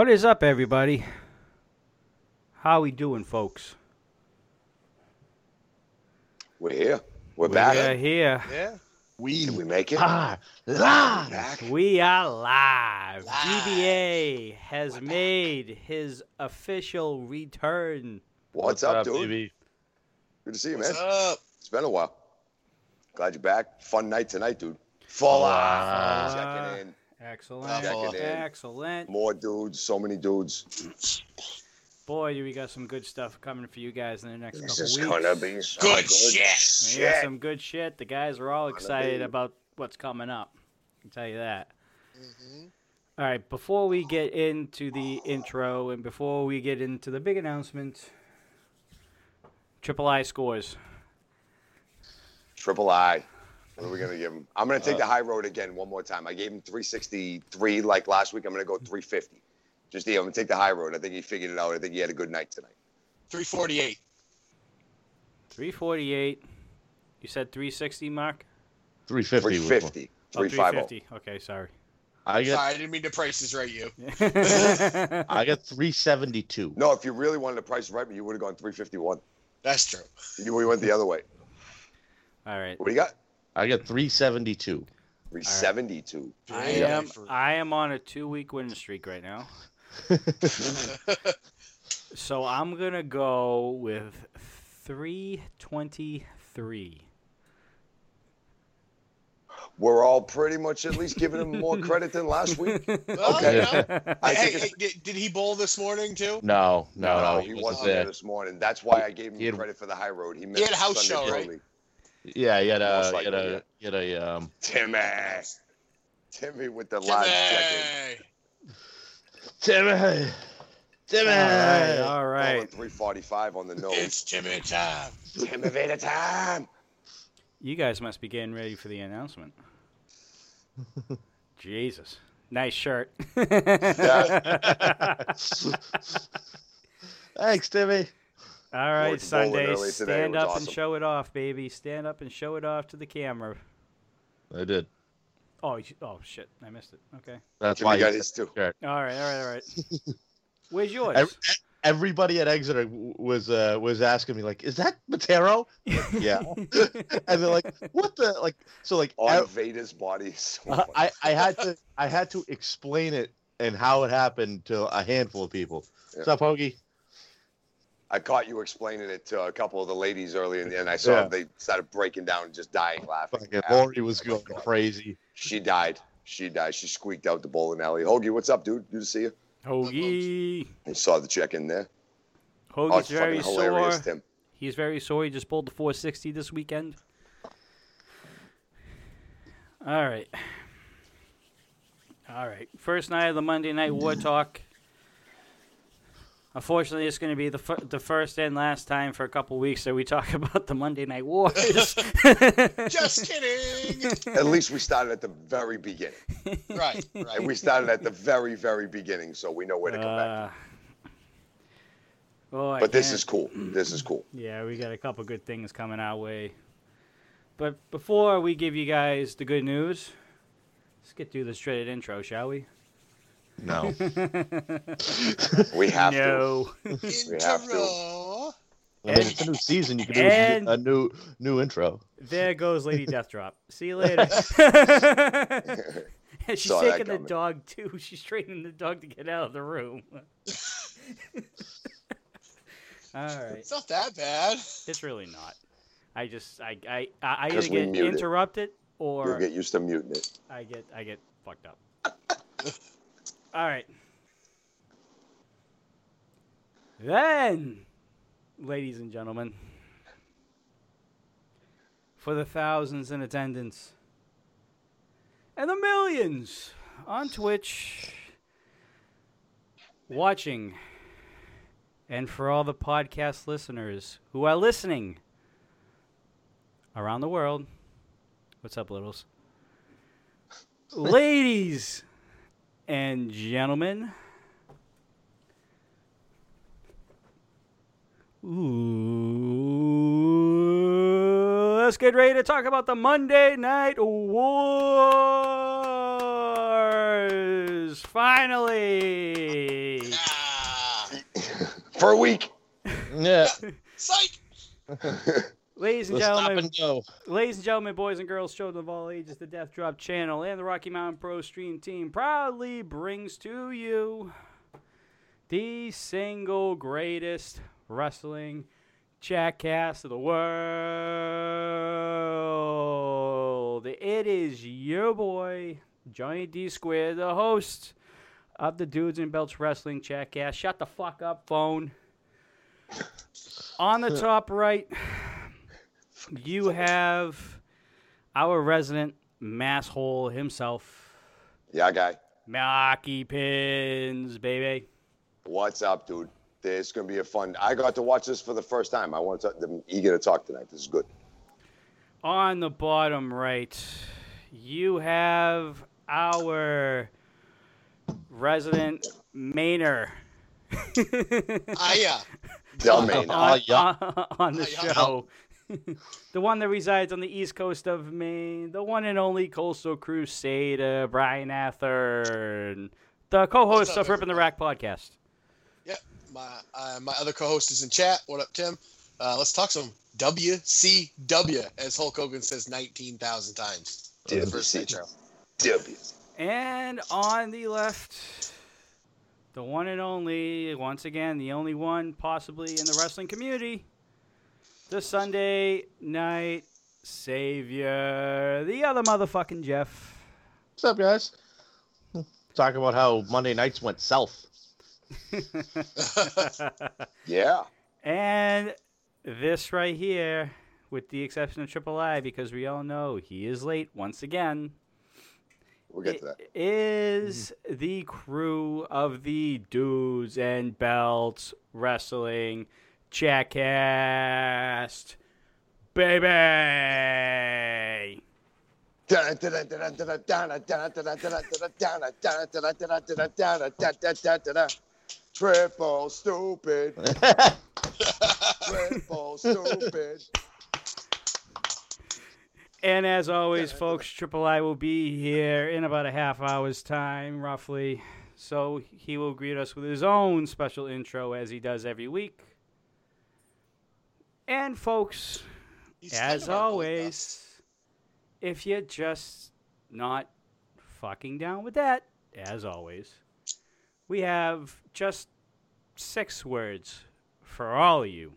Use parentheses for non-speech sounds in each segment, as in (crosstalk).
What is up, everybody? How we doing, folks? We're here. We're back. We're here. Yeah. We Did we make it? are We're live. back. We are live. Live. GBA has made his official return. What's, up, dude? baby? Good to see you, What's man. up? It's been a while. Glad you're back. Fun night tonight, dude. Full Ah. on. Checking in. Excellent. Checking in. Excellent. More dudes. So many dudes. Boy, we got some good stuff coming for you guys in the next This couple is weeks. gonna be some Good good shit. We got shit. some good shit. The guys are all excited be. about what's coming up. I can tell you that. Mm-hmm. All right, before we get into the intro and before we get into the big announcement, Triple I scores. Triple I. What are we gonna give him? I'm gonna Uh, take the high road again one more time. I gave him 363 like last week. I'm gonna go 350. Just yeah, I'm gonna take the high road. I think he figured it out. I think he had a good night tonight. 348. 348. You said 360, Mark? 350. 350. Oh, 350. 350. Okay, sorry. one. I Sorry, I didn't mean to price this right, you. (laughs) I got 372. No, if you really wanted to price right, you would have gone 351. That's true. You we went the other way. All right. What do you got? I got 372. 372. I am I am on a two week winning streak right now. (laughs) So I'm gonna go with 323. We're all pretty much at least giving him more credit than last week. (laughs) Well, Okay. you know. (laughs) I hey, hey, did, did he bowl this morning too? No, no, no. he wasn't wasn't there there. this morning. That's why I gave him had- credit for the high road. He missed had a house Sunday show, right? Early. Yeah, he had a, Most he had a, he had a, um, Timmy. Timmy with the live check-in. Timmy, Timmy, Timmy. All right, all Calling right. 345 on the nose. it's Timmy time. Timmy Veda time. You guys must be getting ready for the announcement. (laughs) Jesus. Nice shirt. (laughs) Thanks, Timmy. All right, Worked Sunday. today. Stand was up and show it off, baby. Stand up and show it off to the camera. I did. Oh, you, oh shit! I missed it. Okay. That's Timmy why got his too. All right, all right, all right. (laughs) Where's yours? Every- Everybody at Exeter was uh, was asking me like, "Is that Matero?" yeah, (laughs) and they're like, "What the like?" So like, On ev- Vader's body. So Uh, I, I had to I had to explain it and how it happened to a handful of people. Yeah. What's up, Hoagie? I caught you explaining it to a couple of the ladies earlier, and, and I saw Yeah. they started breaking down and just dying laughing. Fucking Lori was going crazy. She died. She died. She squeaked out the bowling alley. Hoagie, what's up, dude? Good to see you. Hoagie. I saw the check in there. Oh, Hoagie's it's very fucking hilarious, sore. Tim. He's very sore. He just pulled the 460 this weekend. All right. All right. First night of the Monday Night War (laughs) Talk. Unfortunately, it's going to be the fir- the first and last time for a couple weeks that we talk (laughs) about the Monday Night Wars. (laughs) Just kidding. At least we started at the very beginning. right, And right. we started at the very, very beginning, so we know where to come back. Uh, oh, I But this can't- is cool. This is cool. Yeah, we got a couple good things coming our way. But before we give you guys the good news, let's get through this dreaded intro, shall we? (laughs) No. We have to. no. have to. Intro. When it's a new season, you can do And- a new new intro. there goes Lady (laughs) Death Drop. See you later. (laughs) She's Saw taking the dog too. She's training the dog to get out of the room. All right, It's not that bad. it's really not. I just I I I, I 'Cause either get mute it. interrupted You'll or get used to muting it. I get I get fucked up. All right. Then, ladies and gentlemen, for the thousands in attendance and the millions on Twitch watching, and for all the podcast listeners who are listening around the world, what's up, littles? (laughs) Ladies and gentlemen, ooh, let's get ready to talk about the Monday Night Wars. finally. For a week. Yeah. (laughs) psych. (laughs) Ladies and Let's gentlemen, and go. ladies and gentlemen, boys and girls, children of all ages, the Death Drop channel and the Rocky Mountain Pro Stream team proudly brings to you the single greatest wrestling chatcast of the world. It is your boy, Johnny D Square, the host of the Dudes and Belts Wrestling Chatcast. Shut the fuck up, phone. On the (laughs) top right, you have our resident masshole himself, Yeah, guy. Maki Pins, baby. What's up, dude? This is gonna be a fun. I got to watch this for the first time. I want to. I'm eager to talk tonight. This is good. On the bottom right, you have our resident Mainer. Ah, yeah. Del Maine. Ah, on, yeah. on- on the show. (laughs) the one that resides on the east coast of Maine, the one and only Coastal Crusader, Brian Athern, the co-host What's up, of Ripping the Rack podcast. Yep. My uh, my other co-host is in chat. What up, Tim? Uh, let's talk some WCW, as Hulk Hogan says 19,000 times. in the first intro. W. And on the left, the one and only, once again, the only one possibly in the wrestling community, the Sunday night savior, the other motherfucking Jeff. What's up, guys? Talk about how Monday nights went south. (laughs) Yeah. And this right here, with the exception of Triple I, because we all know he is late once again, We'll get to that. is the crew of the Dudes and Belts Wrestling Chatcast. Baby! Triple stupid. (laughs) Triple stupid. And as always, folks, Triple I will be here in about a half hour's time, roughly. So he will greet us with his own special intro as he does every week. And folks, He's as of our gold always, if you're just not fucking down with that, as always, we have just six words for all of you.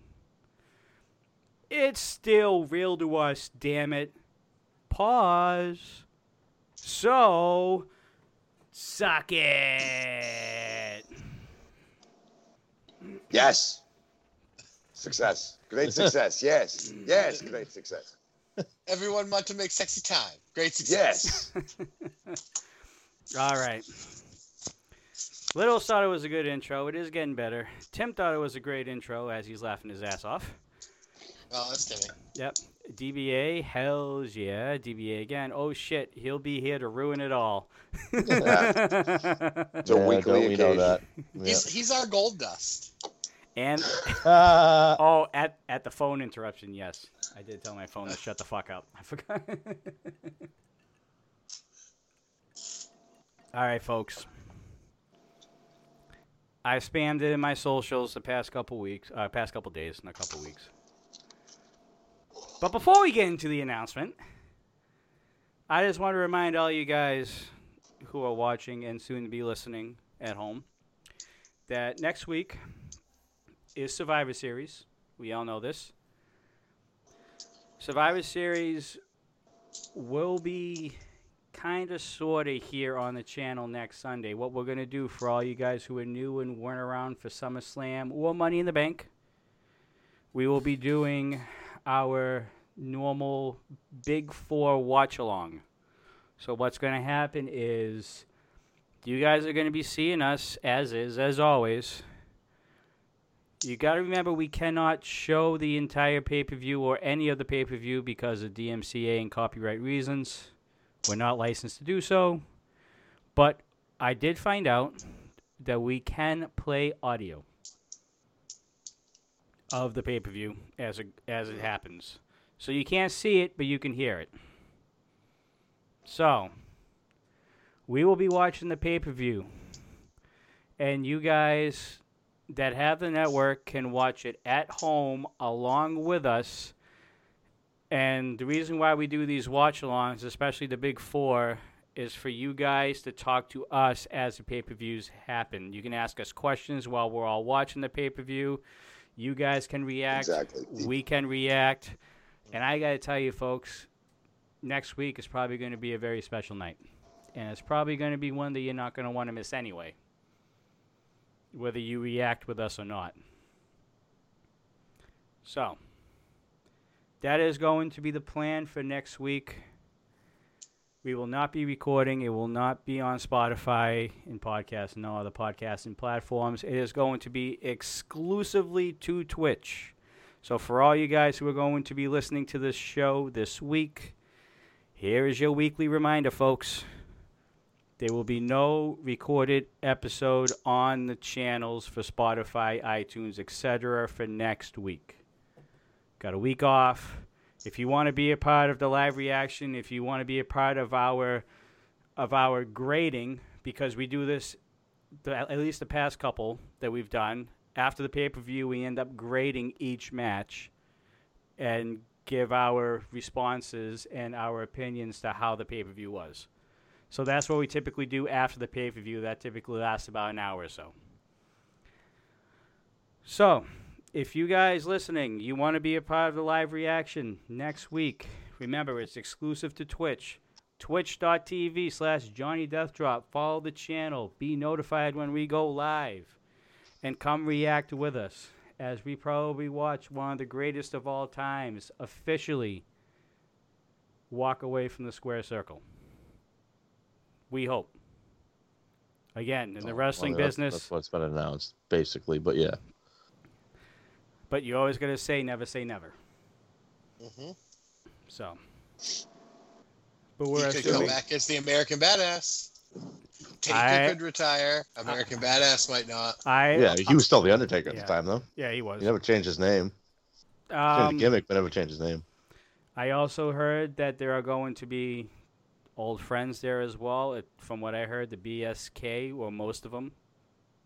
It's still real to us, damn it. Pause. So, suck it. Yes. Success. Great (laughs) success. Yes. Yes. Great success. Everyone want to make sexy time. Great success. Yes. (laughs) All right. Little thought it was a good intro. It is getting better. Tim thought it was a great intro as he's laughing his ass off. Oh, that's Timmy. Yep. DBA, hells yeah. DBA again. Oh shit, he'll be here to ruin it all. (laughs) It's a Yeah, weekly don't we know occasion. that? Yeah. He's he's our gold dust. And Ah, (laughs) (laughs) oh, at at the phone interruption, yes, I did tell my phone to shut the fuck up. (laughs) I forgot. all right, folks. I spammed it in my socials the past couple weeks, uh, past couple days, not couple weeks. But before we get into the announcement, I just want to remind all you guys who are watching and soon to be listening at home that next week is Survivor Series. We all know this. Survivor Series will be kind of sort of here on the channel next Sunday. What we're going to do for all you guys who are new and weren't around for SummerSlam or Money in the Bank, we will be doing our normal Big Four watch along. So, what's going to happen is you guys are going to be seeing us as is, as always. You got to remember we cannot show the entire pay per view or any of the pay per view because of DMCA and copyright reasons. We're not licensed to do so. But I did find out that we can play audio of the pay per view as it, as it happens. So you can't see it, but you can hear it. So, we will be watching the pay per view, and you guys that have the network can watch it at home along with us. And the reason why we do these watch alongs, especially the big four, is for you guys to talk to us as the pay per views happen. You can ask us questions while we're all watching the pay per view. You guys can react. Exactly. We can react. And I got to tell you, folks, next week is probably going to be a very special night. And it's probably going to be one that you're not going to want to miss anyway, whether you react with us or not. So, that is going to be the plan for next week. We will not be recording. It will not be on Spotify and podcasts, no other podcasting platforms. It is going to be exclusively to Twitch. So, for all you guys who are going to be listening to this show this week, here is your weekly reminder, folks. There will be no recorded episode on the channels for Spotify, iTunes, etc. for next week. Got a week off. If you want to be a part of the live reaction, if you want to be a part of our of our grading, because we do this at least the past couple that we've done after the pay per view, we end up grading each match and give our responses and our opinions to how the pay per view was. So that's what we typically do after the pay per view. That typically lasts about an hour or so. So, if you guys listening, you want to be a part of the live reaction next week, remember it's exclusive to Twitch. Twitch.tv slash Johnny. Follow the channel. Be notified when we go live. And come react with us as we probably watch one of the greatest of all times officially walk away from the square circle. We hope. Again, in the Oh, wrestling well, that's- business, That's what's been announced, basically. But yeah, but you always got to say never say never. Mm-hmm. So. But He we're could come back as the American Badass. Taker I- could retire. American Badass might not. I yeah, he was still the Undertaker at Yeah. the time, though. yeah he was. He never changed his name. Changed Um, the gimmick, but never changed his name. I also heard that there are going to be old friends there as well. It, from what I heard, the BSK, or most of them,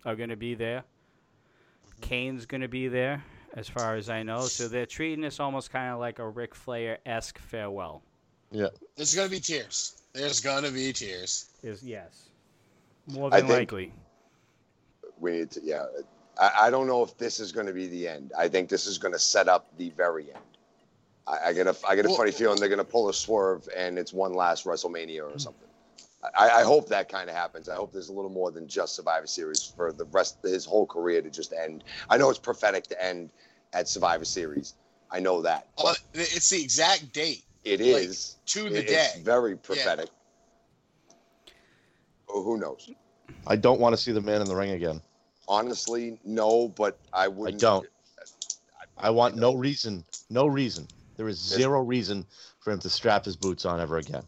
are going to be there. Mm-hmm. Kane's going to be there, as far as I know. So they're treating this almost kind of like a Ric Flair esque farewell. Yeah. There's gonna be tears. There's gonna be tears. Is yes, more than think- likely. We need to, yeah. I, I don't know if this is going to be the end. I think this is going to set up the very end. I, I get a, I get a Well- funny feeling they're going to pull a swerve and it's one last WrestleMania or hmm. something. I, I hope that kind of happens. I hope there's a little more than just Survivor Series for the rest of his whole career to just end. I know it's prophetic to end at Survivor Series. I know that. But It's the exact date it like, is. to the It- day. It's very prophetic. Oh, who knows? I don't want to see the man in the ring again. Honestly, no, but I I wouldn't. don't. I want know. no reason. No reason. There is zero reason for him to strap his boots on ever again.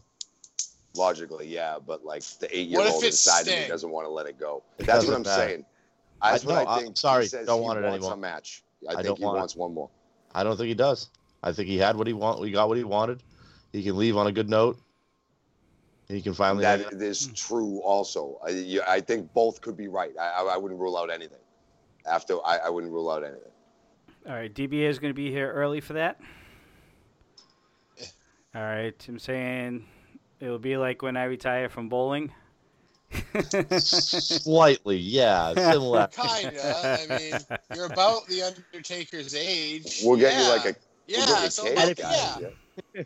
Logically, yeah, but like the eight-year-old it's inside of me Sting? doesn't want to let it go. It That's what I'm matter. saying. That's I- what no, I I'm sorry, He says don't he want it wants anymore. a match. I, I think don't he want it. one more. I don't think he does. I think he had what he want. We got what he wanted. He can leave on a good note. He can finally. hang That is hmm. true. Also, I, you, I think both could be right. I, I, I wouldn't rule out anything. After I, I wouldn't rule out anything. All right, DBA is going to be here early for that. All right, I'm saying it'll be like when I retire from bowling. Slightly, yeah, similar. (laughs) Kinda. I mean, you're about the Undertaker's age. We'll get yeah. you like a yeah. we'll you so cake, about- guys, yeah. yeah.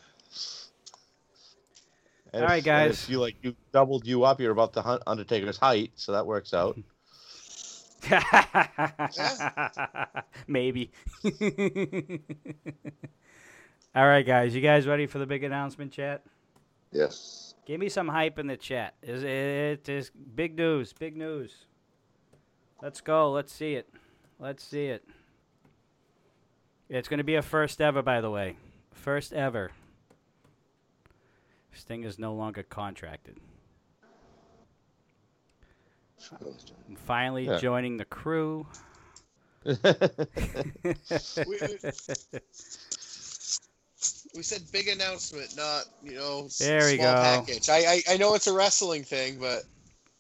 And All right, if- and guys. If you like, you doubled you up. You're about the Undertaker's height, so that works out. (laughs) Maybe. (laughs) All right, guys. You guys ready for the big announcement, chat? Yes. Give me some hype in the chat. Is it is big news? Big news. Let's go. Let's see it. Let's see it. It's going to be a first ever, by the way. First ever. Sting is no longer contracted. And finally Yeah. joining the crew. (laughs) (laughs) We- we said big announcement, not you know s- There we small go. package. I, I I know it's a wrestling thing, but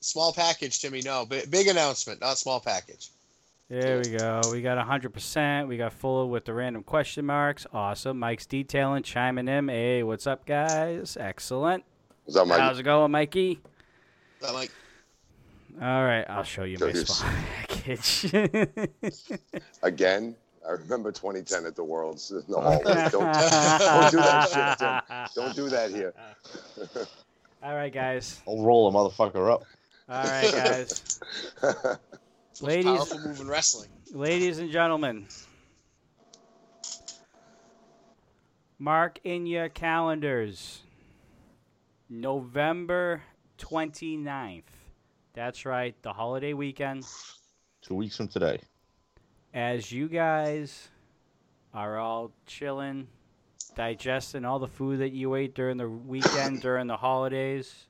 small package, Timmy. No, big, big announcement, not small package. There we go. We got 100%. We got full with the random question marks. Awesome. Mike's detailing, chiming in. Hey, what's up, guys? Excellent. Is that my How's it going, Mikey? I'm like, All right, I'll show you my Curious. small (laughs) package. (laughs) again? I remember 2010 at the Worlds in the hallway. Don't, don't do that shit, Tim. Don't do that here. (laughs) All right, guys. I'll roll a motherfucker up. All right, guys. (laughs) Ladies- powerful move in wrestling. Ladies and gentlemen, mark in your calendars November 29th. That's right, the holiday weekend. Two weeks from today. As you guys are all chilling, digesting all the food that you ate during the weekend, during the holidays,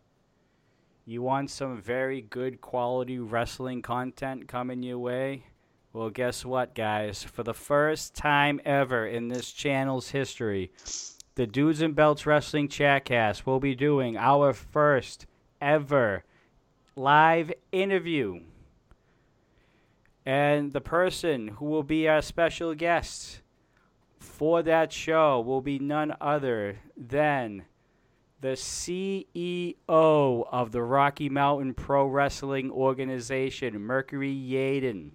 you want some very good quality wrestling content coming your way? Well, guess what, guys? For the first time ever in this channel's history, the Dudes and Belts Wrestling Chatcast will be doing our first ever live interview. And the person who will be our special guest for that show will be none other than the CEO of the Rocky Mountain Pro Wrestling Organization, Mercury Yaden,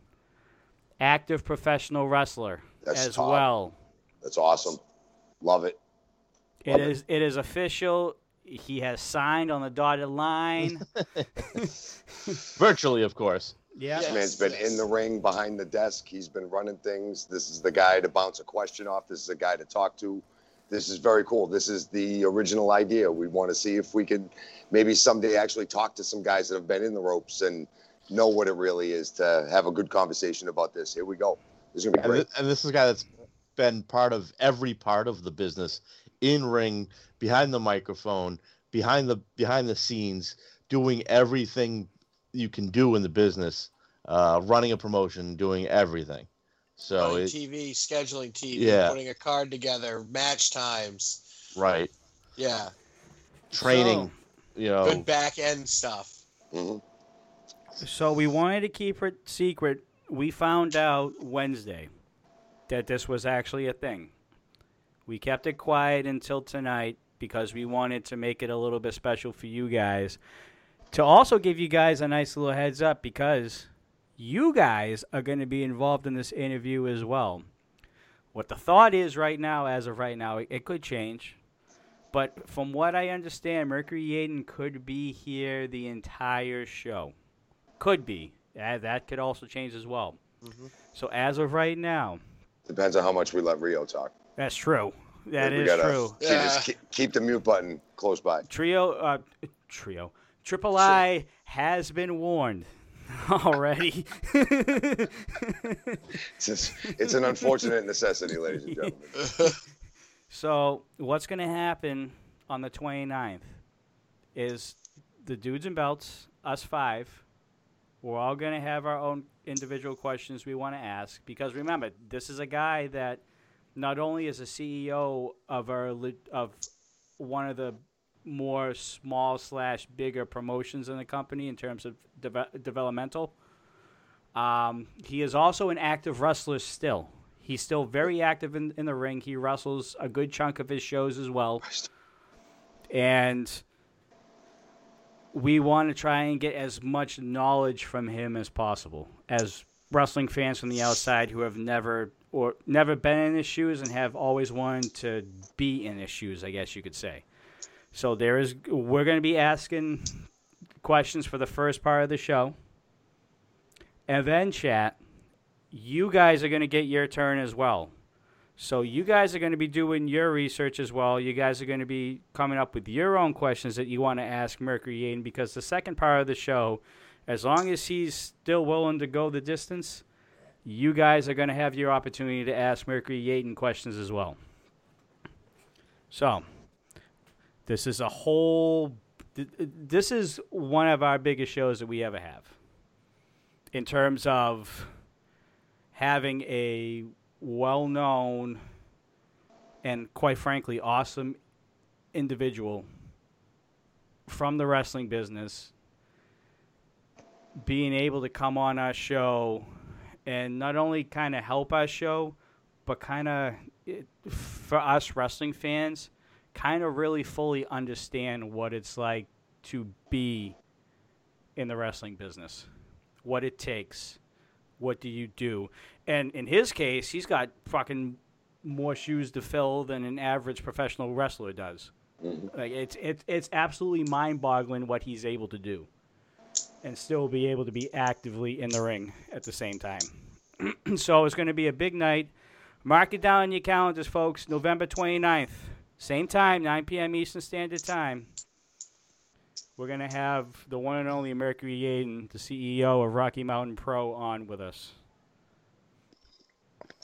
active professional wrestler That's as top. well. That's awesome. Love it. It Love it. is it is official. He has signed on the dotted line. (laughs) (laughs) Virtually, of course. Yeah. This man's been in the ring behind the desk. He's been running things. This is the guy to bounce a question off. This is the guy to talk to. This is very cool. This is the original idea. We want to see if we could maybe someday actually talk to some guys that have been in the ropes and know what it really is to have a good conversation about this. Here we go. This is gonna be And, great. and this is a guy that's been part of every part of the business, in ring, behind the microphone, behind the behind the scenes, doing everything you can do in the business, uh, running a promotion, doing everything. So it, TV, scheduling TV, Yeah. putting a card together, match times. right, Yeah, training, you know, good back end stuff. hmm So we wanted to keep it secret. We found out Wednesday that this was actually a thing. We kept it quiet until tonight because we wanted to make it a little bit special for you guys. To also give you guys a nice little heads up because you guys are going to be involved in this interview as well. What the thought is right now, as of right now, it, it could change. But from what I understand, Mercury Yaden could be here the entire show. Could be. That could also change as well. Mhm. So as of right now, Depends on how much we let Rio talk. that's true. That we is gotta true. See, just keep, keep the mute button close by. Trio, uh, trio, Triple I has been warned (laughs) already. It's, just- it's an unfortunate necessity, ladies and gentlemen. so what's going to happen on the 29th is the dudes and belts, us five, we're all going to have our own individual questions we want to ask because remember, this is a guy that not only is a CEO of our of one of the more small slash bigger promotions in the company in terms of deve- developmental. Um, he is also an active wrestler still. He's still very active in, in the ring. He wrestles a good chunk of his shows as well. And we want to try and get as much knowledge from him as possible as wrestling fans from the outside who have never or never been in his shoes and have always wanted to be in his shoes, I guess you could say. So there is we're going to be asking questions for the first part of the show. And then chat, you guys are going to get your turn as well. So you guys are going to be doing your research as well. You guys are going to be coming up with your own questions that you want to ask Mercury Yaden because the second part of the show, as long as he's still willing to go the distance, you guys are going to have your opportunity to ask Mercury Yaden questions as well. So, this is a whole. th- This is one of our biggest shows that we ever have. In terms of having a well known and quite frankly, awesome individual from the wrestling business being able to come on our show and not only kind of help our show, but kind of for us wrestling fans, kind of really fully understand what it's like to be in the wrestling business, what it takes, what do you do, and in his case, he's got fucking more shoes to fill than an average professional wrestler does. Mm-hmm. Like it's it's it's absolutely mind-boggling what he's able to do, and still be able to be actively in the ring at the same time. (clears throat) so it's going to be a big night. Mark it down in your calendars, folks. November 29th, same time, 9 p.m. Eastern Standard Time. We're going to have the one and only Mercury Yaden, the CEO of Rocky Mountain Pro, on with us.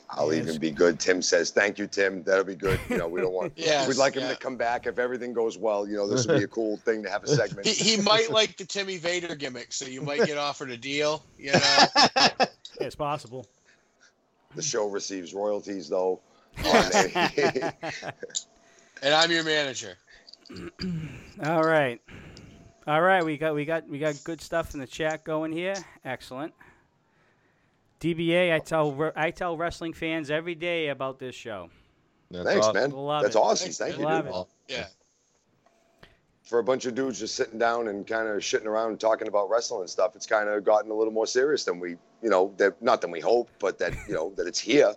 I'll Yes. even be good. Tim says, "Thank you, Tim. That'll be good." You know, we don't want. (laughs) Yes, we'd like him yeah. to come back if everything goes well. You know, this would be a cool thing to have a segment. (laughs) He, he might like the Timmy Vader gimmick, so you might get offered a deal. You know, (laughs) It's possible. The show receives royalties though. On a- and I'm your manager. (clears throat) All right. All right, we got we got we got good stuff in the chat going here. Excellent. DBA, I tell I tell wrestling fans every day about this show. That's Thanks, awesome. man. Love That's it. awesome. Thanks, Thank you, Love dude. it. Yeah. For a bunch of dudes just sitting down and kind of shitting around and talking about wrestling and stuff, it's kind of gotten a little more serious than we, you know, that not than we hope, but that you know that it's here.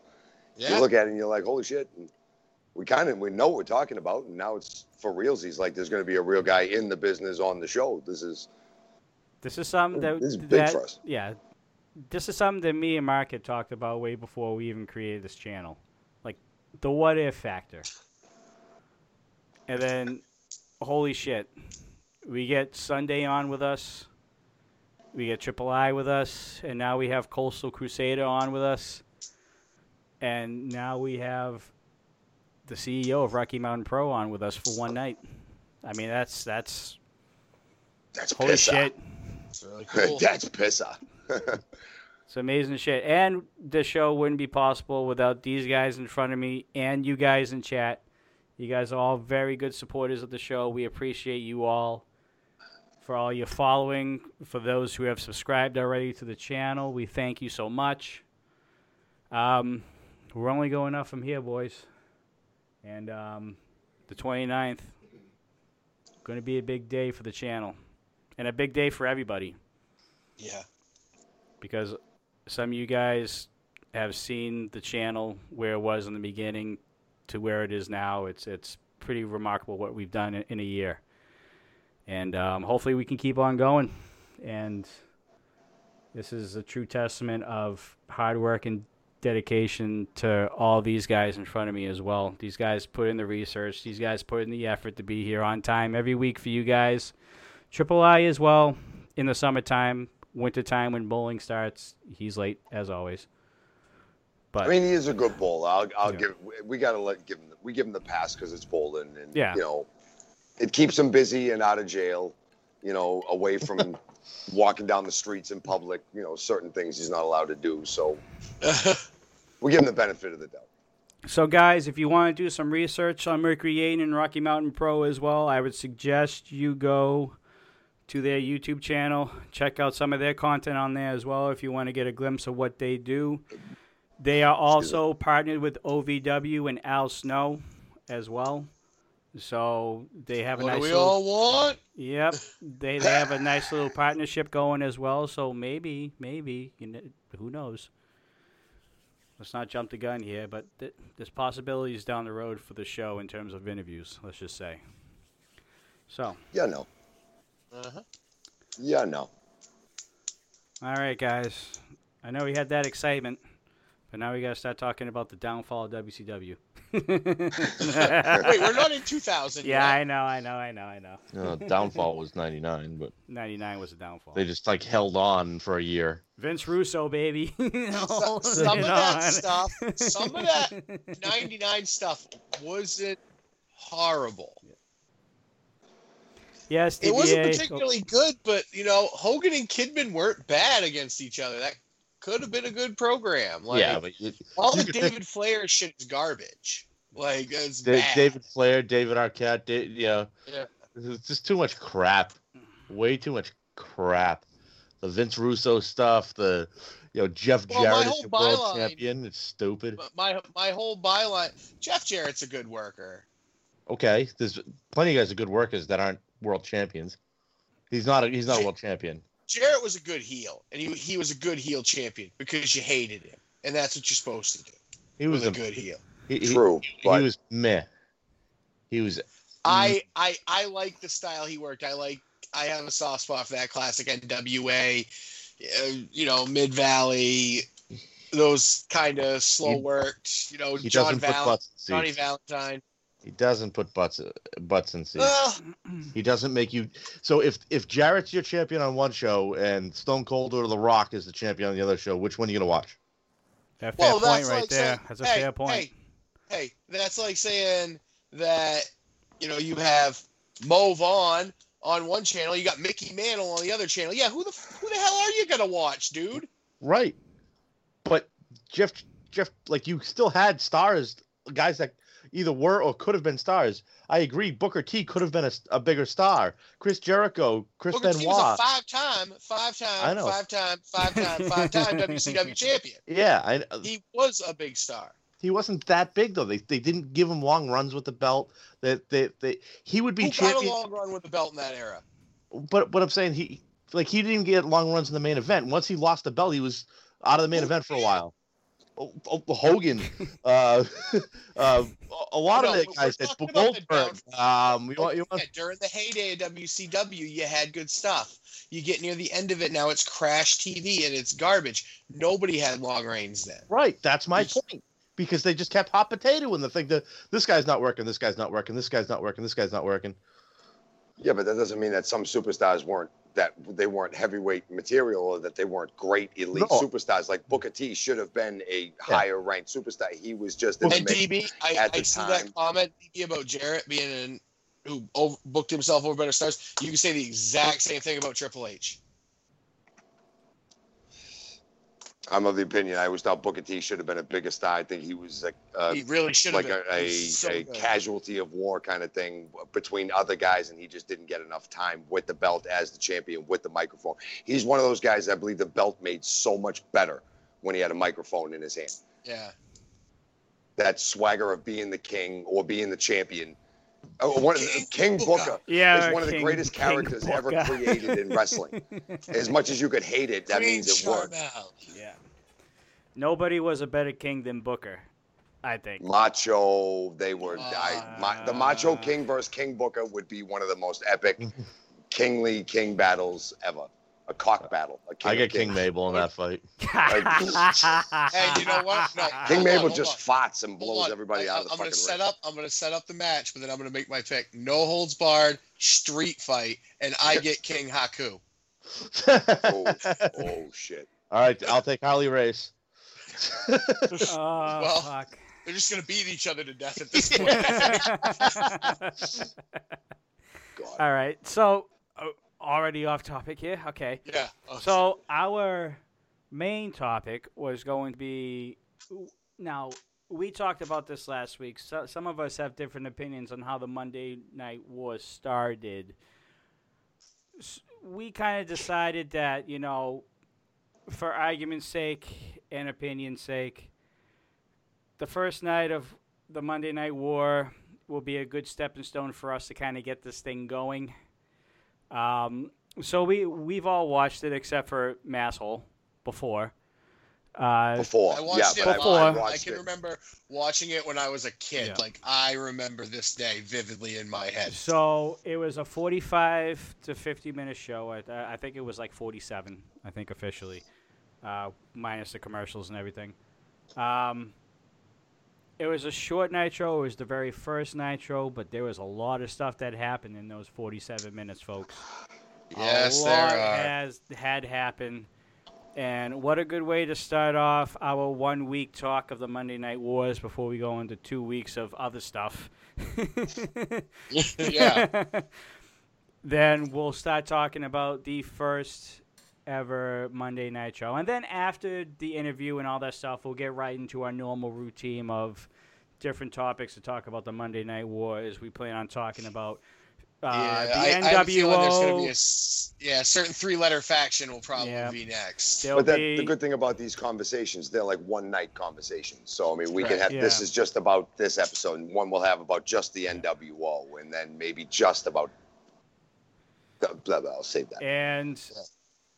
Yeah. You look at it and you're like, holy shit. And we kind of we know what we're talking about, and now it's for realsies. Like there's going to be a real guy in the business on the show. This is This is something that This is big that- for us. Yeah, this is something that me and Mark had talked about way before we even created this channel, like the what if factor. And then, holy shit, we get Sunday on with us. We get Triple I with us, and now we have Coastal Crusader on with us, and now we have the CEO of Rocky Mountain Pro on with us for one night. I mean, that's that's that's holy pissa. shit. It's really cool. (laughs) that's pissa. (laughs) It's amazing shit. And the show wouldn't be possible without these guys in front of me and you guys in chat. You guys are all very good supporters of the show. We appreciate you all for all your following. For those who have subscribed already to the channel, we thank you so much. Um, we're only going up from here, boys. And um, the 29th, going to be a big day for the channel and a big day for everybody Yeah. because some of you guys have seen the channel where it was in the beginning to where it is now. It's it's pretty remarkable what we've done in, in a year, and um, hopefully we can keep on going. And this is a true testament of hard work and dedication to all these guys in front of me as well. These guys put in the research. These guys put in the effort to be here on time every week for you guys. Triple I as well in the summertime, wintertime when bowling starts. He's late as always. But I mean, he is a good bowler. I'll, I'll Yeah. give. We got to let give him. We give him the pass because it's bowling, and Yeah. you know, it keeps him busy and out of jail. You know, away from (laughs) walking down the streets in public. You know, certain things he's not allowed to do. So (laughs) we give him the benefit of the doubt. So, guys, if you want to do some research on Mercury Yaden and Rocky Mountain Pro as well, I would suggest you go to their YouTube channel. Check out some of their content on there as well if you want to get a glimpse of what they do. They are also partnered with OVW and Al Snow as well. So they have a what nice do we little, all want? Yep, they they have a nice little partnership going as well. So maybe, maybe you know, who knows? Let's not jump the gun here, but th- there's possibilities down the road for the show in terms of interviews. Let's just say. So, Yeah, no. Uh-huh. Yeah, no. all right, guys. I know we had that excitement, but now we got to start talking about the downfall of WCW. (laughs) Wait, we're not in 2000 yeah, I know, I know, I know, I know. Uh, downfall was 99, but 99 was a downfall. they just like held on for a year. Vince Russo, baby. (laughs) You Some, some of know, that and- stuff, some of that (laughs) 99 stuff wasn't horrible. Yes, It wasn't DBA. particularly good, but you know, Hogan and Kidman weren't bad against each other. That could have been a good program. Like, yeah, but all you the David Flair shit is garbage. Like it's bad. David Flair, David Arquette, da- you know, Yeah. it's just too much crap. Way too much crap. The Vince Russo stuff, the you know Jeff Well, Jarrett is your world byline- champion. It's stupid. My my whole byline. Jeff Jarrett's a good worker. Okay, there's plenty of guys are good workers that aren't world champions. He's not a he's not a world champion. Jarrett was a good heel, and he he was a good heel champion because you hated him, and that's what you're supposed to do. He Was was a a good heel. he, he- True, He, but was meh. He was I I I like the style he worked. I like I have a soft spot for that classic NWA, uh, you know, Mid Valley, those kind of slow worked. You know, he John Val- Johnny. Valentine. He doesn't put butts butts in seats. Well, He doesn't make you. So if if Jarrett's your champion on one show and Stone Cold or The Rock is the champion on the other show, which one are you gonna watch? That fair Well, point right like there. saying- That's a hey, fair point. Hey, hey, that's like saying that you know you have Mo Vaughn on one channel, you got Mickey Mantle on the other channel. Yeah, who the who the hell are you gonna watch, dude? Right. But Jeff Jeff like you still had stars, guys that either were or could have been stars. I agree. Booker T could have been a, a bigger star. Chris Jericho, Chris Booker T was Benoit. a five-time, five-time, five-time, five-time, five-time WCW champion. yeah, I, uh, He was a big star. he wasn't that big though. They they didn't give him long runs with the belt. That they, they, he would be Who got a long run with the belt in that era? But what I'm saying, he like he didn't get long runs in the main event. Once he lost the belt, he was out of the main event for a while. Oh, oh, Hogan, uh, (laughs) uh, a lot No, of the guys, that talking about the Goldberg. Um, you want, you want, Yeah, during the heyday of WCW, you had good stuff. You get near the end of it, now it's crash TV and it's garbage. Nobody had long reigns then. right? That's my Yes. point. Because they just kept hot potato in the thing that this guy's not working, this guy's not working, this guy's not working, this guy's not working. Yeah, but that doesn't mean that some superstars weren't that they weren't heavyweight material or that they weren't great elite No. superstars. Like Booker T should have been a higher ranked superstar. He was just in the And. DB, I, at I the see time. that comment about Jarrett being in who over, booked himself over better stars. You can say the exact same thing about Triple H. I'm of the opinion I always thought Booker T should have been a bigger star. I think he was like uh, he really should have like been. a, a, so a casualty of war kind of thing between other guys, and he just didn't get enough time with the belt as the champion with the microphone. He's one of those guys I believe the belt made so much better when he had a microphone in his hand. Yeah. That swagger of being the king or being the champion. Oh, one of the, King King Booker. Booker Yeah, is one of the greatest characters ever created in wrestling. (laughs) As much as you could hate it, that Queen means it worked. Sharmell. Yeah. Nobody was a better king than Booker, I think. Macho, they were I, my, the Macho ah. King versus King Booker would be one of the most epic (laughs) kingly king battles ever. A cock battle. A king I get King kings. Mabel in that fight. (laughs) Hey, you know what? No, King Mabel on, just hold farts and blows everybody I, out of the I'm gonna set ring. up. I'm gonna set up the match, but then I'm gonna make my pick. No holds barred, street fight, and I get King Haku. Oh, oh shit. (laughs) All right, I'll take Harley Race. Oh, Well, fuck. They're just gonna beat each other to death at (laughs) this point. (laughs) All right. So, uh, already off topic here. Okay. yeah. Oh, So, our main topic was going to be now, we talked about this last week. So, some of us have different opinions on how the Monday Night War started. S- We kind of decided that, you know, for argument's sake and opinion's sake, the first night of the Monday Night War will be a good stepping stone for us to kind of get this thing going. Um, so we we've all watched it except for Masshole before. Uh, Before. I yeah, watched but it Before. I, live. I can it. remember watching it when I was a kid. Yeah. Like I remember this day vividly in my head. so it was a 45 to 50 minute show. I, I think it was like 47. I think officially, uh, minus the commercials and everything. Um, it was a short nitro. It was the very first nitro, but there was a lot of stuff that happened in those 47 minutes, folks. Yes, a there are. has had happened. And what a good way to start off our one week talk of the Monday Night Wars before we go into two weeks of other stuff. (laughs) yeah. (laughs) then we'll start talking about the first ever Monday Night Show. And then after the interview and all that stuff, we'll get right into our normal routine of different topics to talk about the Monday Night Wars. We plan on talking about uh, yeah, the I, I have a feeling there's going to NWO. be a s- yeah, a certain three-letter faction will probably Yeah. be next. There'll But that, be- the good thing about these conversations, they're like one night conversations. So I mean, we can Right. have this is just about this episode, and one we'll have about just the NWO, and then maybe just about blah blah. blah I'll save that. And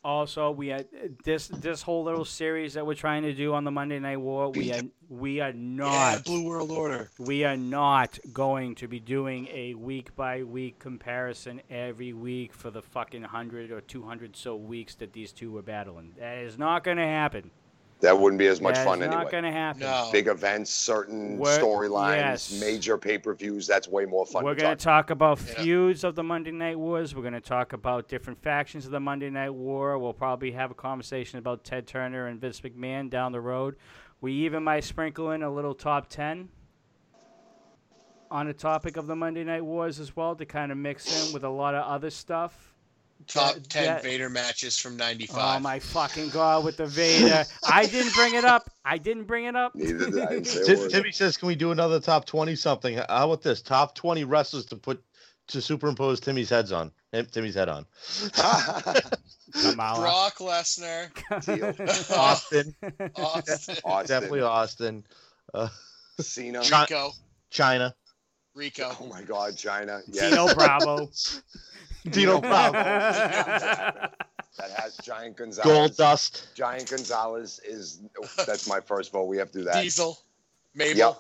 also, we had uh, this this whole little series that we're trying to do on the Monday Night War. We are we are Yeah, not Blue World Order. we are not going to be doing a week by week comparison every week for the fucking hundred or two hundred so weeks that these two were battling. That is not going to happen. That wouldn't be as much That fun is anyway. not going to happen. No. Big events, certain storylines, yes. major pay per views. That's way more fun. We're to going talk to talk about Yeah. feuds of the Monday Night Wars. We're going to talk about different factions of the Monday Night War. We'll probably have a conversation about Ted Turner and Vince McMahon down the road. We even might sprinkle in a little top 10 on the topic of the Monday Night Wars as well to kind of mix in with a lot of other stuff. Top ten that- Vader matches from '95. Oh my fucking god with the Vader. I didn't bring it up. I didn't bring it up. Neither did I. (laughs) say Tim- Timmy says, "Can we do another top twenty something? How about this? Top twenty wrestlers to put to superimpose Timmy's heads on. Timmy's head on. (laughs) Kamala. Brock Lesnar, (laughs) Austin, Austin, Austin, definitely Austin. Uh, Cena. Chi- Rico, Chyna, Rico. Oh my God, Chyna. Yes. Dino Bravo. (laughs) Dino (laughs) Bravo, That has Giant Gonzalez. Gold Dust. Giant Gonzalez is that's my first vote. We have to do that. Diesel, Mabel.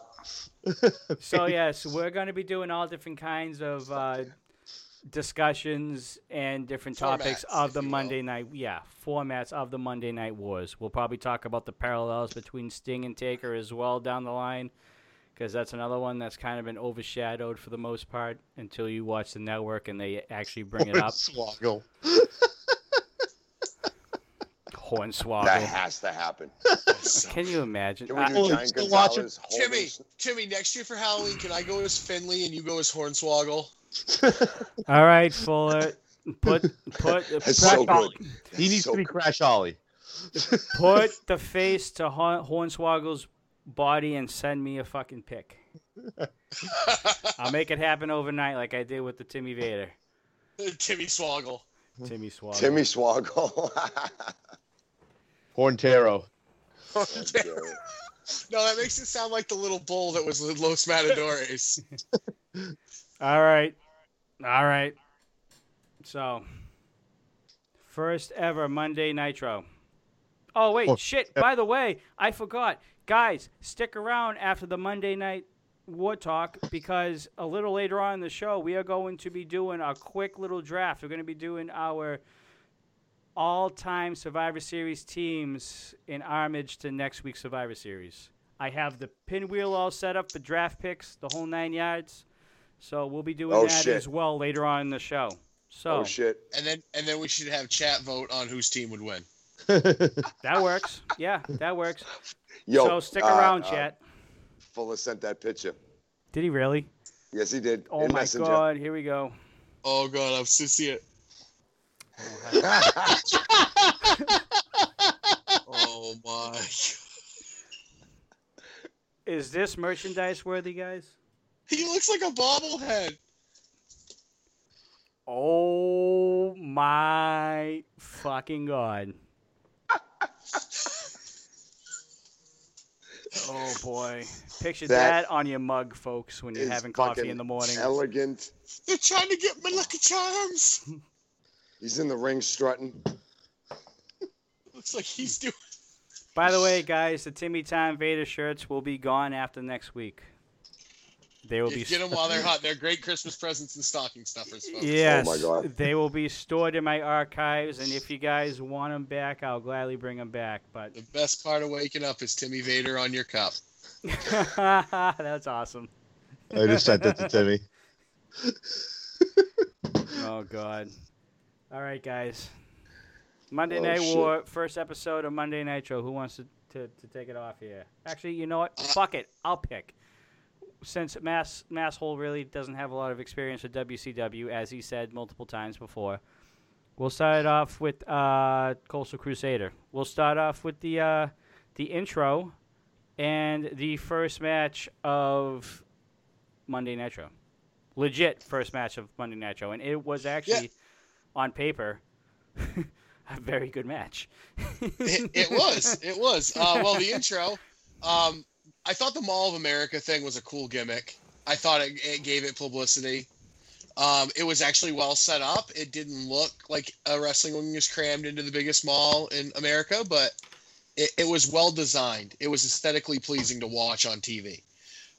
Yep. (laughs) so yes, we're going to be doing all different kinds of uh, discussions and different topics of the you will. Monday night, yeah, formats of the Monday Night Wars. We'll probably talk about the parallels between Sting and Taker as well down the line, because that's another one that's kind of been overshadowed for the most part until you watch the network and they actually bring it up. Swoggle. (laughs) That Hornswoggle. has to happen. (laughs) Can you imagine? Can we I- do Oh, Giant still watching? Gonzalez? Timmy, Timmy, next year for Halloween, can I go as Finlay and you go as Hornswoggle? (laughs) all right, Fuller. Put put That's so good. He needs So to be good. Crash Ollie. put the face to Hornswoggle's body and send me a fucking pic. I'll make it happen overnight, like I did with the Timmy Vader. (laughs) Timmy Swoggle. Timmy Swoggle. Timmy Swoggle. (laughs) Horntero. No, that makes it sound like the little bull that was Los Matadores. (laughs) All right, all right. So, first ever Monday Nitro. Oh wait, Oh, shit! By the way, I forgot, guys. Stick around after the Monday night war talk because a little later on in the show we are going to be doing a quick little draft. We're going to be doing our all-time Survivor Series teams in homage to next week's Survivor Series. I have the pinwheel all set up for draft picks, the whole nine yards. So we'll be doing Oh, that shit. as well later on in the show. So oh shit. and then and then we should have chat vote on whose team would win. (laughs) that works. Yeah, that works. (laughs) Yo, so stick uh, around, uh, chat. Fuller sent that picture. Did he really? Yes, he did. Oh in my Messenger. god, here we go. Oh god, I'm to see it. Oh my. God. Is this merchandise worthy, guys? He looks like a bobblehead. Oh my fucking god. Oh boy. Picture that, That on your mug, folks, when you're having coffee in the morning. Elegant. They're trying to get me Lucky Charms. He's in the ring strutting. Looks like he's doing. By the way, guys, the Timmy Time Vader shirts will be gone after next week. They will be Get them while they're hot. They're great Christmas presents and stocking stuffers, folks. Yes, Oh my God. they will be stored in my archives, and if you guys want them back, I'll gladly bring them back. But The best part of waking up is Timmy Vader on your cup. (laughs) that's awesome. I just sent it to Timmy. (laughs) Oh God! All right, guys. Monday Oh, Night shit. War, first episode of Monday Nitro. Who wants to, to, to take it off here? Actually, you know what? Uh, Fuck it. I'll pick. Since Mass Masshole really doesn't have a lot of experience with WCW, as he said multiple times before, we'll start off with uh, Coastal Crusader. We'll start off with the uh, the intro, and the first match of Monday Nitro. Legit first match of Monday Nitro, and it was actually on paper (laughs) a very good match. it, it was. It was. Uh, well, the (laughs) intro. Um, I thought the Mall of America thing was a cool gimmick. I thought it, it gave it publicity. Um, it was actually well set up. It didn't look like a wrestling ring was crammed into the biggest mall in America, but it, it was well designed. It was aesthetically pleasing to watch on TV.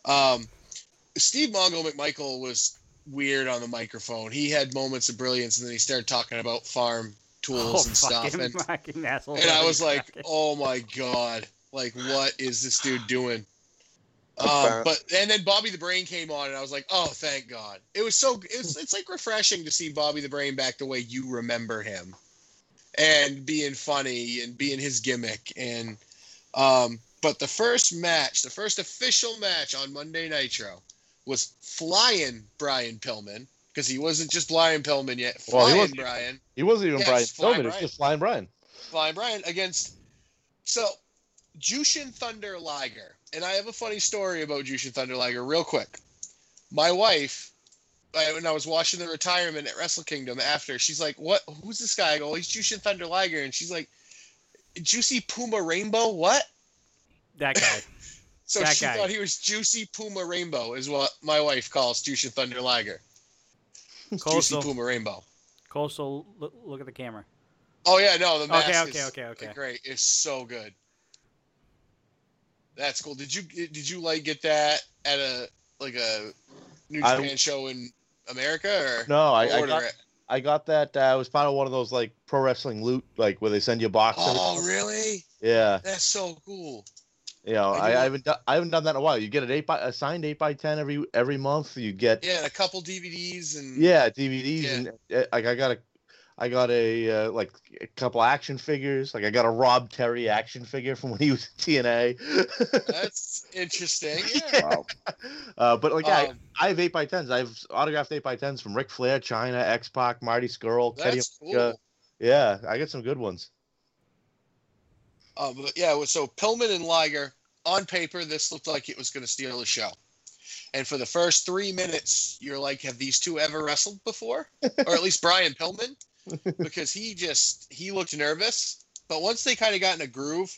Um, Steve Mongo McMichael was weird on the microphone. He had moments of brilliance, and then he started talking about farm tools Oh, and stuff. And, and I was (laughs) like, oh my god, like what is this dude doing? Um, but and then Bobby the Brain came on, and I was like, oh, thank God. It was so it's it's like refreshing to see Bobby the Brain back the way you remember him, and being funny and being his gimmick. And um, but the first match, the first official match on Monday Nitro, was flying Brian Pillman because he wasn't just Brian Pillman yet. Well, he Flying wasn't- Brian He wasn't even Yes, Brian Flying Pillman. It's Brian. just Flying Brian. Flying Brian against so Jushin Thunder Liger. And I have a funny story about Jushin Thunder Liger, real quick. My wife, I, when I was watching the retirement at Wrestle Kingdom after, she's like, "What? Who's this guy?" I go, oh, "He's Jushin Thunder Liger," and she's like, "Juicy Puma Rainbow, what?" that guy. (laughs) So That she guy. thought he was Juicy Puma Rainbow, is what my wife calls Jushin Thunder Liger. Juicy Coastal. Puma Rainbow. Coastal. Look, look at the camera. Oh yeah, no, the mask Okay, okay, is okay, okay. great. It's so good. That's cool. Did you did you like get that at a like a New I- show in America or No, I, I got it? I got that. Uh, it was part of one of those like pro wrestling loot, like where they send you a box. Oh really? Yeah, That's so cool. you know, I I, I haven't done I haven't done that in a while. You get an eight by a signed eight by ten every every month. You get Yeah, a couple DVDs and yeah DVDs Yeah. and uh, like I got a I got a uh, like a couple action figures. Like I got a Rob Terry action figure from when he was in TNA. that's interesting. (laughs) Yeah. Wow. uh, but like I, Um, I have eight by tens. I have autographed eight by tens from Ric Flair, Chyna, X Pac, Marty Scurll, Kenny Omega. cool. Yeah, I got some good ones. Uh, but yeah, so Pillman and Liger on paper, this looked like it was going to steal the show. And for the first three minutes, you're like, have these two ever wrestled before? (laughs) or at least Brian Pillman, because he just he looked nervous. But once they kind of got in a groove,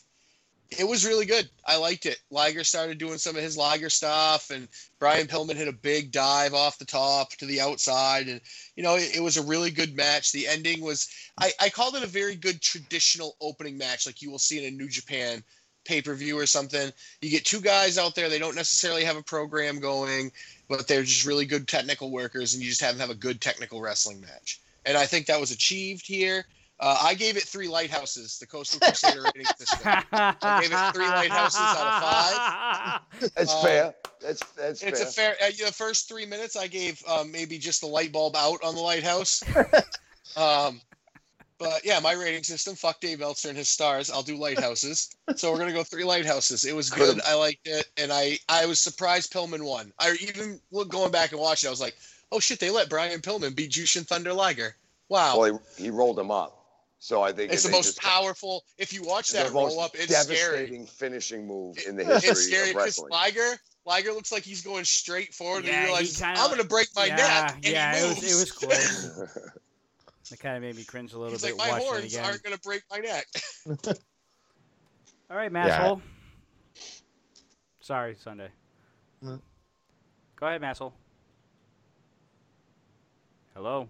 it was really good. I liked it. Liger started doing some of his Liger stuff, and Brian Pillman hit a big dive off the top to the outside, and you know it, it was a really good match. The ending was I, I called it a very good traditional opening match, like you will see in a New Japan pay per view or something. You get two guys out there; they don't necessarily have a program going, but they're just really good technical workers, and you just have them have a good technical wrestling match. And I think that was achieved here. Uh, I gave it three lighthouses. The Coastal Crusader (laughs) rating system. I gave it three lighthouses out of five. (laughs) That's Uh, fair. That's that's fair. It's fair. a fair. Uh, the first three minutes, I gave um, maybe just the light bulb out on the lighthouse. (laughs) um, but yeah, my rating system. Fuck Dave Meltzer and his stars. I'll do lighthouses. so we're gonna go three lighthouses. It was good. I liked it, and I I was surprised Pillman won. I even look going back and watching. I was like, oh shit, they let Brian Pillman beat Jushin Thunder Liger. Wow. Well, he, he rolled him up. So I think it's the most just- powerful. If you watch that roll up, it's scary. devastating finishing move in the history It's scary of because wrestling. Liger, Liger looks like he's going straight forward, Yeah, and he he realizes kinda- I'm going to break my yeah, neck, and yeah, he it was, it was close. (laughs) It kind of made me cringe a little He's bit like, my watching it horns again. aren't going to break my neck. (laughs) All right, Yeah. Sorry, Sunday. No. Go ahead, Masshole. Hello.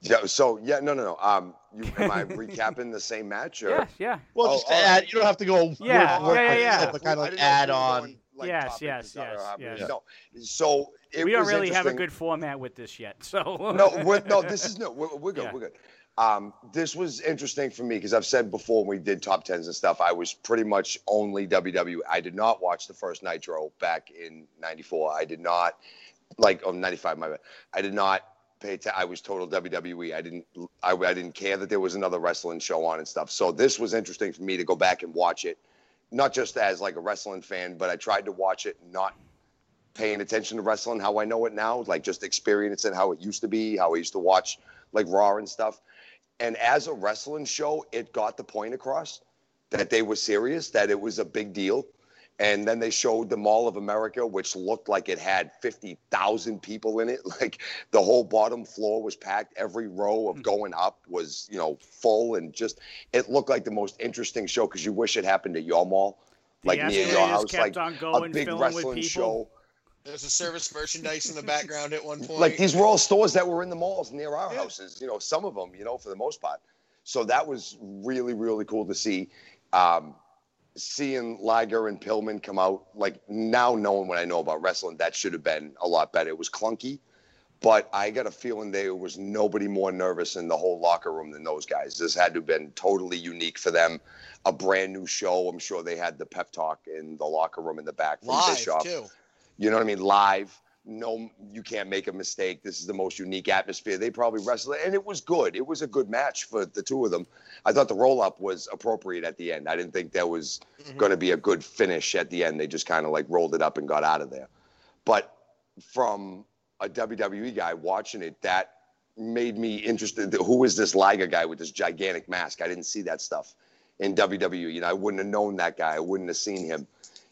yeah. So yeah, no, no, no. Um, you am I (laughs) recapping the same match? Or? Yeah, yeah. Well, Oh, just to all right. add, you don't have to go. Yeah, word for yeah, word, yeah, yeah. But kind of like add we were on. Like, Yes, yes, yes, yes. No. So we don't really have a good format with this yet, so. no, we're, no, this is no, we're, we're good, Yeah. we're good. Um, this was interesting for me because I've said before when we did top tens and stuff, I was pretty much only WWE. I did not watch the first Nitro back in '94. I did not like oh '95. My bad. I did not pay. T- I was total WWE. I didn't. I, I didn't care that there was another wrestling show on and stuff. So this was interesting for me to go back and watch it, not just as like a wrestling fan, but I tried to watch it not paying attention to wrestling how I know it now, like just experiencing how it used to be, how I used to watch like Raw and stuff. And as a wrestling show, it got the point across that they were serious, that it was a big deal. And then they showed the Mall of America, which looked like it had 50,000 people in it. (laughs) Like the whole bottom floor was packed. Every row of going up was, you know, full and just, it looked like the most interesting show because you wish it happened at your mall, The like near your escalators house, kept like on a going, big filling with wrestling people. show. There's a service merchandise in the background at one (laughs) point. Like these were all stores that were in the malls near our Yeah. houses, you know, some of them, you know, for the most part. So that was really, really cool to see. Um, seeing Liger and Pillman come out, like now knowing what I know about wrestling, that should have been a lot better. It was clunky, but I got a feeling there was nobody more nervous in the whole locker room than those guys. This had to have been totally unique for them. A brand new show. I'm sure they had the pep talk in the locker room in the back from live Bischoff. too. You know what I mean? Live. No, you can't make a mistake. This is the most unique atmosphere. They probably wrestled, and it was good. It was a good match for the two of them. I thought the roll up was appropriate at the end. I didn't think there was Mhm. going to be a good finish at the end. They just kind of like rolled it up and got out of there. But from a WWE guy watching it, that made me interested. Who is this Liger guy with this gigantic mask? I didn't see that stuff in WWE. You know, I wouldn't have known that guy. I wouldn't have seen him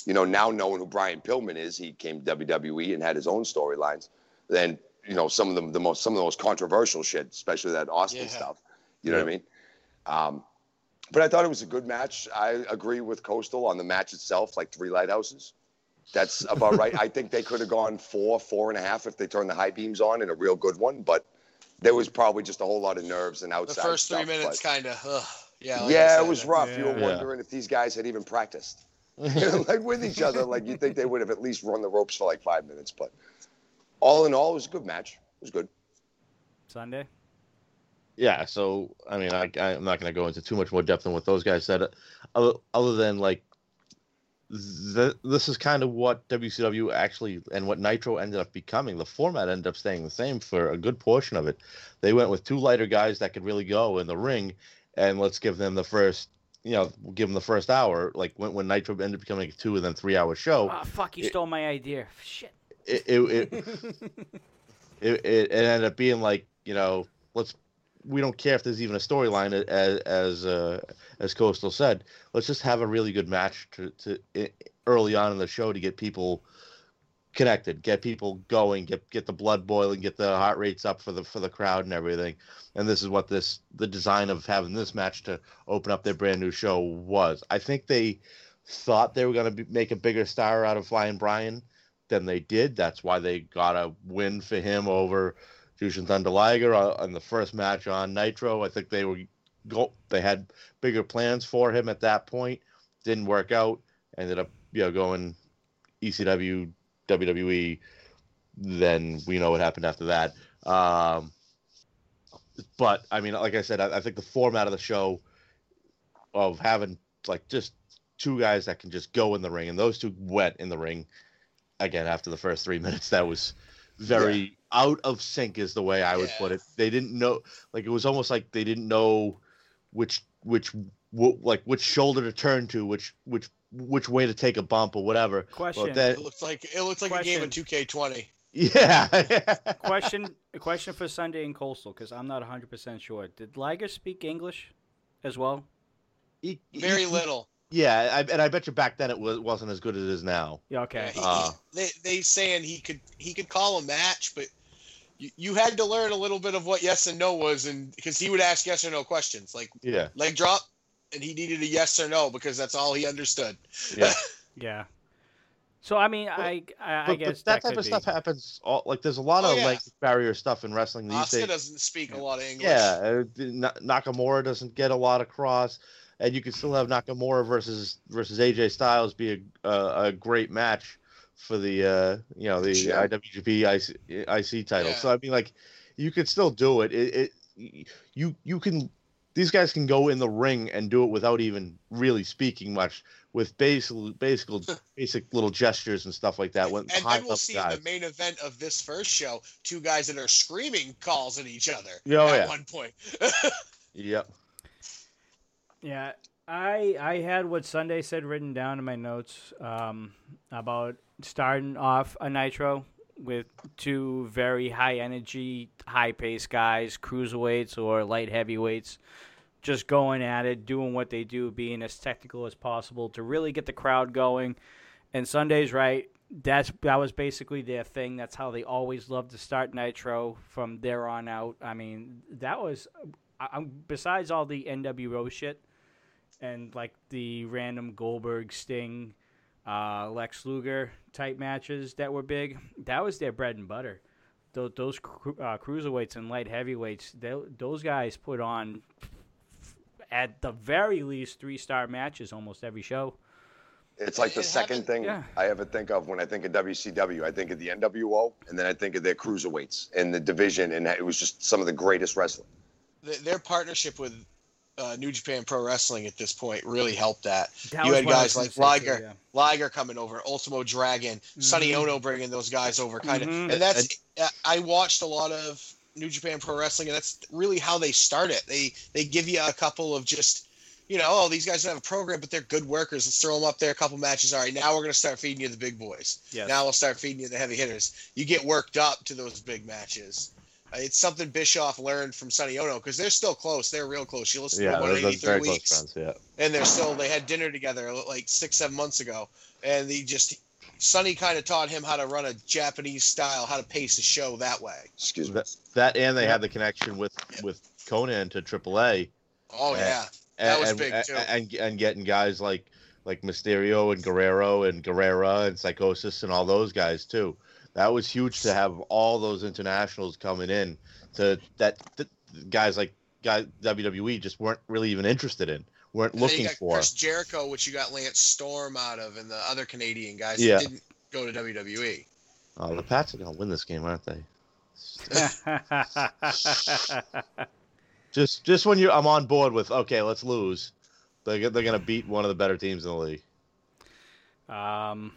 you know, now knowing who Brian Pillman is, he came to WWE and had his own storylines. Then, you know, some of them, the most, some of the most controversial shit, especially that Austin Yeah. stuff. You know what I mean? Um, but I thought it was a good match. I agree with Coastal on the match itself, like three lighthouses. That's about right. (laughs) I think they could have gone four, four and a half if they turned the high beams on in a real good one. But there was probably just a whole lot of nerves and outside. The first three stuff, minutes, kind of. Yeah. like yeah, said, it was rough. You were Yeah. wondering if these guys had even practiced. You know, like with each other. Like you think they would have at least run the ropes for like five minutes. But all in all, it was a good match. It was good. Sunday. Yeah, so I mean, I, I'm not going to go into too much more depth than what those guys said, uh, other, other than like th- this is kind of what WCW actually and what Nitro ended up becoming. The format ended up staying the same for a good portion of it. They went with two lighter guys that could really go in the ring, and let's give them the first, you know, give them the first hour. Like when, when Nitro ended up becoming a two and then three hour show, Oh, fuck! You it- stole my idea. Shit. it, it, (laughs) it, it, it, ended up being like you know let's we don't care if there's even a storyline as as uh, as coastal said let's just have a really good match to, to early on in the show to get people connected get people going get get the blood boiling get the heart rates up for the for the crowd and everything and this is what this the design of having this match to open up their brand new show was i think they thought they were going to make a bigger star out of flying brian than they did. That's why they got a win for him over Jushin Thunder Liger on, on the first match on Nitro. I think they were go they had bigger plans for him at that point. Didn't work out. Ended up you know going ECW, WWE. Then we know what happened after that. Um, but I mean, like I said, I, I think the format of the show of having like just two guys that can just go in the ring, and those two went in the ring again after the first three (laughs) minutes. That was very out of sync, is the way I would put it. They didn't know, like it was almost like they didn't know which which like which shoulder to turn to, which which which way to take a bump or whatever. Question. But that, It looked like it looks like a game in 2K20. yeah, (laughs) question. A question for Sunday in Coastal because I'm not 100 percent sure. Did Liger speak English as well? He- Very he- little. Yeah, I, and I bet you back then it was, wasn't as good as it is now. Yeah. Okay. He- he- Uh. they they saying he could he could call a match, but you, you had to learn a little bit of what yes and no was, and because he would ask yes or no questions, like Yeah, leg drop, and he needed a yes or no because that's all he understood. yeah. (laughs) Yeah. So I mean, I I, I but, guess but that, type could of be. stuff happens. All, like there's a lot Oh, of yeah. language barrier stuff in wrestling these Asuka days. doesn't speak a lot of English. Yeah, uh, Nakamura doesn't get a lot across, and you can still have Nakamura versus versus AJ Styles be a a, a great match for the uh, you know the Yeah. IWGP IC, IC title. Yeah. So I mean, like, you could still do it. It, it you you can these guys can go in the ring and do it without even really speaking much with basic basic (laughs) basic little gestures and stuff like that. When And then we'll level see in guys. the main event of this first show two guys that are screaming calls at each other Oh, at yeah. one point. (laughs) Yep. Yeah, I I had what Sunday said written down in my notes um, about starting off a Nitro with two very high energy, high pace guys, cruiserweights or light heavyweights, just going at it, doing what they do, being as technical as possible to really get the crowd going. And Sunday's right. That's that was basically their thing. That's how they always loved to start Nitro from there on out. I mean, that was I, I'm besides all the NWO shit and like the random Goldberg Sting, uh, Lex Luger type matches that were big. That was their bread and butter. Those, those uh, cruiserweights and light heavyweights, they, those guys put on at the very least three star matches almost every show. It's like the It second happened- thing yeah. I ever think of when I think of WCW. I think of the NWO, and then I think of their cruiserweights and the division, and it was just some of the greatest wrestling. Th- Their partnership with uh, New Japan Pro Wrestling at this point really helped that. That you had guys like gonna too, Liger, yeah. Liger coming over, Ultimo Dragon, Sonny Mhm. Onoo bringing those guys over, kind of. Mhm. And that's uh, I watched a lot of New Japan Pro Wrestling, and that's really how they start it. They they give you a couple of just. You know, oh, these guys don't have a program, but they're good workers. Let's throw them up there, a couple matches. All right, now we're going to start feeding you the big boys. Yes. Now we'll start feeding you the heavy hitters. You get worked up to those big matches. It's something Bischoff learned from Sonny Onoo because they're still close. They're real close. You listen Yeah, to them those, on those 83 very close weeks friends. Yeah. and they're still they had dinner together like six seven months ago and he just sonny kind of taught him how to run a japanese style how to pace a show that way Excuse me. That, that and they Yeah. had the connection with with Konnan to AAA. oh Yeah. yeah and, That was and, big, and- too. And, and getting guys like like Mysterio and Guerrero and Guerrera and Psychosis and all those guys too. That was huge to have all those internationals coming in to that, that guys like guys WWE just weren't really even interested in, weren't And then you looking got for. chris jericho which you got lance storm out of and the other canadian guys Yeah. that didn't go to wwe Oh, the Pats are gonna win this game, aren't they? (laughs) Just just when you I'm on board with okay, let's lose. They're, they're gonna beat one of the better teams in the league. um,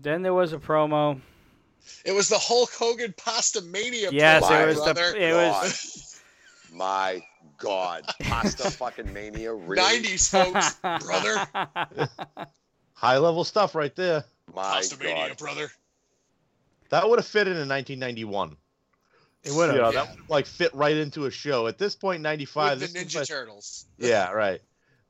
then there was a promo. it was the hulk hogan pasta mania Yes, promo, it was brother. the it was My God, pasta fucking mania, really? 90s folks (laughs) brother High level stuff right there. My pasta mania God. brother That would have fit in in 1991. It would have. You know, yeah. that would like fit right into a show. At this point, 95. with the this is ninja like- turtles yeah, right.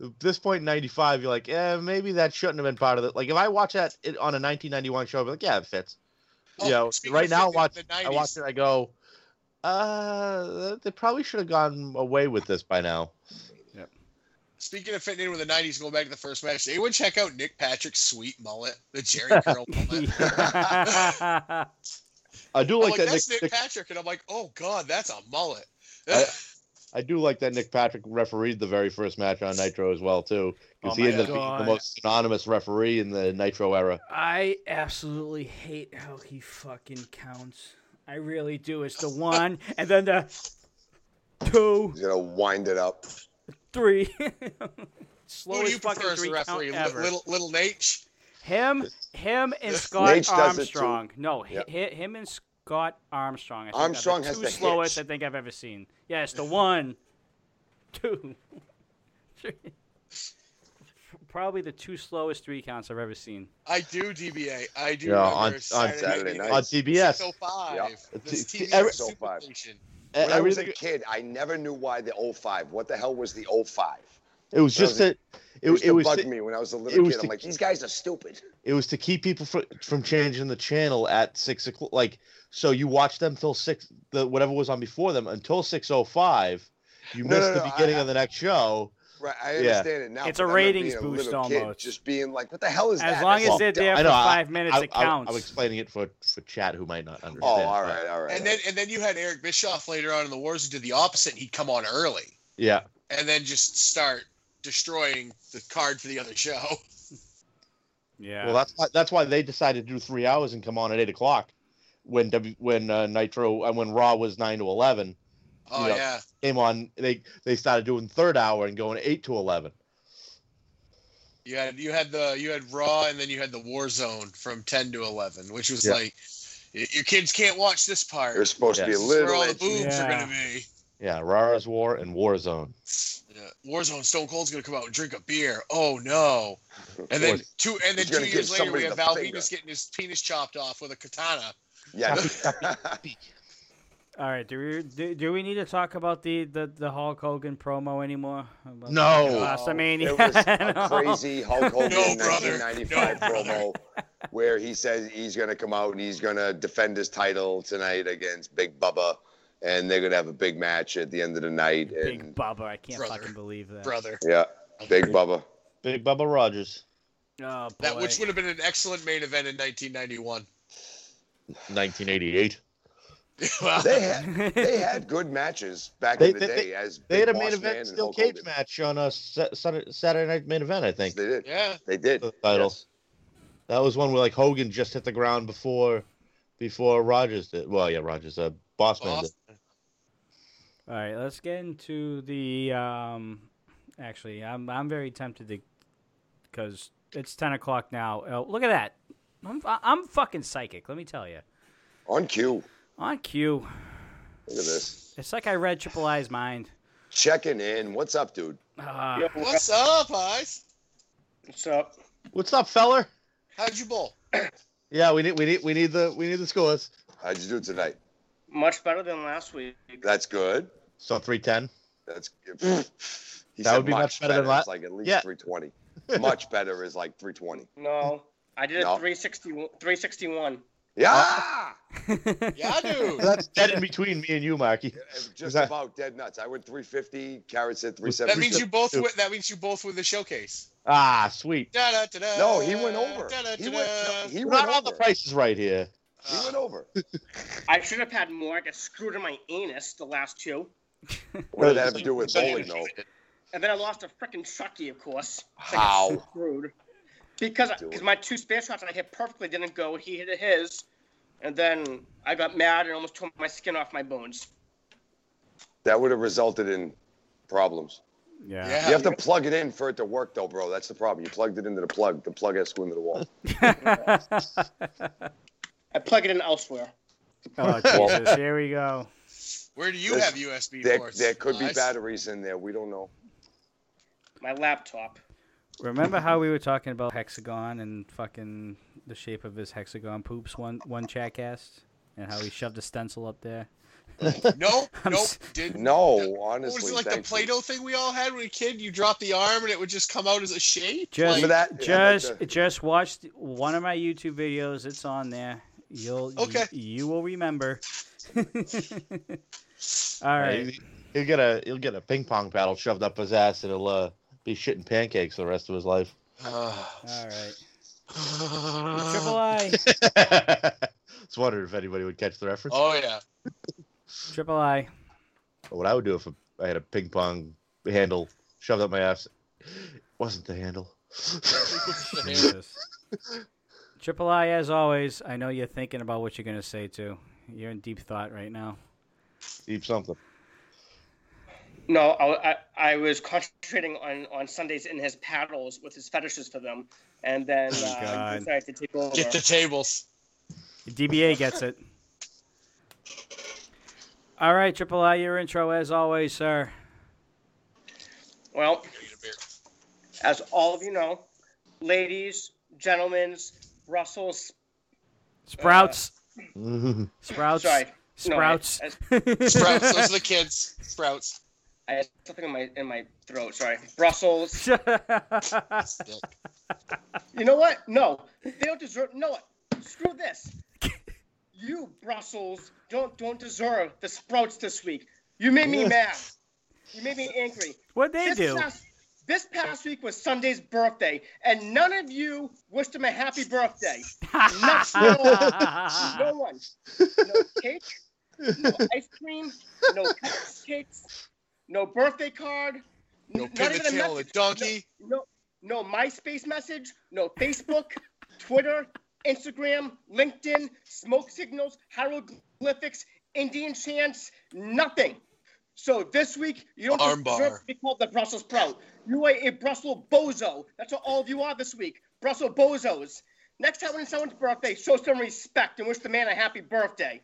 At this point, in 95, you're like, yeah, maybe that shouldn't have been part of it. Like, if I watch that on a 1991 show, I'd be like, yeah, it fits. Oh, you know, right now, fitting watch, I watch it, I go, uh, they probably should have gone away with this by now. Speaking of fitting in with the '90s, going back to the first match, did anyone check out Nick Patrick's sweet mullet, the Jheri (laughs) curl mullet? (laughs) I do I'm like like, that that's Nick, Nick, Nick- Patrick, and I'm like, oh god, that's a mullet. I- I do like that Nick Patrick refereed the very first match on Nitro as well too, because Oh he my ended up being the most synonymous referee in the Nitro era. I absolutely hate how he fucking counts. I really do. It's the one, and then the two, He's gonna wind it up. three. (laughs) Who do Slowest you fucking prefer as three the referee, count ever. little little Nate? Him, him, and Scott Nate does it too. Armstrong. No, hi- Yep. hi- him and Scott Armstrong. I think Armstrong are the has two the slowest hits. I think I've ever seen. Yes, the one, two, (laughs) three. Probably the two slowest three counts I've ever seen. I do DBA. I do. Yeah, remember on- on Saturday night. On TBS, 605. Yeah. This T- TV every- Super Station. When I was a kid, I never knew why the 05. What the hell was the 05? it was just was a- that It, it, used it to was bug to, me when I was a little was kid. to- I'm like, these guys are stupid. it was to keep people fr- from changing the channel at six o'clock. Like so, you watch them till six, the whatever was on before them until six oh five. You No, missed no, the beginning I- of the next show. Right, I Yeah. understand it now. It's a but I remember ratings being a boost little kid almost. Just being like, what the hell is As that? As long as That's- they're there for know, I- five minutes, I, it I, counts. I'm explaining it for for chat who might not oh, understand. oh, all but- right, all right. And then and then you had Eric Bischoff later on in the Wars who did the opposite. He'd come on early Yeah, and then just start destroying the card for the other show. (laughs) yeah. well, that's why, that's why they decided to do three hours and come on at eight o'clock when W when uh, Nitro and when Raw was nine to eleven Oh Yeah. yeah. came on. They they started doing third hour and going eight to eleven. You had you had the you had Raw and then you had the War Zone from ten to eleven, which was Yeah. like your kids can't watch this part. They're supposed to be a Yes. This is where little all the edgy. boobs are gonna be. Yeah, Rara's War and Warzone. Yeah. Warzone Stone Cold's gonna come out and drink a beer. Oh no! And then two and then He's two years later we have Val. Venis getting his penis chopped off with a katana. Yeah. (laughs) All right, do we do, do we need to talk about the, the, the Hulk Hogan promo anymore? About No. the Last Mania? It was a (laughs) No. crazy Hulk Hogan No, 1995 No, promo where he says he's going to come out and he's going to defend his title tonight against Big Bubba, and they're going to have a big match at the end of the night. Big And Bubba, I can't Brother. fucking believe that. brother. yeah, Big Bubba. Big Bubba Rogers, Oh boy. That which would have been an excellent main event in 1991. 1988. well, (laughs) They had they had good matches back They- in the they- day as They had a main Boss Man event and steel cage Hogan. match on a Saturday, Saturday night main event. I think They did. yeah. They did. the title. Yes. That was one where like Hogan just hit the ground before before Rogers did. Well, yeah, Rogers. Uh, Boss Man did. Boston. All right, let's get into the. Um, actually, I'm I'm very tempted to, because it's ten o'clock now. Oh, look at that! I'm I'm fucking psychic. Let me tell you. On cue. On cue, Look at this. it's like I read Triple I's mind. Checking in. What's up, dude? Uh, Yo, What's up, guys? What's up? What's up, feller? How'd you bowl? Yeah, we need we need we need the we need the scores. How'd you do tonight? Much better than last week. That's good. So three ten. That's good. (sighs) He That would be much better than It's like at least Yeah. 320. (laughs) much better is like 320. No, I did a No. 360, 361. Yeah. (laughs) Yeah, dude. (laughs) That's dead in between me and you, Marky. Just that- about dead nuts. I went 350. Carrot said That means you both. Win, that means you both win the showcase. Ah, sweet. Da, da, da, da, No, he went over. da, da, He went, da. no, he We're went not on the prices right here. He went over. I should have had more. I got screwed in my anus the last two. (laughs) What did that have to do with bowling, though? And then I lost a freaking Chucky, of course. So I How? Screwed. Because because my two spare shots I hit perfectly didn't go. He hit his. And then I got mad and almost tore my skin off my bones. That would have resulted in problems. yeah. Yeah. You have to plug it in for it to work, though, bro. That's the problem. You plugged it into the plug. The plug has to go into the wall. (laughs) I plug it in elsewhere. oh Jesus! Here we go. Where do you There's- have USB There, ports? there could be batteries in there. We don't know. My laptop. Remember how we were talking about hexagon and fucking the shape of his hexagon poops one one chatcast and how he shoved a stencil up there. (laughs) No, (laughs) I'm nope. s- Did No, What honestly. was it like the. Play-Doh thing we all had when we were a kid? You drop the arm and it would just come out as a shape. Just, Remember that? Just, like the- just watch one of my YouTube videos. It's on there. You'll, Okay. you, you will remember. (laughs) All right. He- He'll get a he'll get a ping pong paddle shoved up his ass and he'll uh, be shitting pancakes the rest of his life. All right. (laughs) Triple I. (laughs) Just wondered if anybody would catch the reference. oh yeah. Triple I. What I would do if I had a ping pong handle shoved up my ass wasn't the handle. (laughs) Jesus. Triple I, as always, I know you're thinking about what you're going to say, too. You're in deep thought right now. Deep something. No, I, I, I was concentrating on, on Sundays in his paddles with his fetishes for them, and then Oh, uh, God. decided to take over. Get the tables. DBA gets it. All right, Triple I, your intro, as always, sir. Well, as all of you know, ladies, gentlemen, Brussels. Sprouts. Mhm. (laughs) Sprouts. Sorry, no, Sprouts. I- (laughs) Sprouts. Those are the kids. Sprouts. I had something in my in my throat. Sorry, Brussels. (laughs) You know what? No, they don't deserve. No, what? Screw this. You Brussels don't don't deserve the Sprouts this week. You made me mad. You made me angry. What'd they this do? Past, this past week was Sunday's birthday, and none of you wished him a happy birthday. (laughs) Not no one. No cake. No (laughs) ice cream. No cupcakes. No birthday card. No n- pin not the a tail of a donkey. No, no MySpace message. No Facebook, (laughs) Twitter, Instagram, LinkedIn, smoke signals, hieroglyphics, Indian chants. Nothing. So this week you don't Armbar. deserve to be called the Brussels sprout. You are a Brussels bozo. That's what all of you are this week. Brussels bozos. Next time when it's someone's birthday, show some respect and wish the man a happy birthday.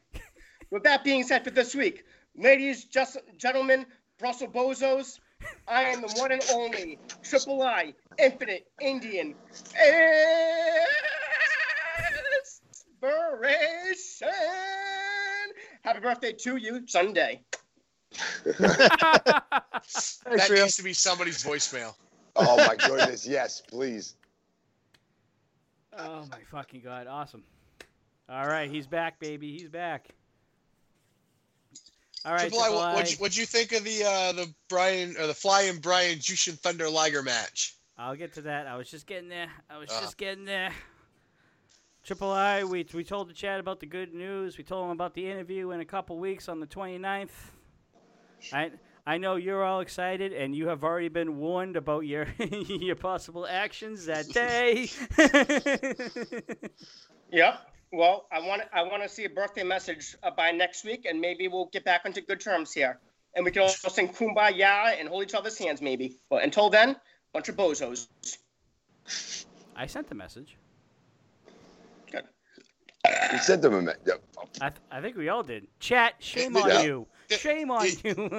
With that being said for this week, ladies, just, gentlemen, Brussels bozos, I am the one and only Triple I Infinite Indian Inspiration, Happy birthday to you, Sunday. That needs to be somebody's voicemail. Oh my goodness, (laughs) yes, please. oh my fucking god! Awesome. All right, he's back, baby. He's back. All right, Triple I, what, I. what'd, you, what'd you think of the uh, the Brian or the Flying Brian Jushin Thunder Liger match? I'll get to that. I was just getting there. I was Uh. just getting there. Triple I, we, we told the chat about the good news. We told them about the interview in a couple weeks on the 29th. I I know you're all excited, and you have already been warned about your (laughs) your possible actions that day. (laughs) Yep. Well, I want I want to see a birthday message uh, by next week, and maybe we'll get back onto good terms here, and we can also sing "Kumbaya" and hold each other's hands, maybe. But until then, bunch of bozos. I sent the message. Good. You sent them a me- yeah, I, th- I think we all did. Chat, shame on Yeah. you. Shame on you.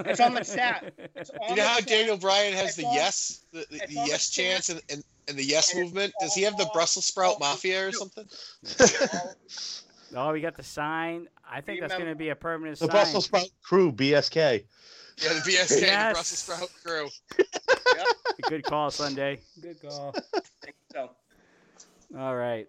It's on the chat. (laughs) On You know how chat. Daniel Bryan has It's the on- yes, the, the, the on the yes chance and, and, and the yes And movement? Does he have the Brussels sprout mafia or something? (laughs) oh, we got the sign. I think that's going to be a permanent The sign. Brussels sprout crew, BSK. Yeah, the BSK, Yes. the Brussels sprout crew. (laughs) Good call, Sunday. Good call. So, All right.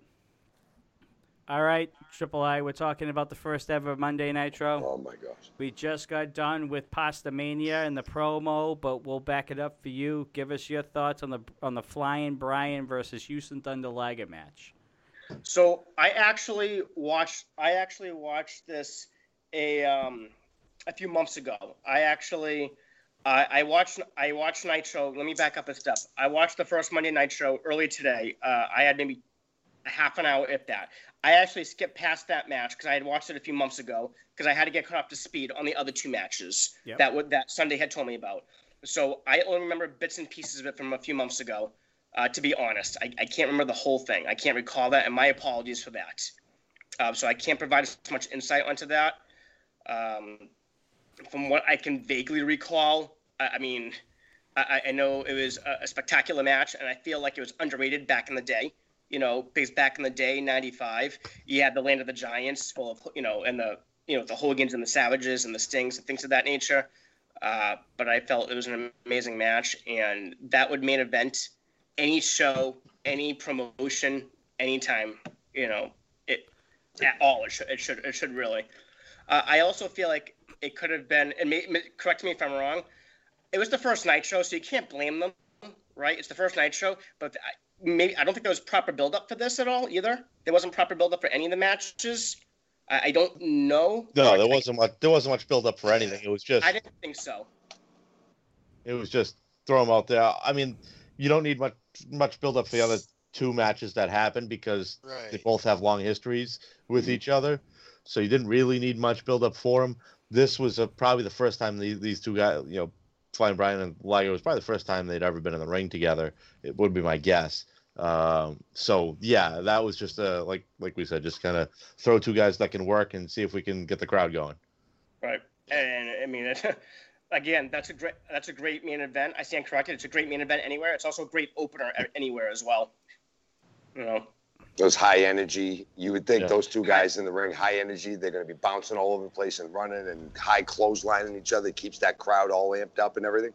All right, Triple I, we're talking about the first ever Monday Nitro. Oh my gosh. We just got done with Pasta Mania and the promo, but we'll back it up for you. Give us your thoughts on the on the Flying Brian versus Jushin Thunder Liger match. so I actually watched. I actually watched this a um, a few months ago. I actually. I I watched I watched Nitro. Let me back up a step. I watched the first Monday Night Show early today. Uh, I had maybe a half an hour, if that. I actually skipped past that match because I had watched it a few months ago because I had to get caught up to speed on the other two matches Yep. that would that Sunday had told me about. So I only remember bits and pieces of it from a few months ago. Uh, to be honest, I, I can't remember the whole thing. I can't recall that, and my apologies for that. Uh, so I can't provide as much insight onto that. Um, from what I can vaguely recall, I, I mean, I, I know it was a, a spectacular match, and I feel like it was underrated back in the day. You know, because back in the day, '95, you had the Land of the Giants, full of you know, and the you know the Hooligans and the Savages and the Stings and things of that nature. Uh, but I felt it was an amazing match, and that would main event any show, any promotion, anytime. You know, it at all. It should. It should. It should really. Uh, I also feel like it could have been, and may, correct me if I'm wrong. It was the first night show, so you can't blame them, right? It's the first night show, but maybe I don't think there was proper build up for this at all either. There wasn't proper build up for any of the matches. I, I don't know. No, there I- wasn't much. There wasn't much build up for anything. It was just. I didn't think so. It was just throw them out there. I mean, you don't need much much build up for the other two matches that happened because they both have long histories with Mm-hmm. each other. So you didn't really need much build up for them. This was a, probably the first time these, these two guys, you know, Flying Brian and Liger was probably the first time they'd ever been in the ring together. It would be my guess. Um, so yeah, that was just a like like we said, just kind of throw two guys that can work and see if we can get the crowd going. Right. And I mean, (laughs) again, that's a great that's a great main event. I stand corrected. It's a great main event anywhere. It's also a great opener anywhere as well. You know. Those high energy. You would think Yeah. those two guys in the ring, high energy. They're going to be bouncing all over the place and running and high clotheslining each other. Keeps that crowd all amped up and everything.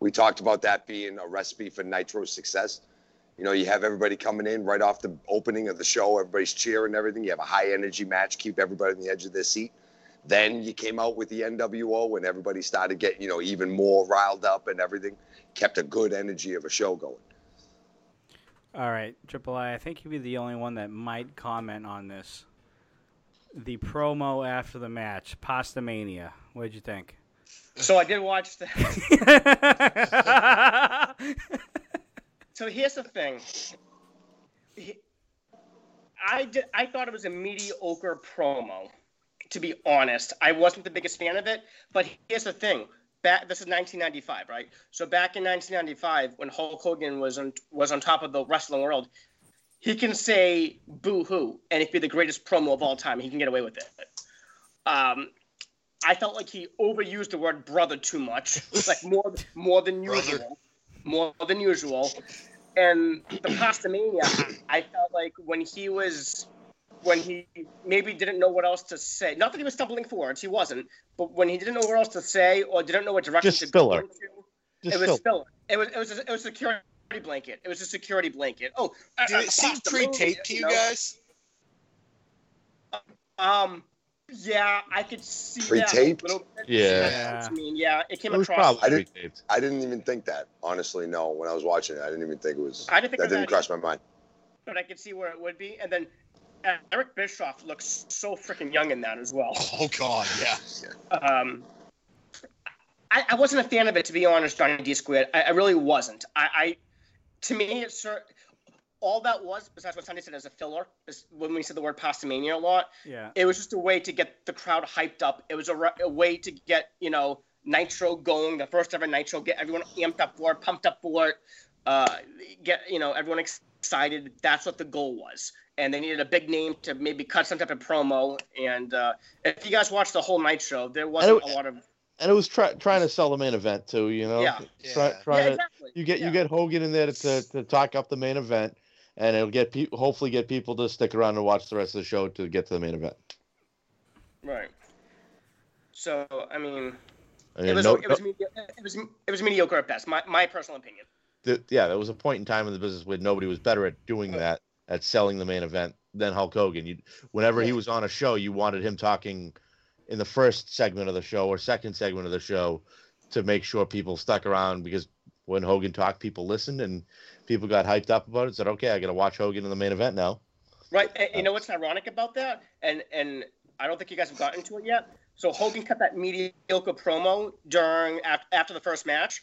We talked about that being a recipe for Nitro success. You know, you have everybody coming in right off the opening of the show. Everybody's cheering and everything. You have a high energy match. Keep everybody on the edge of their seat. Then you came out with the NWO and everybody started getting, you know, even more riled up and everything. Kept a good energy of a show going. All right, Triple I, I think you'd be the only one that might comment on this. The promo after the match, Pasta Mania. What'd you think? So I did watch that. (laughs) (laughs) So here's the thing. I did. I thought it was a mediocre promo. To be honest, I wasn't the biggest fan of it. But here's the thing. Back, this is 1995, right? So back in 1995, when Hulk Hogan was on was on top of the wrestling world, he can say "boo hoo" and it be the greatest promo of all time. He can get away with it. Um, I felt like he overused the word "brother" too much, (laughs) like more more than Brother. usual, more than usual. And the Pasta Mania, I felt like when he was when he maybe didn't know what else to say. Not that he was stumbling forwards, he wasn't. But when he didn't know what else to say or didn't know what direction Just to filler. go into, Just it was Phil- filler. It was it was a, it was a security blanket. It was a security blanket. Oh, Did uh, it seem across the moon, pre-taped to you know? guys? Um, yeah, I could see Pre-taped? that a little. Yeah. Yeah. I mean, yeah, it came it was across. I didn't- I didn't even think that. Honestly, no. When I was watching it, I didn't even think it was. I didn't think that didn't cross my mind. but I could see where it would be. And then Eric Bischoff looks so freaking young in that as well. (laughs) Oh God, yeah. Um, I, I wasn't a fan of it to be honest, Johnny D squared. I, I really wasn't. I, I to me, it's cer- all that was besides what Sunday said as a filler. Is when we said the word pastamania a lot. Yeah. It was just a way to get the crowd hyped up. It was a, a way to get you know Nitro going, the first ever Nitro, get everyone amped up for it, pumped up for it, uh, get you know everyone excited. That's what the goal was, and they needed a big name to maybe cut some type of promo. And uh, if you guys watched the whole Nitro, there wasn't it- a lot of And it was try, trying to sell the main event too. You know. Yeah. Try, Yeah. trying yeah, to, exactly. you get Yeah. you get Hogan in there to, to, to talk up the main event, and it'll get people hopefully get people to stick around and watch the rest of the show to get to the main event. right. So I mean, I it was no- it was medi- it was it was mediocre at best. My my personal opinion. Th- yeah, there was a point in time in the business where nobody was better at doing that, at selling the main event than Hulk Hogan. You, whenever he was on a show, you wanted him talking in the first segment of the show or second segment of the show to make sure people stuck around because when Hogan talked, people listened and people got hyped up about it. Said, "Okay, I got to watch Hogan in the main event now." Right. And you uh, know what's ironic about that? And and I don't think you guys have gotten to it yet. So Hogan cut that mediocre promo during after the first match,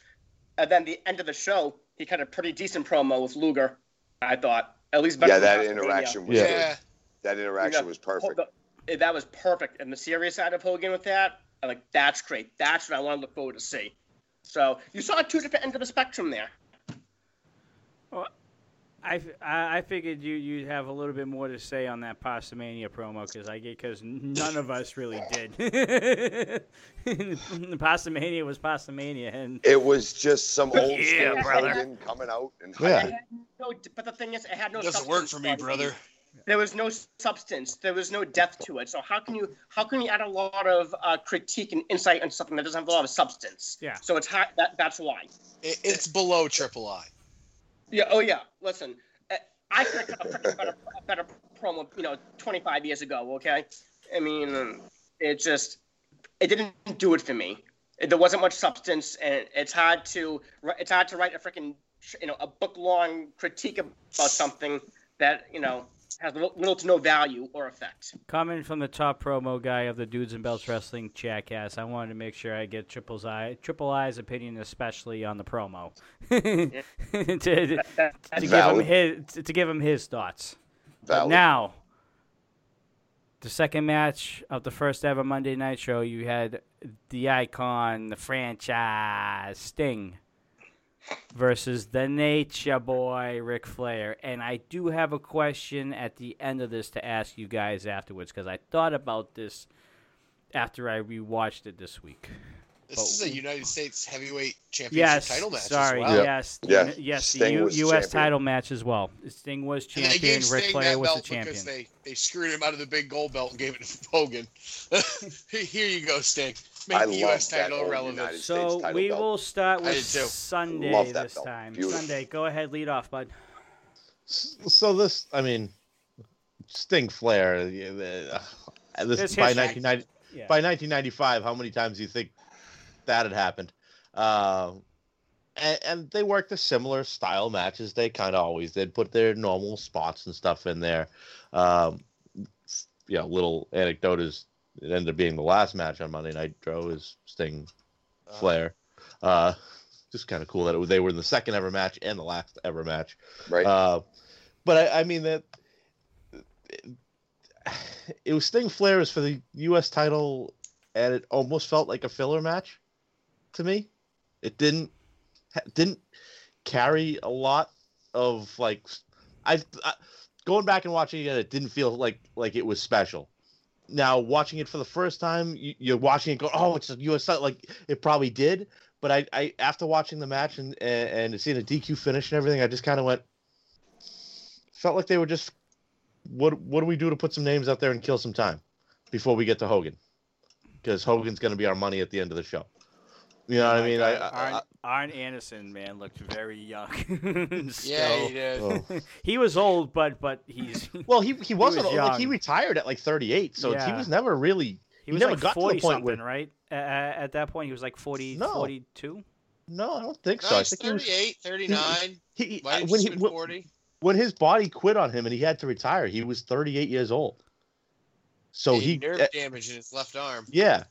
and then the end of the show, he cut a pretty decent promo with Luger. I thought at least better. Yeah, than that interaction was Yeah. good. That interaction Yeah. was perfect. The- that was perfect. And the serious side of Hogan with that, I'm like, that's great. That's what I want to look forward to see. So you saw two different ends of the spectrum there. I, f- I I figured you you'd have a little bit more to say on that Pastamania promo because I get because none of us really did. (laughs) the Pastamania was Pastamania, and It was just some old Yeah, school brother. Coming out and Yeah. It hyping. had no, but the thing is, it had no. It doesn't work for me, brother. There was no substance. There was no depth to it. So how can you how can you add a lot of uh, critique and insight on something that doesn't have a lot of substance? Yeah. So it's high, that that's why. It, it's below Triple I. Yeah. Oh yeah. Listen, uh, I could have cut a better, a better promo, you know, 25 years ago. Okay. I mean, it just it didn't do it for me. There wasn't much substance, and it's hard to it's hard to write a freaking you know a book long critique about something that you know has little, little to no value or effect. coming from the top promo guy of the Dudes and Belts Wrestling Chatcast, I wanted to make sure I get Triple's eye Triple I's opinion, especially on the promo, (laughs) to, to, That- that- to give him his to, to give him his thoughts. Now, the second match of the first ever Monday Night Show, you had the icon, the franchise Sting versus the Nature Boy Ric Flair. And I do have a question at the end of this to ask you guys afterwards because I thought about this after I rewatched it this week. This But- is a United States Heavyweight Championship Yes, title match sorry, as well. Yeah. yes, Yeah, the- yes, Sting the U- was U.S. champion. title match as well. Sting was champion, gave Ric Flair was the champion. because they, they screwed him out of the big gold belt and gave it to Hogan. (laughs) Here you go, Sting. Make I the U.S. that title relevant. So title we belt. will start with. Sunday Love that this belt. time. Beautiful. Sunday, go ahead, lead off, bud. So this, I mean, Sting Flair. yeah, uh, This There's by history. 1990, Yeah. by 1995, how many times do you think that had happened? Uh, and, and they worked a similar style matches. They kind of always did. Put their normal spots and stuff in there. Um, you know, little anecdote is it ended up being the last match on Monday Night Nitro is Sting Uh, Flair. Uh, just kind of cool that it, was- they were in the second ever match and the last ever match. right? Uh, but I, I mean that it was Sting Flair was for the U.S. title, and it almost felt like a filler match to me. It didn't didn't carry a lot of like I, I going back and watching it. It didn't feel like like it was special. Now watching it for the first time, you, you're watching it go, oh, it's a. Like it probably did, but I, I after watching the match and and, and seeing a DQ finish and everything, I just kind of went felt like they were just what what do we do to put some names out there and kill some time before we get to Hogan? Because Hogan's going to be our money at the end of the show. You know what I mean? God, I, I, Arn, Arn Anderson, man, looked very young. (laughs) Yeah, he did. oh. (laughs) he was old, but but he's (laughs) Well, he he wasn't was like he retired at like 38, so he was never really. he He was never like got to the 40 point something, where- right? Uh, at that point, he was like 40, No. 42. No, I don't think No, so. I he's think he was 38, 39. he, he- when he when, 40. when his body quit on him and he had to retire, he was 38 years old. So He he nerve eh, damage in his left arm. yeah.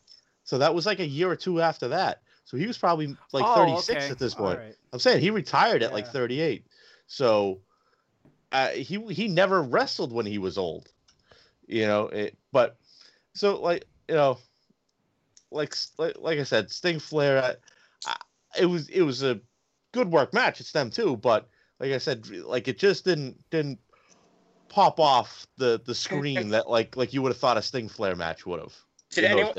So that was like a year or two after that. So he was probably like Oh, 36 okay. at this point. right. I'm saying he retired at like 38. So uh, he he never wrestled when he was old. You know, it, but so like you know, like like, like I said, Sting Flair. I, I, it was it was a good work match. It's them too, but like I said, like it just didn't didn't pop off the the screen (laughs) that like like you would have thought a Sting Flair match would have. Did anyone-.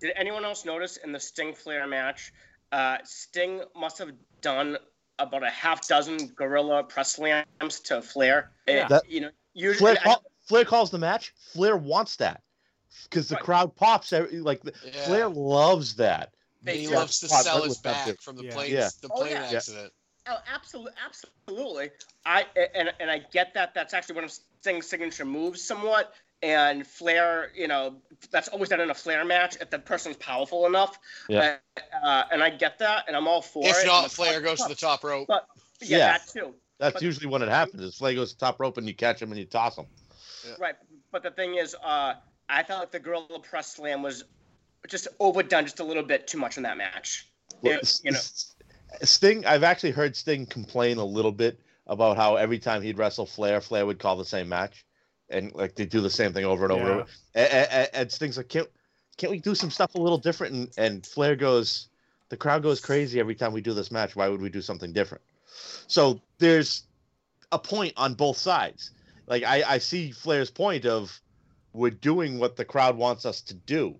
Did anyone else notice in the Sting Flair match, uh, Sting must have done about a half dozen gorilla press slams to Flair. Yeah. That- you know, usually Flair, I- call, Flair calls the match. Flair wants that because the Right. crowd pops. Every, like Yeah. Flair loves that. they he loves to Spot sell right his back too. from the Yeah. plane, Yeah. the Oh, plane yeah. accident. Oh, absolutely, absolutely. I and and I get that. That's actually one of Sting's signature moves, somewhat. And Flair, you know, that's always done in a Flair match if the person's powerful enough. Yeah. Uh, uh, and I get that, and I'm all for it. If not, the Flair crowd goes to the top rope. But yeah, Yeah. that too. That's But- usually when it happens. Is Flair goes to the top rope and you catch him and you toss him. Right, but the thing is, uh, I felt like the gorilla press slam was just overdone just a little bit too much in that match. Well, Yeah, S- you know. Sting. I've actually heard Sting complain a little bit about how every time he'd wrestle Flair, Flair would call the same match, and like they do the same thing over and over. Yeah. And. And, and, Sting's like, can't can't we do some stuff a little different? And and Flair goes, the crowd goes crazy every time we do this match. Why would we do something different? So there's a point on both sides. Like I, I see Flair's point of we're doing what the crowd wants us to do.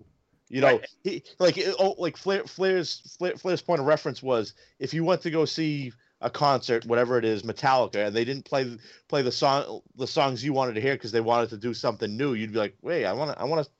You know, Right. he like oh like Flair Flair's Flair, Flair's point of reference was if you went to go see a concert, whatever it is, Metallica, and they didn't play play the song the songs you wanted to hear because they wanted to do something new, you'd be like, wait, I want to I want to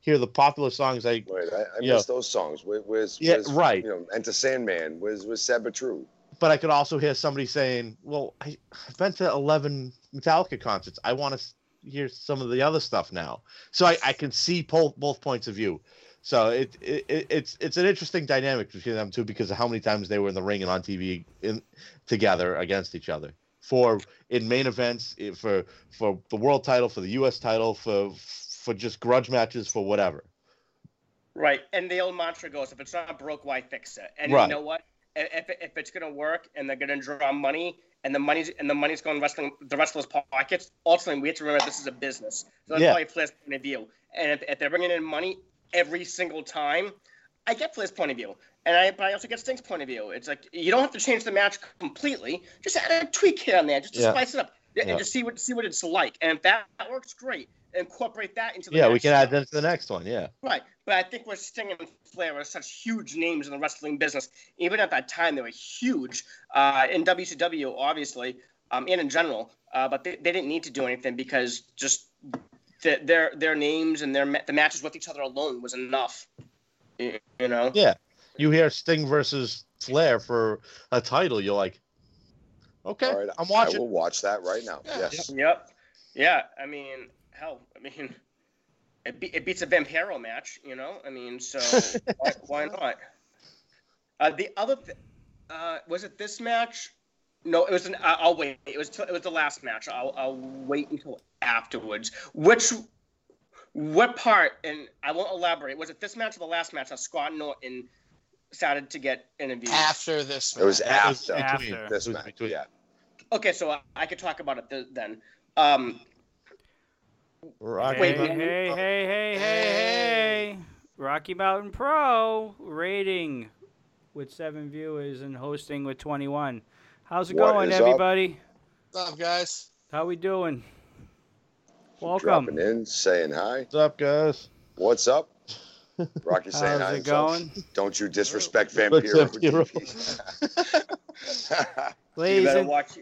hear the popular songs. I Wait, I, I miss those songs. Where, where's, Yeah, where's, right. You know, Enter Sandman. Where's, where's True? but I could also hear somebody saying, well, I, I've been to eleven Metallica concerts. I want to hear some of the other stuff now. So I, I can see both both points of view. So it, it it- it's it's an interesting dynamic between them two because of how many times they were in the ring and on TV in together against each other for in main events eh, for for the world title for the U.S. title for for just grudge matches for whatever. Right, and the old mantra goes, "If it's not broke, why fix it?" And Right. you know what? If, if it's gonna work and they're gonna draw money and the money's and the money's going wrestling the wrestlers' pockets, ultimately we have to remember this is a business. So that's Yeah. probably Flair's point of view. And if, if they're bringing in money every single time, I get Flair's point of view, and I but I also get Sting's point of view. It's like you don't have to change the match completely; just add a tweak here and there, just to Yeah. spice it up, and Yeah. just see what see what it's like. And if that works, great. Incorporate that into the Yeah, we can add show. that to the next one. Yeah. Right, but I think where Sting and Flair are such huge names in the wrestling business, even at that time they were huge uh, in WCW, obviously, um, and in general. Uh, but they, they didn't need to do anything because just the, their their names and their the matches with each other alone was enough. You, you know. Yeah. You hear Sting versus Flair for a title, you're like, okay, All right, I'm watching. I will watch that right now. Yeah. Yes. Yep. Yeah. I mean, hell. I mean, it, be, it beats a Vampiro match. You know. I mean, so (laughs) why, why not? Uh, the other, th- uh, was it this match? No, it was an. I- I'll wait. It was. It was the last match. I'll. I'll wait until afterwards. Which, what part? And I won't elaborate. Was it this match or the last match that Scott Norton started to get interviewed? After this, It was match. That was after this it was match. between- Yeah. Okay, so I, I could talk about it th- then. Um, Rocky Wait, Hey, Mountain- hey, hey, hey, hey, hey. Rocky Mountain Pro rating with seven viewers and hosting with 21. How's it What going, is up? everybody? What's up, guys? How we doing? Welcome. Dropping in, saying hi. What's up, guys? What's up? (laughs) Rocky saying hi. How's it himself. going? Don't you disrespect What's Vampiro. up, you Ladies better and, watch.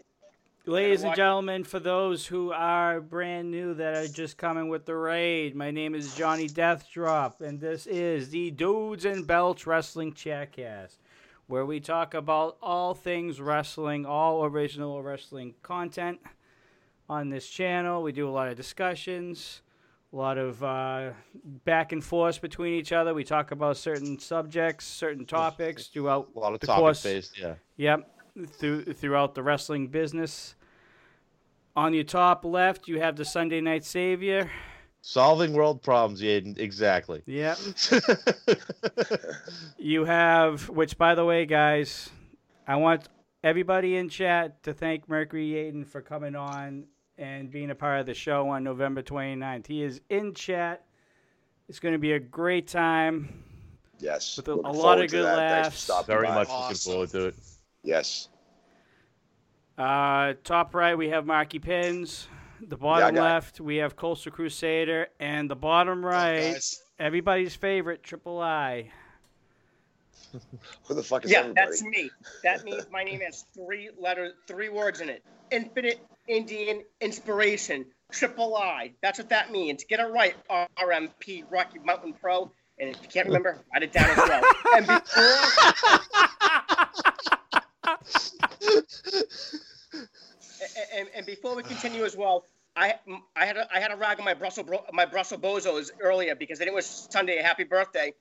Ladies and gentlemen, for those who are brand new that are just coming with the raid, my name is Johnny Deathdrop, and this is the Dudes and Belts Wrestling Chatcast, where we talk about all things wrestling, all original wrestling content on this channel. We do a lot of discussions, a lot of uh, back and forth between each other. We talk about certain subjects, certain topics throughout A lot of The topic course- based, yeah. Yep, through throughout the wrestling business. On your top left, you have the Sunday Night Savior. Solving world problems, Yaden. Exactly. Yep. (laughs) You have, which by the way, guys, I want everybody in chat to thank Mercury Yaden for coming on and being a part of the show on November 29th. He is in chat. It's going to be a great time. Yes. With a- a lot of good that. Laughs. Very by. much Awesome. looking forward to it. Yes. Uh, top right, we have Marky Pins. (laughs) The bottom got it. left, we have Coastal Crusader. And the bottom right, Guys, everybody's favorite, Triple I. Who the fuck is that? Yeah, everybody? that's me. That means my name has three letters, three words in it. Infinite Indian Inspiration, Triple I. That's what that means. Get it right, RMP, Rocky Mountain Pro. And if you can't remember, (laughs) write it down as well. And before, (laughs) and, and, and before we continue as well, I I had a, I had a rag on my Brussels my Brussels bozos earlier because they didn't wish Sunday a happy birthday.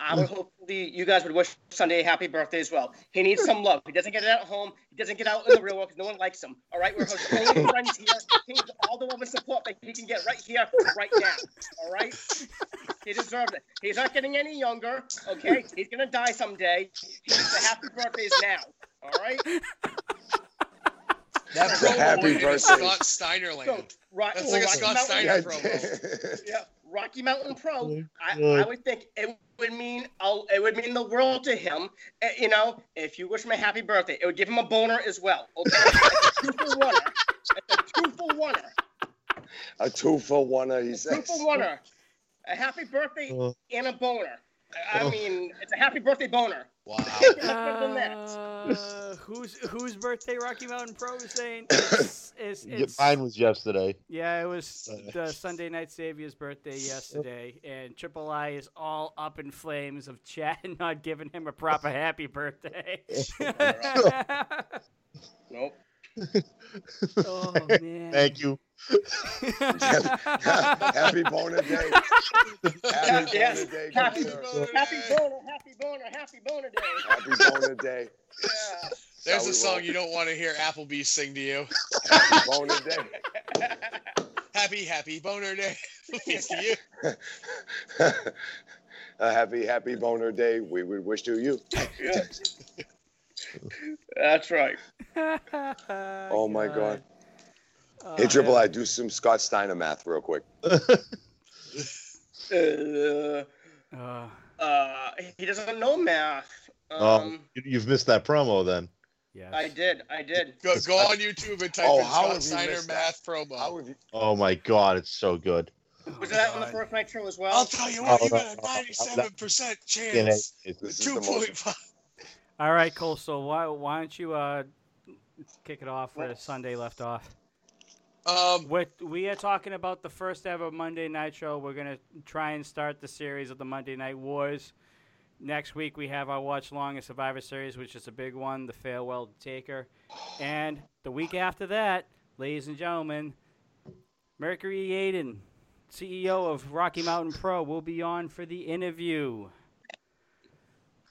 I would hopefully you guys would wish Sunday a happy birthday as well. He needs some love. He doesn't get it at home. He doesn't get out in the real world because no one likes him. All right, we're his only (laughs) friends here. He needs all the love and support that he can get right here, right now. All right, he deserves it. He's not getting any younger. Okay, he's gonna die someday. He needs the happy birthdays now. All right. That promo Happy birthday. Scott Steiner land. So, Rock, That's like a Scott Mountain- Steiner Yeah, promo. Yeah, Rocky Mountain Pro. Oh, I, I would think it would mean I'll, it would mean the world to him. Uh, you know, if you wish him a happy birthday, it would give him a boner as well. Okay, a two for one. A two for one. a two for one, he Two for one. A happy birthday Oh. and a boner. I I Oh. mean, it's a happy birthday boner. Wow. Nothing better than that. Uh, whose whose birthday Rocky Mountain Pro is saying? (coughs) It's, it's, it's, Mine was yesterday. yeah, it was Uh, the Sunday Night Savior's birthday (laughs) yesterday, and Triple I is all up in flames of chat and not giving him a proper happy birthday. (laughs) (laughs) Nope. Oh (laughs) man! Thank you. (laughs) Happy boner day. (laughs) Happy Yes, boner day. happy boner. Happy boner, happy boner, happy boner day. Happy boner day. Yeah. There's Shall a song roll? you don't want to hear Applebee's sing to you. Happy boner day. Happy, happy boner day. It's to you. a happy, happy boner day. We would wish to you. Yeah. That's right. (laughs) Oh, my God. Oh, Hey, Triple. I, do some Scott Steiner math real quick. Uh, (laughs) Uh, uh, he doesn't know math. Oh, Um, you- you've missed that promo then. yes. I did. I did. Go, go on YouTube and type Oh, in how Scott Steiner missed that? math promo. How you? Oh my God, it's so good. Oh, Was that on the God. first night show as well? I'll tell you what, Oh, you got a no, no, no, 97% chance. it's- This is Two the point most. five. All right, Cole. So why why don't you uh kick it off where Sunday left off? Um, We're, we are talking about the first ever Monday Night Show. We're gonna try and start the series of the Monday Night Wars. Next week we have our watch long and Survivor Series, which is a big one, the Farewell to Taker, and the week after that, ladies and gentlemen, Mercury Yaden, CEO of Rocky Mountain Pro, will be on for the interview.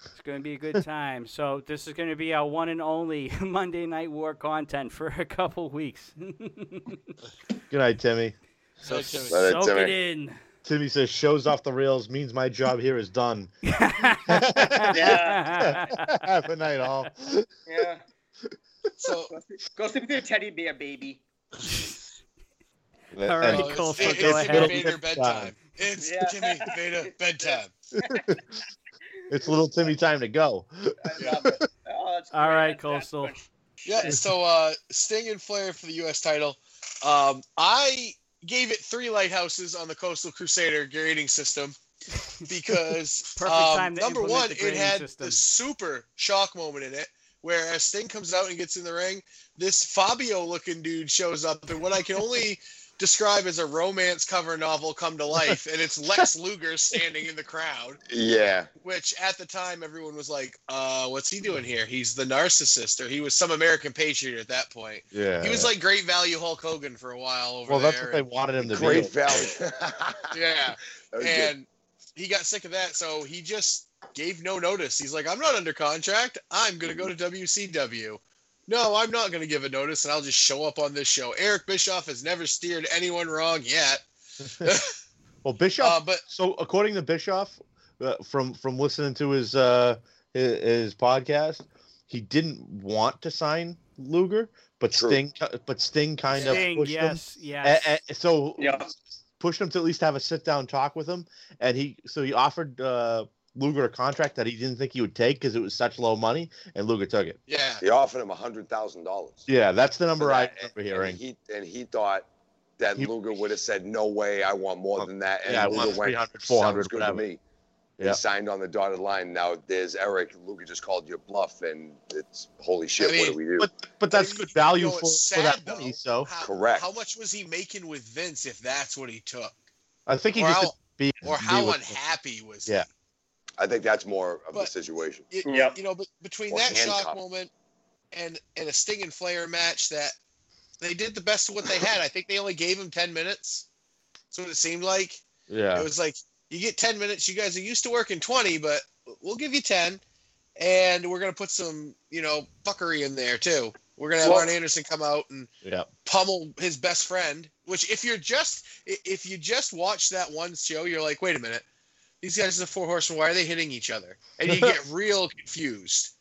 It's going to be a good time. So this is going to be our one and only (laughs) Monday Night War content for a couple weeks. (laughs) Good night, Timmy. so Good Timmy. Let it, soak it Timmy. in. Timmy says shows off the rails means my job here is done. (laughs) Yeah. Have a night, all. Yeah. so Go sleep, go with your teddy bear, baby. All right, uh, Cole, it's, so it's go Timmy ahead. Vader bedtime. It's Yeah. Timmy Vader bedtime. It's little Timmy time to go. I love it. Oh, that's All great. right, That's- Coastal. Yeah, so uh, Sting and Flair for the U.S. title. Um, I gave it three lighthouses on the Coastal Crusader grading system because (laughs) um, time to number one, it had system. the super shock moment in it where as Sting comes out and gets in the ring, this Fabio looking dude shows up, and what I can only describe as a romance cover novel come to life, and it's Lex (laughs) Luger standing in the crowd. Yeah. Which at the time everyone was like, uh, what's he doing here? He's the narcissist, or he was some American patriot at that point. Yeah. He was like great value Hulk Hogan for a while over well, there. Well, that's what they wanted him to do. Great be. (laughs) value. yeah. (laughs) That was good. and he got sick of that, so he just gave no notice. He's like, I'm not under contract. I'm gonna go to WCW. No, I'm not gonna give a notice, and I'll just show up on this show. Eric Bischoff has never steered anyone wrong yet. (laughs) Well, Bischoff. Uh, but so according to Bischoff, uh, from from listening to his uh his, his podcast, he didn't want to sign Luger, but True. Sting but Sting kind of pushed yes, him. yes. A- a- so Yeah. pushed him to at least have a sit down talk with him, and he so he offered uh, Luger a contract that he didn't think he would take because it was such low money, and Luger took it. yeah, He offered him a hundred thousand dollars. Yeah, that's the number I remember and hearing. he and he thought that He- Luger would have said, "No way, I want more than that." And Yeah, I Luger want went, 400, "Sounds good whatever." to me. Yeah. He signed on the dotted line. Now there's Eric. Luger just called you a bluff, and it's holy shit. I what do we do? But but that's You- good value you know, for, it's for that sad, money. So How, Correct. How much was he making with Vince if that's what he took, I think he or just how, be or be how with- unhappy was Yeah. I think that's more of the situation. he? You, Yep. you know, but between Or that shock moment and and a Sting and Flair match that they did the best of what they had. I think they only gave him ten minutes. That's what it seemed like. Yeah. It was like you get ten minutes. You guys are used to working twenty, but we'll give you ten, and we're gonna put some you know fuckery in there too. We're gonna have Well- Arn Anderson come out and yeah. pummel his best friend. Which if you're just if you just watch that one show, you're like, wait a minute, these guys are the four horsemen. Why are they hitting each other? And you (laughs) get real confused.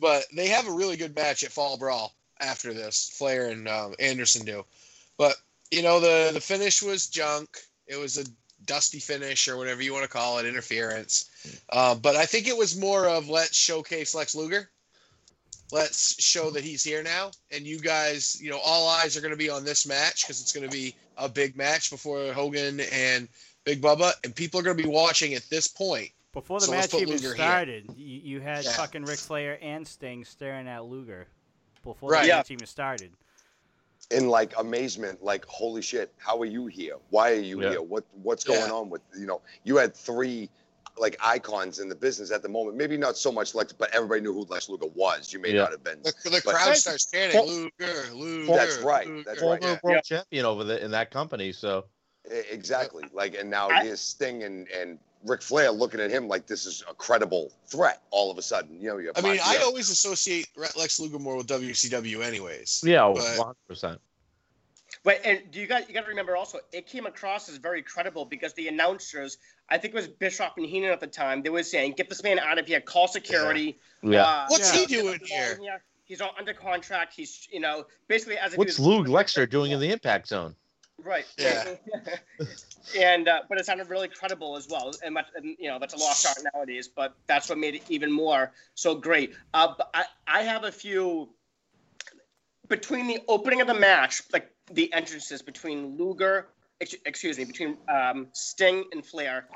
But they have a really good match at Fall Brawl after this. Flair and um, Anderson do. But you know the the finish was junk. It was a dusty finish or whatever you want to call it, interference. Uh, but I think it was more of let's showcase Lex Luger. Let's show that he's here now, and you guys, you know, all eyes are going to be on this match because it's going to be a big match before Hogan and Big Bubba, and people are going to be watching at this point. Before the So match even Luger started, you, you had Yeah. fucking Ric Flair and Sting staring at Luger before Right. the Yeah. match even started. in like amazement, like holy shit, how are you here? Why are you Yeah. here? What what's going Yeah. on with you know? You had three like icons in the business at the moment. Maybe not so much Lex, but everybody knew who Lex Luger was. You may Yeah. not have been. The, the But- crowd starts chanting Luger, Luger. That's right, Luger." that's Former right, world Yeah. champion over the, in that company. So Exactly. Like, and now I- here's Sting and and Ric Flair looking at him like this is a credible threat. All of a sudden, you know. You I mean, I always associate Lex Luger more with WCW, anyways. yeah, But- one hundred percent. But and do you guys you got to remember also it came across as very credible because the announcers I think it was Bischoff and Heenan at the time they were saying get this man out of here call security Yeah. uh, What's you he doing get the here? he's all under contract he's you know basically as if What's was- Luke Lexer doing in the Impact Zone? Right. (laughs) Yeah. (laughs) and uh, but it sounded really credible as well and, much, and you know that's a lost art nowadays but that's what made it even more so great. Uh, but I, I have a few between the opening of the match like the entrances between luger ex- excuse me between um, sting and flair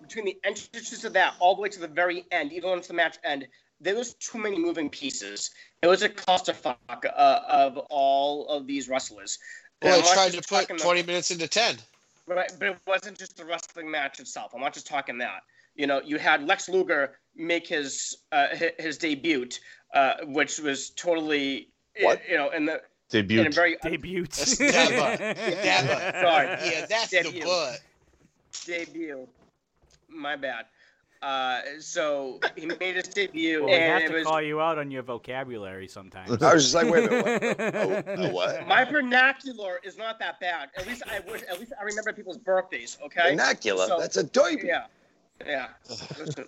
between the entrances of that all the way to the very end even once the match end there was too many moving pieces. It was a clusterfuck uh, of all of these wrestlers Well, I'm tried to put talking the- 20 minutes into 10. Right, but it wasn't just the wrestling match itself. I'm not just talking that. You know, you had Lex Luger make his uh, hi- his debut, uh, which was totally What? you know in the debut. in Debut. a very Debut. That's Dabba. Dabba. Sorry. Yeah, that's Yeah, the butt. debut. My bad. Uh, so he made his debut, Well, we have to was call you out on your vocabulary sometimes. (laughs) I was just like, wait a minute. What? (laughs) Oh, oh, what? my vernacular is not that bad. At least I wish. At least I remember people's birthdays. Okay. Vernacular. So- That's a derby. Yeah. Yeah. Listen,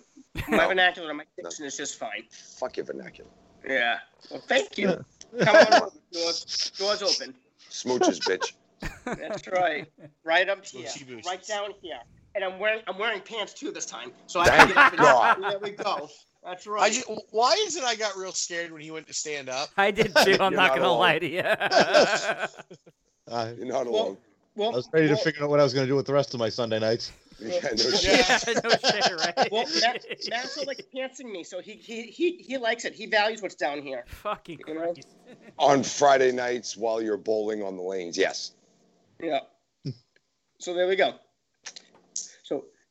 my vernacular, my diction is just fine. Fuck your vernacular. Yeah. Well, thank you. Come on over. Doors, doors open. Smooches, bitch. That's right. Right up here. Right down here. And I'm wearing I'm wearing pants too this time. So I Thank can get up and God. There we go. That's I right. just, why is it I got real scared when he went to stand up? I did too. I'm (laughs) not not gonna alone. lie to you. I, (laughs) uh, You're not Well, alone. well, I was ready to figure out what I was going to do with the rest of my Sunday nights. (laughs) Yeah, no shit. yeah, no shit, right? Well, Matt, Matt's like pantsing me, so he, he he he likes it. He values what's down here. Fucking You know? On Friday nights while you're bowling on the lanes, yes. Yeah. so there we go.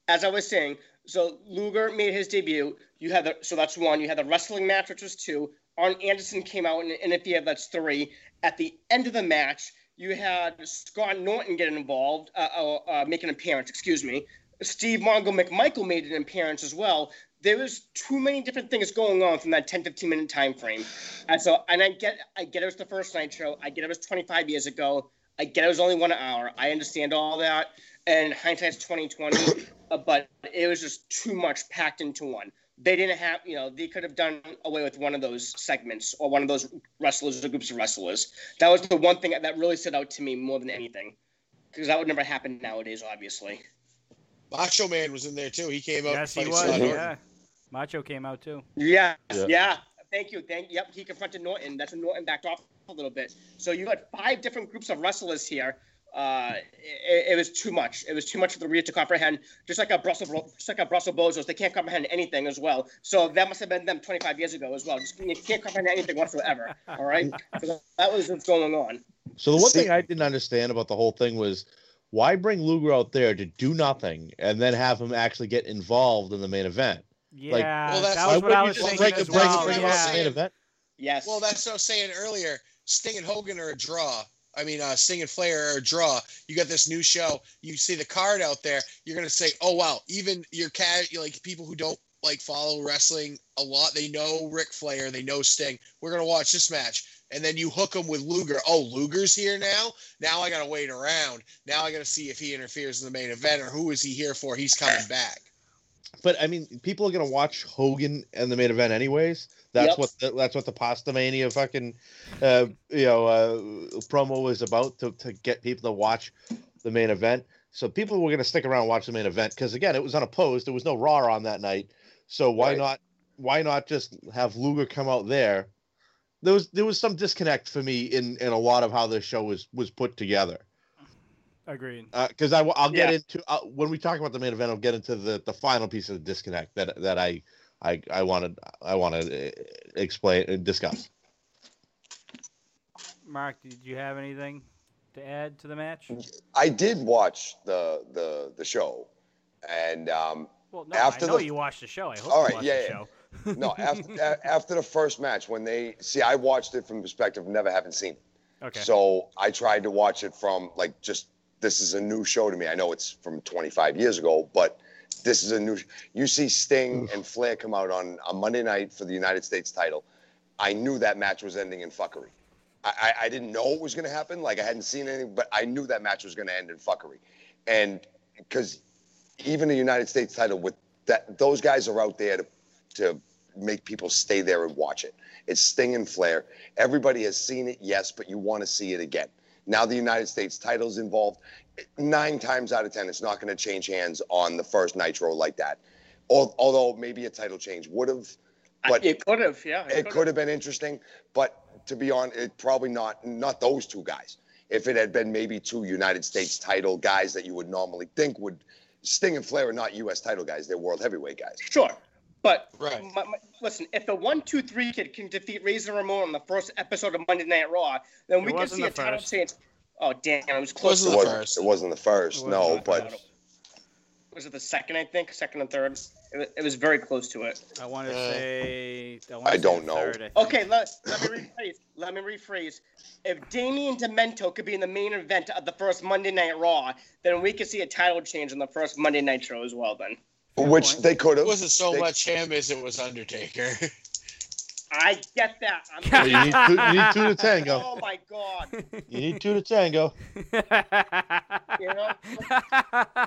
As I was saying, so Luger made his debut. You had the so that's one. You had the wrestling match, which was two. Arn Anderson came out, and, if you have that's three. At the end of the match, you had Scott Norton get involved, uh, uh, uh, make an appearance. Excuse me. Steve Mongo McMichael made an appearance as well. There was too many different things going on from that 10, 15 minute time frame. And so, and I get, I get it was the first Nitro. I get it was 25 years ago. I get it was only one hour. I understand all that. And hindsight's 2020, (coughs) uh, but it was just too much packed into one. They didn't have, you know, they could have done away with one of those segments or one of those wrestlers or groups of wrestlers. That was the one thing that really stood out to me more than anything, because that would never happen nowadays, obviously. Macho Man was in there too. He came out. Yes, he fight was. Scott Norton. Yeah, Macho came out too. Yes, Yeah. yeah. Thank you. Thank. Yep. He confronted Norton. That's when Norton backed off a little bit. So you had five different groups of wrestlers here. Uh, it, it was too much. It was too much for the reader to comprehend. Just like a Brussels, just like a Brussels bozos, they can't comprehend anything as well. So that must have been them 25 years ago as well. Just you can't comprehend anything whatsoever. All right. So that was what's going on. So the one See- thing I didn't understand about the whole thing was why bring Luger out there to do nothing and then have him actually get involved in the main event? Yeah, well, that's- that was what I was you just thinking break as it, break well. it, bring yeah. the main event? Yes. Well, that's what I was saying earlier. Sting and Hogan are a draw. I mean, uh, Sting and Flair are a draw. You got this new show. You see the card out there. You're gonna say, "Oh wow!" Even your cat, like people who don't like follow wrestling a lot, they know Ric Flair, they know Sting. We're gonna watch this match, and then you hook them with Luger. Oh, Luger's here now. Now I gotta wait around. Now I gotta see if he interferes in the main event or who is he here for. He's coming back. But I mean, people are gonna watch Hogan and the main event anyways. That's Yep. what the, that's what the Pasta Mania fucking uh, you know uh, promo was about to, to get people to watch the main event. So people were gonna stick around and watch the main event because again, it was unopposed. There was no Raw on that night. So why Right. not why not just have Luger come out there? There was there was some disconnect for me in in a lot of how this show was was put together Agreed. because I will get Yeah. into uh, when we talk about the main event. I'll get into the the final piece of the disconnect that that I I I wanted I want to explain and discuss. Mark, did you have anything to add to the match? I did watch the the the show, and um, Well, no, After I know the- you watched the show. I hope All you watched yeah, the yeah. show. no after (laughs) after the first match when they see I watched it from perspective of never having seen it. Okay. So I tried to watch it from like just this is a new show to me. I know it's from 25 years ago, but this is a new. You see Sting and Flair come out on a Monday night for the United States title. I knew that match was ending in fuckery. I, I, I didn't know it was going to happen. Like I hadn't seen anything, but I knew that match was going to end in fuckery. And because even the United States title with that, those guys are out there to to make people stay there and watch it. It's Sting and Flair. Everybody has seen it, yes, but you want to see it again. Now the United States title's involved. Nine times out of ten, it's not going to change hands on the first Nitro like that. Although maybe a title change would have, uh, but it could have. Yeah. it could have been interesting. But to be honest, it probably not not those two guys. If it had been maybe two United States title guys that you would normally think would, Sting and Flair are not U.S. title guys; they're world heavyweight guys. Sure. But Right. my, my, listen, if the one, two, three kid can defeat Razor Ramon on the first episode of Monday Night Raw, then It we can wasn't see a title first. change. Oh damn! It was close. It Wasn't It the wasn't, first. it wasn't the first, no, wasn't the but first. Was it the second? I think second and third. It, it was very close to it. I want to Uh, say. I, wanna I say don't know. third, I. Okay, let, let me rephrase. Let me rephrase. If Damien Demento could be in the main event of the first Monday Night Raw, then we could see a title change on the first Monday Nitro as well. Then which point. they could have. It wasn't so They- much him as it was Undertaker. (laughs) I get that. I'm, you, need two, you need two to (laughs) tango. oh my god. You need two to tango. (laughs) You know?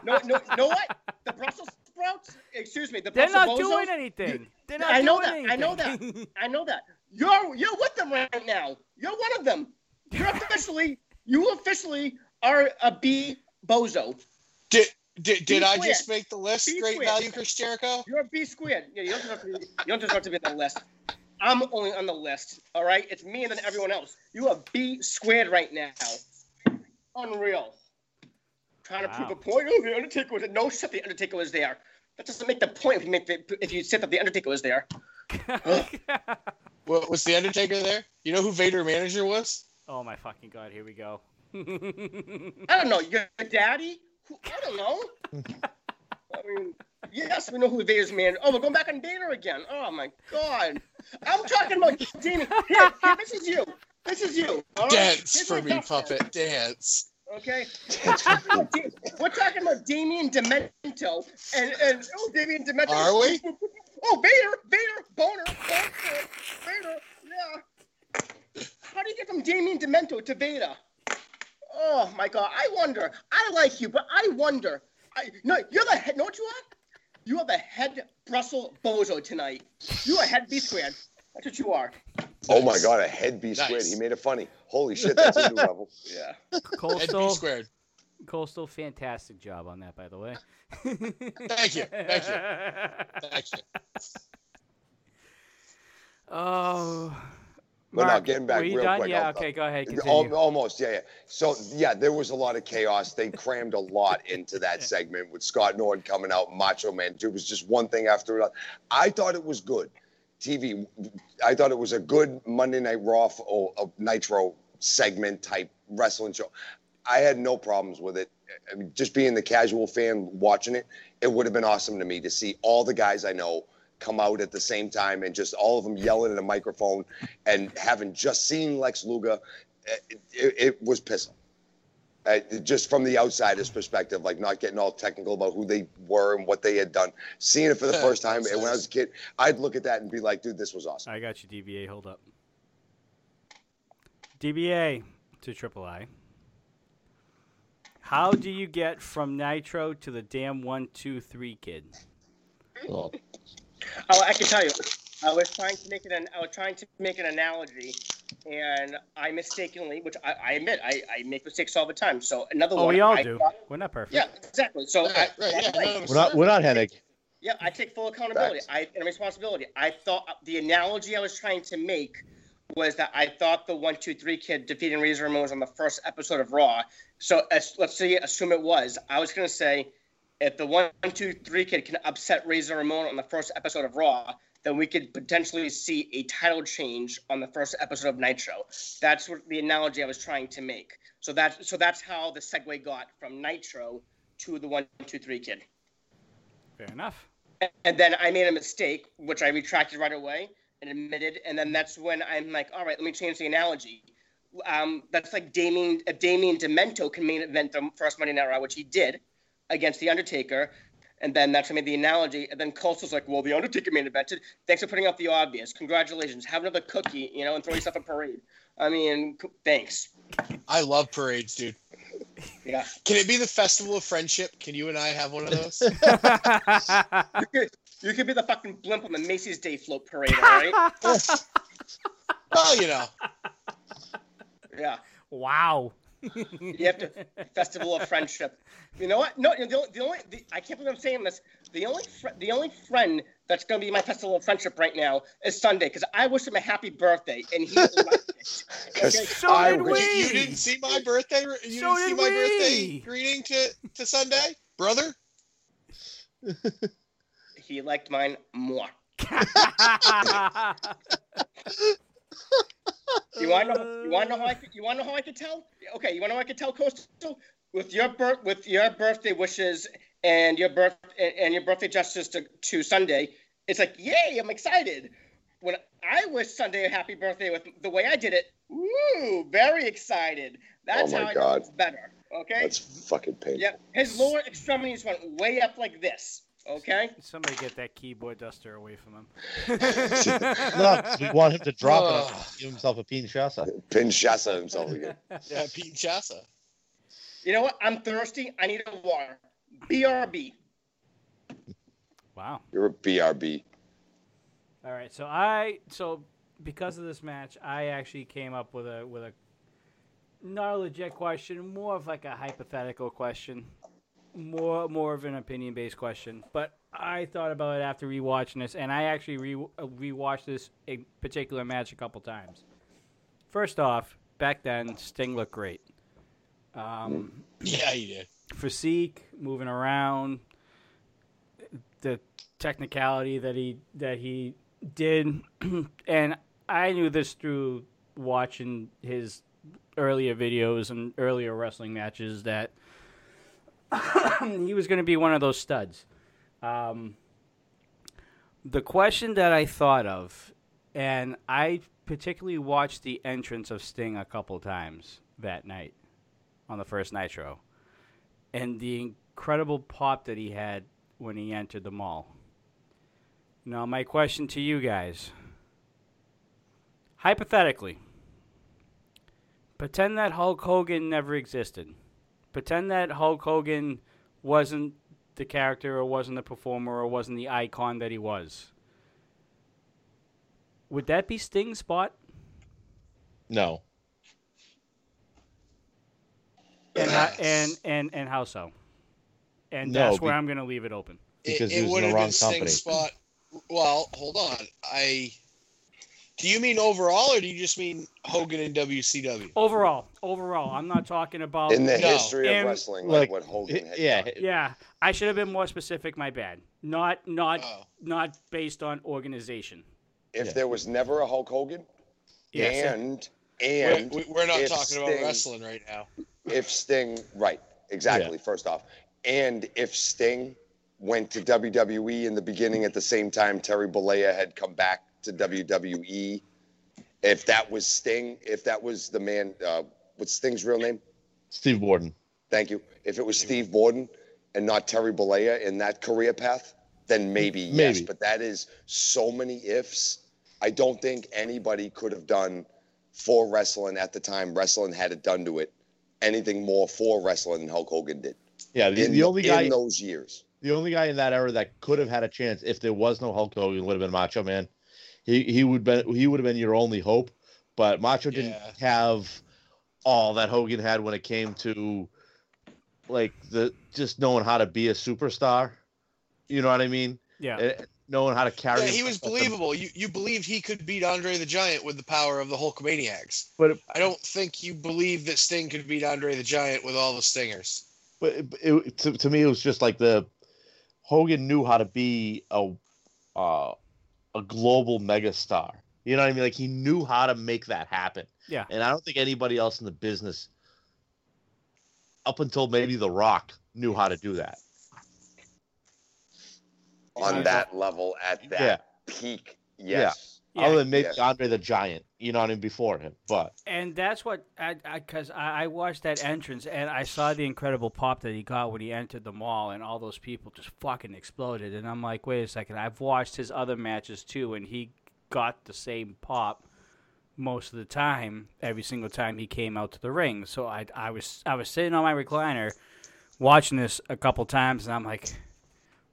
No, no, no. What? The Brussels sprouts? Excuse me. The They're Brussels not bozos? doing anything. They're not I know doing that. I know that. I know that. You're you're with them right now. You're one of them. You're officially you officially are a B bozo. did did, did I quick. just make the list? Be Great quick. value, Chris Jericho. You're a B squared. Yeah, you don't deserve to be. You don't deserve to be on the list. I'm only on the list. All right, it's me and then everyone else. You are B squared right now. Unreal. trying to prove a point. Oh, the Undertaker was there. No shit, the Undertaker was there. That doesn't make the point if you make the, if you said that the Undertaker was there. (laughs) what Was the Undertaker there? You know who Vader manager was? oh my fucking god! Here we go. (laughs) I don't know. Your daddy? Who, I don't know. I mean, yes, we know who Vader's man. Oh, we're going back on Vader again. Oh my god. I'm talking about Damien. Here, here, this is you. This is you. right? Dance for me, puppet. Dance. Okay. We're talking Da- We're talking about Damien Demento and and oh Damien Demento. Are we? Oh Vader, Vader, boner, boner, Vader, yeah. How do you get from Damien Demento to Vader? Oh my God! I wonder. I like you, but I wonder. I no, you're the head. Know what you are? You are the head Brussels bozo tonight. You are head B squared. That's what you are. Oh my god, a head B Nice. squared. He made it funny. Holy shit, that's a new (laughs) level. Yeah. Head B Coastal, squared. Coastal, fantastic job on that, by the way. (laughs) Thank you. Thank you. (laughs) Thank you. Oh. But Mark, getting back real done? quick, Yeah. I'll- okay. Go ahead. Continue. Almost, yeah, yeah. So yeah, there was a lot of chaos. They crammed a lot into that segment with Scott Nord coming out, Macho Man. It was just one thing after another. I thought it was good. TV. I thought it was a good Monday Night Raw or a Nitro segment type wrestling show. I had no problems with it. I mean, just being the casual fan watching it, it would have been awesome to me to see all the guys I know come out at the same time and just all of them yelling at a microphone and having just seen Lex Luger, it, it, it was pissing. Uh, just from the outsider's perspective, like not getting all technical about who they were and what they had done. Seeing it for the first time, and when I was a kid, I'd look at that and be like, "Dude, this was awesome." I got you, DBA. Hold up. DBA to Triple I. How do you get from Nitro to the damn one, two, three kid? Well, Oh, I can tell you. I was trying to make it an I was trying to make an analogy, and I mistakenly, which I, I admit, I, I make mistakes all the time. So another Oh, one. we all I do. thought- We're not perfect. yeah, exactly. So Right, I, right, yeah, that's right. none of us we're not. We're not Hennig. Yeah, I take full accountability. Facts. I and responsibility. I thought the analogy I was trying to make was that I thought the one two three kid defeating Razor Ramon was on the first episode of Raw. So as, let's say assume it was. I was gonna say if the one two three kid can upset Razor Ramon on the first episode of Raw, then we could potentially see a title change on the first episode of Nitro. That's what the analogy I was trying to make. So that's so that's how the segue got from Nitro to the one two three kid Fair enough. and then I made a mistake, which I retracted right away and admitted. And then that's when I'm like, all right, let me change the analogy. Um, that's like Damien, if Damien Demento can main event the first Monday Night Raw, which he did against The Undertaker. And then that's when I made the analogy. And then Coastal's like, well, The Undertaker main evented. Thanks for putting out the obvious. Congratulations. Have another cookie, you know, and throw yourself a parade. I mean, thanks. I love parades, dude. Yeah. Can it be the Festival of Friendship? Can you and I have one of those? (laughs) You could, you could be the fucking blimp on the Macy's Day Float Parade, all right? (laughs) well, you know. Yeah. wow. You have to (laughs) Festival of Friendship. You know what? No, the only, the only the, I can't believe I'm saying this. The only fr- the only friend that's gonna be my Festival of Friendship right now is Sunday because I wish him a happy birthday and he liked it. 'Cause Okay? So I did wish- You, you didn't see my birthday? You So didn't see did my we. birthday greeting to, to Sunday, brother? He liked mine more. (laughs) (laughs) You want to know? You want to know how I uh. could? You want to know how I could tell? Okay, you want to know how I could tell Coastal with your birth with your birthday wishes and your birth and, and your birthday justice to, to Sunday. It's like, yay! I'm excited. When I wish Sunday a happy birthday with the way I did it, woo! Very excited. That's Oh my how I know it's better. Okay. That's fucking painful. Yep. His lower extremities went way up like this. Okay. Somebody get that keyboard duster away from him. (laughs) No, we want him to drop it. Ugh. and Give himself a Pinchasa. Pinchasa himself again. (laughs) Yeah, Pete Chassa. You know what? I'm thirsty. I need a water. BRB. Wow. You're a BRB. All right. So I so because of this match, I actually came up with a with a not a legit question, more of like a hypothetical question, more more of an opinion based question. But I thought about it after rewatching this, and I actually re rewatched this a particular match a couple times. First off, back then Sting looked great. Um, Yeah, he did. physique, moving around, the technicality that he that he did, (clears throat) and I knew this through watching his earlier videos and earlier wrestling matches that (coughs) he was going to be one of those studs. Um, the question that I thought of, and I particularly watched the entrance of Sting a couple times that night on the first Nitro, and the incredible pop that he had when he entered the mall. Now, my question to you guys hypothetically, pretend that Hulk Hogan never existed. Pretend that Hulk Hogan wasn't the character or wasn't the performer or wasn't the icon that he was. Would that be Sting's spot? No. And uh, how, and and and how so? And No, that's where be- I'm going to leave it open. Because it, he it was in would the have wrong been Sting's company. spot. Well, hold on. I. Do you mean overall, or do you just mean Hogan and WCW? Overall, overall, I'm not talking about. In the No. history of And, wrestling, like, like, what Hogan had yeah, done. yeah, I should have been more specific. My bad. Not not Oh. not based on organization. If Yeah. there was never a Hulk Hogan, Yes. and We're, and we- we're not if talking about wrestling right now. if Sting, right, exactly. First off, and if Sting went to WWE in the beginning at the same time Terry Bollea had come back to WWE, if that was Sting, if that was the man, uh, what's Sting's real name? Steve Borden. Thank you. If it was Steve Borden and not Terry Bollea in that career path, then maybe, yes. But that is so many ifs. I don't think anybody could have done for wrestling at the time wrestling had it done to it anything more for wrestling than Hulk Hogan did. Yeah, the, in, the only guy in those years. the only guy in that era that could have had a chance if there was no Hulk Hogan would have been Macho Man. He he would been he would have been your only hope, but Macho didn't Yeah. have all that Hogan had when it came to like the just knowing how to be a superstar. You know what I mean? Yeah. Eh, knowing how to carry. Yeah, he was himself. believable. You you believed he could beat Andre the Giant with the power of the Hulkamaniacs. But it- I don't think you believe that Sting could beat Andre the Giant with all the stingers. But it, it, to, to me, it was just like the Hogan knew how to be a uh, a global megastar. You know what I mean? Like he knew how to make that happen. Yeah. And I don't think anybody else in the business, up until maybe The Rock, knew how to do that. On that level, at that Yeah. peak, yes. Yeah. Other than maybe Yeah. Andre the Giant. You know what I mean? Before him, but And that's what I because I, I, watched that entrance and I saw the incredible pop that he got when he entered the mall and all those people just fucking exploded and I'm like, wait a second, I've watched his other matches too and he got the same pop most of the time every single time he came out to the ring. So I I was I was sitting on my recliner watching this a couple times and I'm like,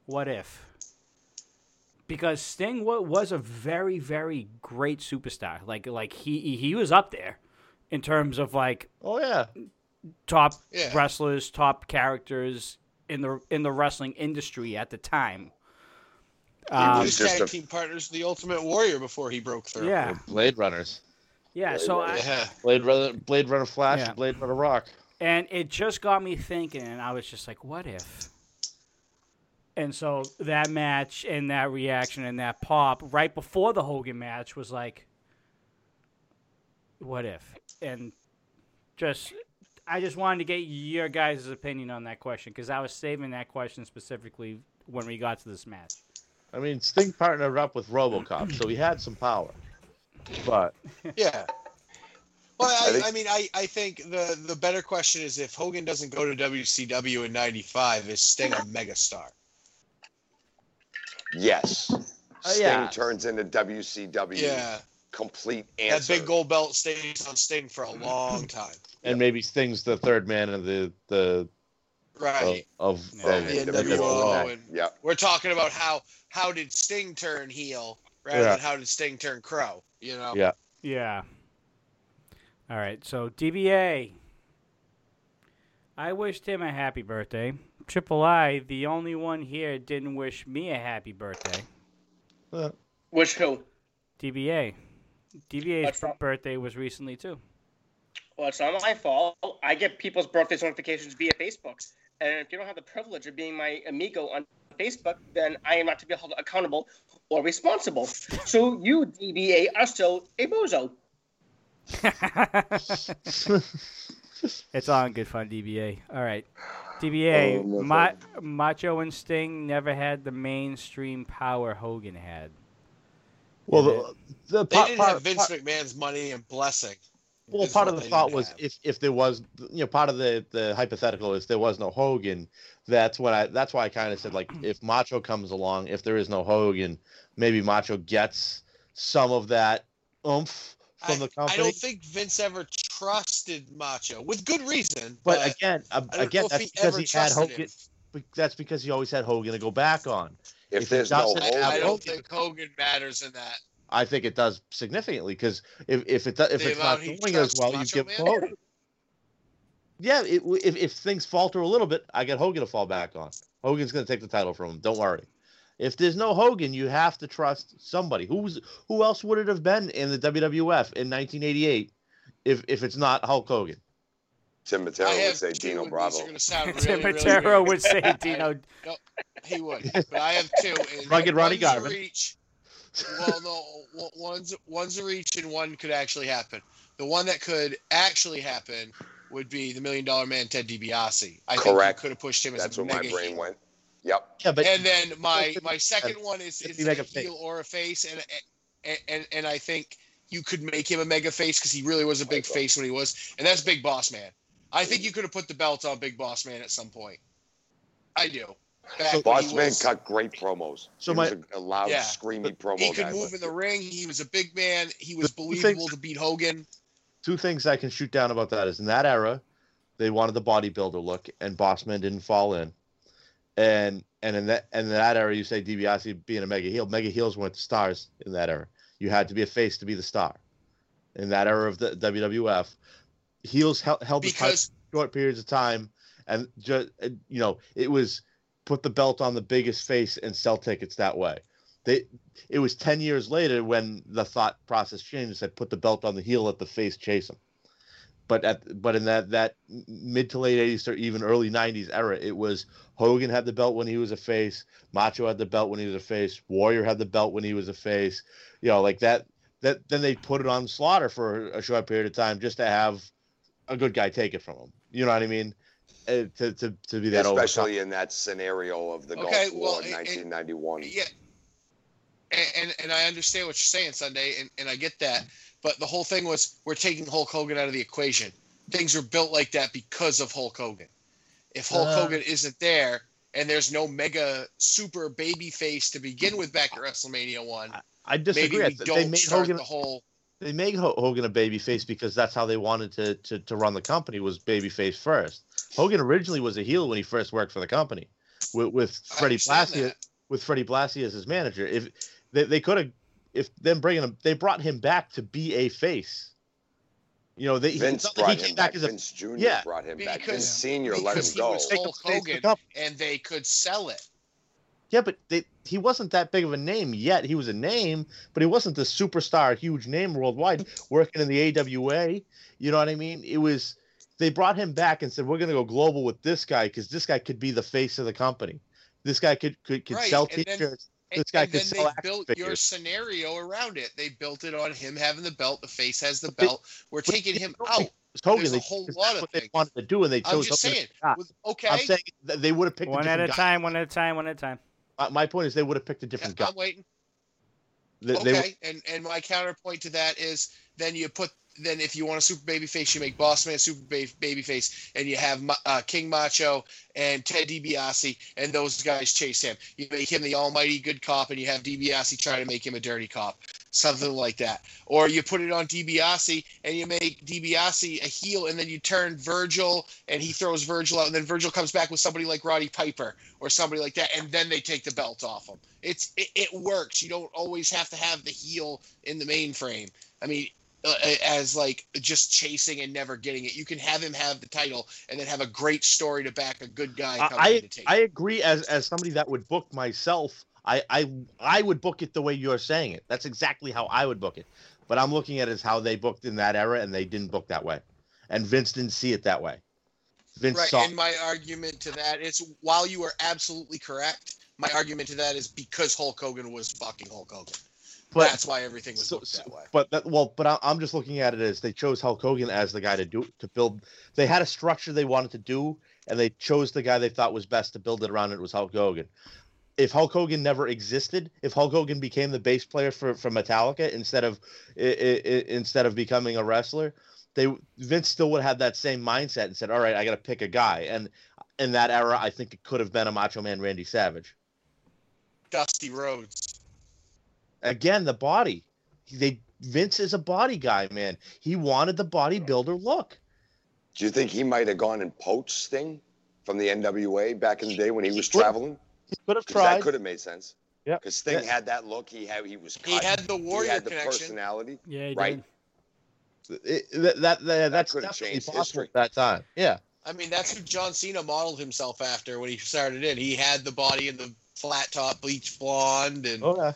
what if? Because Sting was a very, very great superstar. Like, like he he was up there in terms of like oh yeah, top Yeah. wrestlers, top characters in the in the wrestling industry at the time. He Um, was was just tag a- team partners the Ultimate Warrior before he broke through. yeah, Blade Runners, yeah. So I, Yeah. Blade Runner, Blade Runner Flash, Yeah. Blade Runner Rock. and it just got me thinking, and I was just like, what if? And so that match and that reaction and that pop right before the Hogan match was like, what if? And just, I just wanted to get your guys' opinion on that question because I was saving that question specifically when we got to this match. I mean, Sting partnered up with RoboCop, so he had some power. But (laughs) Yeah. Well, I I, think- I mean, I, I think the, the better question is if Hogan doesn't go to WCW in '95, is Sting a megastar? Yes. Oh, Sting yeah. turns into WCW. Yeah, Complete answer. that big gold belt stays on Sting for a long time. and maybe Sting's the third man in the the Right. of, Yeah. of, The And NWO NWO. Yeah. We're talking about how how did Sting turn heel rather Yeah. than how did Sting turn Crow? You know. Yeah. Yeah. All right. So DBA. I wished him a happy birthday. Triple I, the only one here, didn't wish me a happy birthday. Uh, Which who? DBA. DBA's not- birthday was recently too. Well, it's not my fault. I get people's birthday notifications via Facebook, And if you don't have the privilege of being my amigo on Facebook, then I am not to be held accountable or responsible. So you, DBA, are still a bozo. (laughs) (laughs) it's all in good fun, DBA. All right. DBA, Oh, my Ma- Macho and Sting never had the mainstream power Hogan had. Well, Yeah, the, the They part, didn't part, have Vince part- McMahon's money and blessing. well, part of the thought was have. if if there was you know part of the the hypothetical is there was no Hogan, that's when I that's why I kind of said like (clears throat) if Macho comes along, if there is no Hogan, maybe Macho gets some of that oomph from I, the company. I don't think Vince ever trusted Macho with good reason. but But, again, uh, I don't again, that's he because he had Hogan. him. That's because he always had Hogan to go back on. If, If there's no doesn't I, have I Hogan, don't Hogan- think Hogan matters in that. I think it does significantly because if if it if The it's not doing as well, you Macho give Man? Hogan. Yeah, it, if if things falter a little bit, I get Hogan to fall back on. Hogan's going to take the title from him. Don't worry. If there's no Hogan, you have to trust somebody. Who's who else would it have been in the WWF in 1988 if if it's not Hulk Hogan? Tim Matera I would say two, Dino Bravo. These are going to sound really, (laughs) Tim really would say (laughs) Dino. He would, but I have two. And Rugged Ronnie one's Garvin. reach. Well, no, one's one's a reach, and one could actually happen. The one that could actually happen would be the Million Dollar Man, Ted DiBiase. I Correct. think you could have pushed him as That's a where my brain heel. went. Yep. Yeah, but and then my (laughs) my second one is if is you a make heel or a face, and and and, and I think you could make him a mega face because he really was a big face when he was, and that's Big Boss Man. I think you could have put the belt on Big Boss Man at some point. I do. Back when Boss Man was- cut great promos. So he my- was a, a loud, Yeah. screamy promo He could guy. move but- in the ring. He was a big man. He was believable things- to beat Hogan. two things I can shoot down about that is in that era, they wanted the bodybuilder look, and Boss Man didn't fall in. And and in that and in that era, you say DiBiase being a mega heel. Mega heels weren't the stars in that era. You had to be a face to be the star. In that era of the WWF, heels held, the Because for short periods of time, and just you know it was put the belt on the biggest face and sell tickets that way. They it was ten years later when the thought process changed and said put the belt on the heel, let the face chase him. But at but in that that mid to late eighties or even early nineties era, it was Hogan had the belt when he was a face, Macho had the belt when he was a face, Warrior had the belt when he was a face. You know, like that that then they put it on Slaughter for a short period of time just to have a good guy take it from him. You know what I mean? Uh, to, to, to be that especially in that scenario of the Okay, Gulf well, War in and- and- 1991. yeah, and, and I understand what you're saying, Sunday, and, and I get that. But the whole thing was we're taking Hulk Hogan out of the equation. Things are built like that because of Hulk Hogan. If Hulk Uh. Hogan isn't there and there's no mega super baby face to begin with back at WrestleMania one, I disagree. maybe we don't they made start Hogan the whole. they made Hogan a babyface because that's how they wanted to, to to run the company was baby face first. Hogan originally was a heel when he first worked for the company with, with I Freddie Blassie with Freddie Blassie as his manager. If they, they could have if them bringing him they brought him back to be a face. You know, they he- Vince it's not like brought he him came back. as a Vince Jr. Yeah. brought him back. Because- Vince Senior let because him he go. was Hulk the the Hogan. and they could sell it. Yeah, but they, he wasn't that big of a name yet. He was a name, but he wasn't the superstar, huge name worldwide, working in the AWA. You know what I mean? It was they brought him back and said, "We're going to go global with this guy because this guy could be the face of the company. This guy could could, could Right, sell and T-shirts. And, This guy and could then sell they action built your scenario around it. They built it on him having the belt. The face has the But belt. We're but taking him out. think it Hogan. There's a whole lot that's of what they wanted to do, and they I'm chose. just Hogan saying. guy. With- Okay. I'm saying they would have picked One a at a guy. time, one at a time, one at a time. My- My point is, they would have picked a Yeah, different guy. I'm waiting. They- they would- Okay, and and my counterpoint to that is then you put then if you want a super baby face, you make Boss Man super ba- baby face, and you have uh, King Macho and Ted DiBiase, and those guys chase him. You make him the almighty good cop, and you have DiBiase try to make him a dirty cop, something like that. Or you put it on DiBiase, and you make DiBiase a heel, and then you turn Virgil, and he throws Virgil out, and then Virgil comes back with somebody like Roddy Piper or somebody like that, and then they take the belt off him. It's it, it works. You don't always have to have the heel in the mainframe. I mean, Uh, as like just chasing and never getting it. You can have him have the title and then have a great story to back a good guy coming I, I to take. I agree as as somebody that would book myself. I, I I would book it the way you're saying it. That's exactly how I would book it. But I'm looking at it as how they booked in that era, and they didn't book that way, and Vince didn't see it that way. Vince Right, saw. and my argument to that is, while you are absolutely correct, my argument to that is because Hulk Hogan was fucking Hulk Hogan. But, That's why everything was so- booked that way. but that, well, but I, I'm just looking at it as they chose Hulk Hogan as the guy to do to build. They had a structure they wanted to do, and they chose the guy they thought was best to build it around. It was Hulk Hogan. If Hulk Hogan never existed, if Hulk Hogan became the bass player for, for Metallica instead of instead of becoming a wrestler, they Vince still would have that same mindset and said, "All right, I got to pick a guy." And in that era, I think it could have been a Macho Man Randy Savage. Dusty Rhodes. Again the body they vince is a body guy man he wanted the bodybuilder look Do you think he might have gone and poached Sting from the NWA back in the day when he was He traveling? he could have 'Cause tried that could have made sense. Yeah. Because Sting Yeah. had that look. He had he was cut. He had the warrior He had the connection. personality. Yeah, he Right. did. It- that, that, that- that's could have definitely changed history. at that time yeah I mean, that's who John Cena modeled himself after when he started in. He had the body and the flat top, bleach blonde, and oh yeah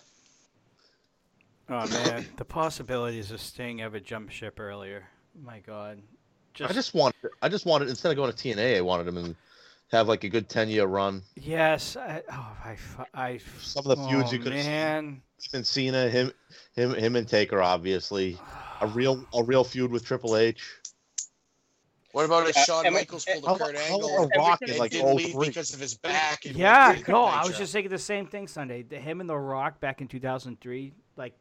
Oh (laughs) man, the possibilities of Sting ever jump ship earlier. My God, just... i just wanted i just wanted instead of going to tna i wanted him to have like a good 10 year run yes. I, oh, I, I Some of the feuds oh, you could've seen. man. and cena him him him and taker obviously a real a real feud with triple h what about if Uh, Shawn and we- Michaels pulled a how, Kurt how Angle are and rock and in we like didn't leave because of his back? And Yeah, things no, I was just thinking the same thing Sunday. The, him and The Rock back in 2003, like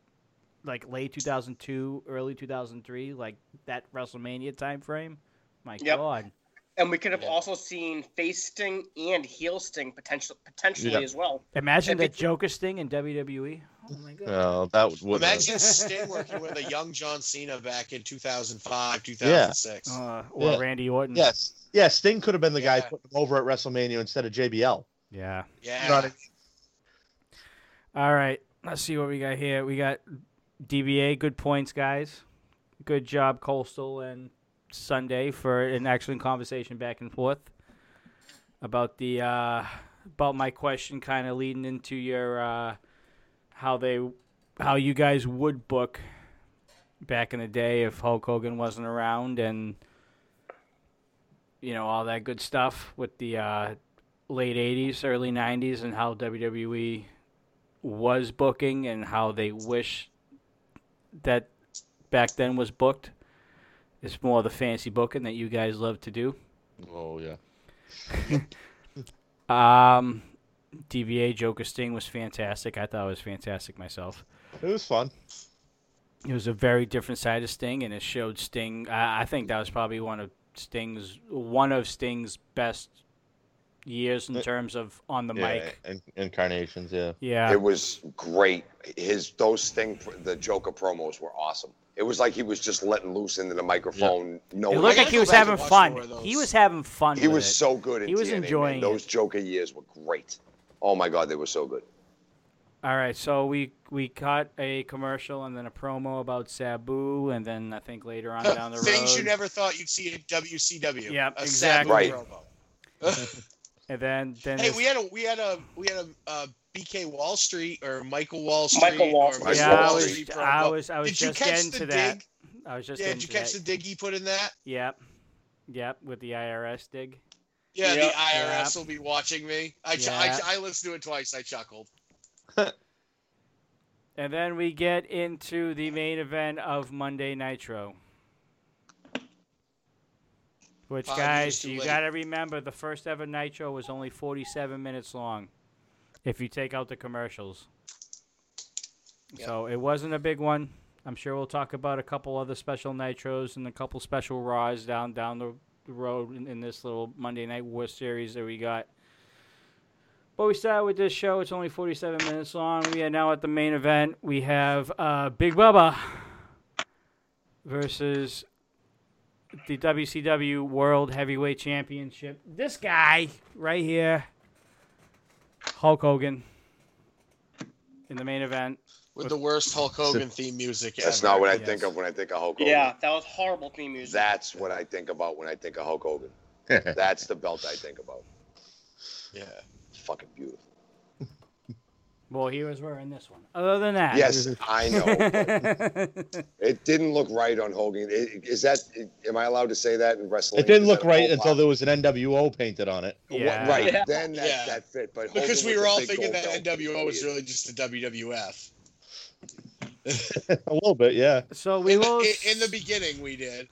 like late 2002, early 2003, like that WrestleMania time frame. My Yep. God. And we could have Yeah. also seen face Sting and heel Sting potential, potentially Yeah. as well. Imagine And that we- Joker Sting in WWE. Oh my God. no that would Imagine (laughs) Sting working with a young John Cena back in 2005, 2006. Uh, or Yeah. Randy Orton. yes yeah sting could have been the guy putting him over at wrestlemania instead of jbl Yeah. Yeah. You know I mean? All right. Let's see what we got here. We got DBA. Good points, guys. Good job, Coastal and Sunday, for an excellent conversation back and forth about the uh, about my question, kind of leading into your uh, how they how you guys would book back in the day if Hulk Hogan wasn't around and you know all that good stuff with the uh, late '80s, early '90s, and how WWE was booking and how they wish that back then was booked. It's more the fancy booking that you guys love to do. oh yeah (laughs) Um, DBA Joker Sting was fantastic. I thought it was fantastic myself. it was fun It was a very different side of Sting, and it showed Sting. I, I think that was probably one of Sting's one of Sting's best years in terms of on the yeah, mic. in- incarnations yeah Yeah, It was great. His those thing the Joker promos were awesome. It was like he was just letting loose into the microphone. No, it I looked like he was having fun. more of those. He was having fun. he with was it. so good. He was TNA, man. enjoying Those. Joker years were great. Oh my God, they were so good. All right, so we we cut a commercial and then a promo about Sabu, and then I think later on down the road, Things you never thought you'd see at WCW. Yeah, A exactly. Sabu Right. Promo. and then then hey, we had a we had a we had a uh, VK Wall Street or Michael Wall Street. Michael Wall Street. Michael yeah, I was, Street. I was I was Did you just catch getting the to that. dig? I was just Yeah, did you catch that. the dig he put in that? Yep, yep, with the IRS dig. Yeah, Yep. the IRS Yep. will be watching me. I, ch- Yeah. I, I listened to it twice. I chuckled. (laughs) And then we get into the main event of Monday Nitro. Which, guys, you got to remember the first ever Nitro was only 47 minutes long if you take out the commercials. Yep. So it wasn't a big one. I'm sure we'll talk about a couple other special Nitros and a couple special Raws down down the road in, in this little Monday Night War series that we got. But we started with this show. It's only 47 minutes long. We are now at the main event. We have uh, Big Bubba versus the WCW World Heavyweight Championship. This guy right here, Hulk Hogan, in the main event. With the worst Hulk Hogan theme music That's ever. not what I Yes. think of when I think of Hulk Hogan. Yeah, that was horrible theme music. That's what I think about when I think of Hulk Hogan. (laughs) That's the belt I think about. Yeah. It's fucking beautiful. Well, he was wearing this one. Other than that, Yes, I know. (laughs) It didn't look right on Hogan. Is that? Am I allowed to say that in wrestling? It didn't Is look right until pas? there was an NWO painted on it. What- Yeah. Right. Yeah. Then that, Yeah. that fit. But Because we were all thinking that NWO was really just the WWF. (laughs) a little bit, yeah. so we In will the, in the beginning, we did.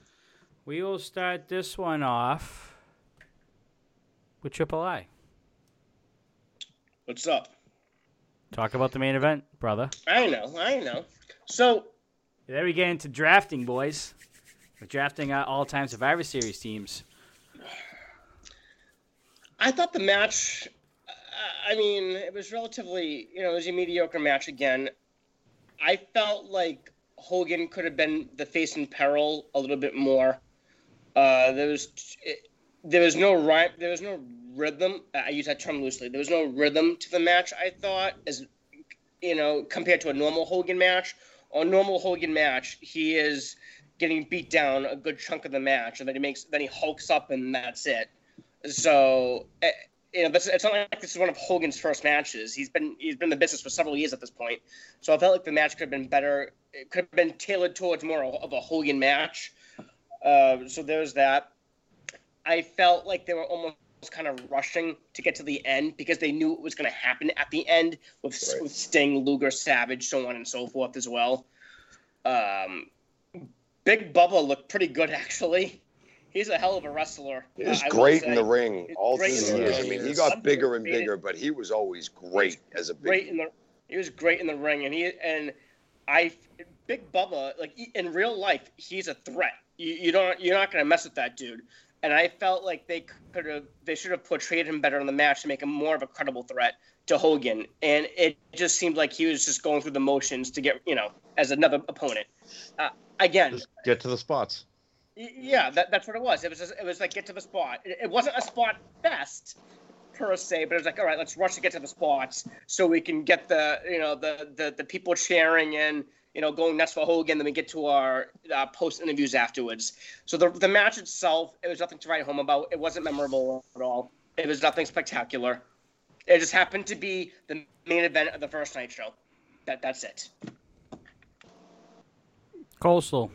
we will start this one off with Triple I. What's up? Talk about the main event, brother. I know, I know. So There we get into drafting, boys. We're drafting our all-time Survivor Series teams. I thought the match. uh, I mean, it was relatively, you know, it was a mediocre match again. I felt like Hogan could have been the face in peril a little bit more. Uh, there was, it, there was no rhyme, there was no rhythm. I use that term loosely. There was no rhythm to the match. I thought, as you know, compared to a normal Hogan match. On normal Hogan match, he is getting beat down a good chunk of the match, and then he makes, then he hulks up, and that's it. So, eh, you know, this, it's not like this is one of Hogan's first matches. He's been he's been in the business for several years at this point. So I felt like the match could have been better. It could have been tailored towards more of a Hogan match. Uh, so there's that. I felt like they were almost kind of rushing to get to the end because they knew it was going to happen at the end with, Right. with Sting, Luger, Savage, so on and so forth as well. Um, Big Bubba looked pretty good (laughs) actually. He's a hell of a wrestler. He's uh, great in the ring He's all the years. I mean, he got bigger and bigger, but he was always great as a big. great in the he was great in the ring and he and I Big Bubba like in real life he's a threat. You, you don't you're not gonna mess with that dude. And I felt like they could have they should have portrayed him better in the match to make him more of a credible threat to Hogan. And it just seemed like he was just going through the motions to get you know as another opponent. Uh, again, Just get to the spots. Yeah, that, that's what it was. It was just, it was like get to the spot. It, it wasn't a spot fest per se, but it was like all right, let's rush to get to the spots so we can get the you know the the, the people cheering and you know going nuts for Hogan. Then we get to our uh, post interviews afterwards. So the the match itself, it was nothing to write home about. It wasn't memorable at all. It was nothing spectacular. It just happened to be the main event of the first night show. That that's it. Coastal,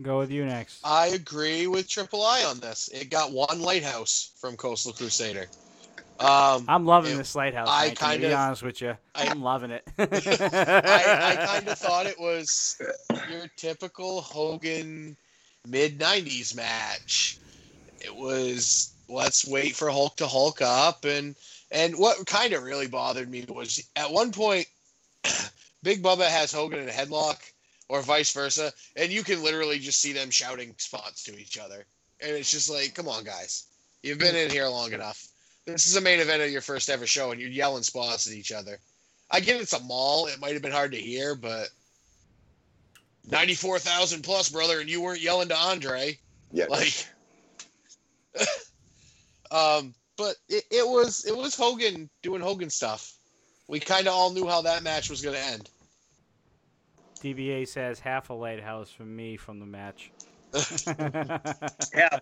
go with you next. I agree with Triple I on this. It got one lighthouse from Coastal Crusader. Um, I'm loving it- this lighthouse. I Frankie, to be of- honest with you, I- I'm loving it. (laughs) I, I kind of thought it was your typical Hogan mid 90s match. It was let's wait for Hulk to Hulk up and and what kind of really bothered me was at one point (coughs) Big Bubba has Hogan in a headlock or vice versa and you can literally just see them shouting spots to each other. And it's just like, come on guys. You've been in here long enough. This is a main event of your first ever show and you're yelling spots at each other. I get it's a mall. It might have been hard to hear, but 94,000 plus, brother, and you weren't yelling to Andre. Yeah. Like, (laughs) um, but it, it was it was Hogan doing Hogan stuff. We kind of all knew how that match was going to end. DBA says half a lighthouse from me from the match. (laughs) (laughs) Yeah.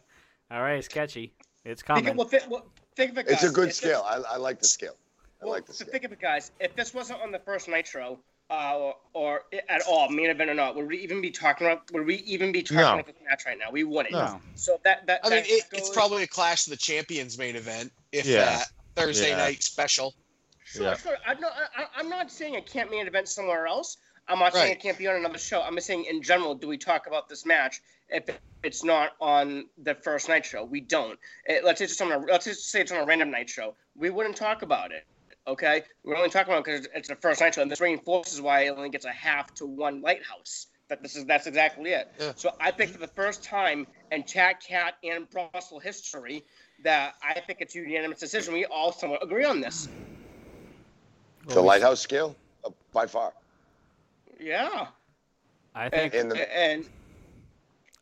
All right, sketchy. It's Think coming. of, well, think, well, think of it, guys. it's a good If this- scale. I, I like the scale. I Well, like the so scale. think of it, guys. If this wasn't on the first Nitro, uh, or, or at all, main event or not, would we even be talking about? Would we even be talking No. about this match right now? We wouldn't. No. So that that I mean, that it, it's probably a Clash of the Champions main event, if Yeah. that Thursday Yeah. night special. Sure, Yeah. sure. I'm not. I, I'm not saying it can't main event somewhere else. I'm not saying it can't be on another show. I'm just saying in general, do we talk about this match if it's not on the first night show? We don't. It, let's say it's on a, let's just say it's on a random night show. We wouldn't talk about it. Okay, we're only talking about because it's the first night show, and this reinforces why it only gets a half to one lighthouse. That this is that's exactly it. Yeah. So I think for the first time in Chatcast and Brussels history, that I think it's a unanimous decision. We all somewhat agree on this. The lighthouse scale, uh, by far. Yeah. I And, think In the- and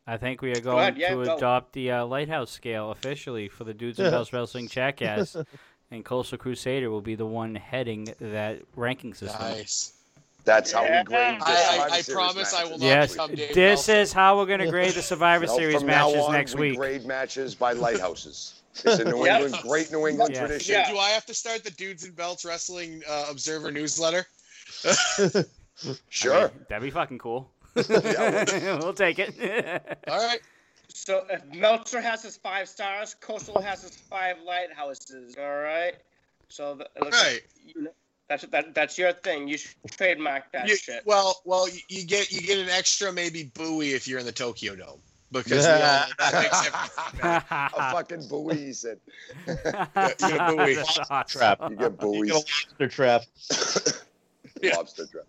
I think we are going yeah, to go. adopt the uh, lighthouse scale officially for the Dudes and Yeah. Belts Wrestling Jackass, (laughs) and Coastal Crusader will be the one heading that ranking system. Nice. That's how Yeah. we grade. the I- I- Survivor I Series promise I will matches. not Yes, become Dave this Meltzer. is how we're going to grade the Survivor (laughs) No, Series from now matches on, next we week. grade matches by (laughs) lighthouses. It's a New Yep. England, great New England Yeah. tradition. Yeah. Do I have to start the Dudes and Belts Wrestling uh, Observer newsletter? Sure. I mean, that'd be fucking cool. (laughs) we'll take it. (laughs) All right. So if Meltzer has his five stars, Coastal has his five lighthouses. All right. So the, it looks like Right. you know, that's that, that's your thing. You should trademark that You- shit. well, well, you, you get you get an extra maybe buoy if you're in the Tokyo Dome because Yeah. we all know (laughs) that makes everything a fucking buoy, he said. you get a buoy. That's awesome. Trap. You get You get a buoys. lobster trap, Yeah. Lobster trap.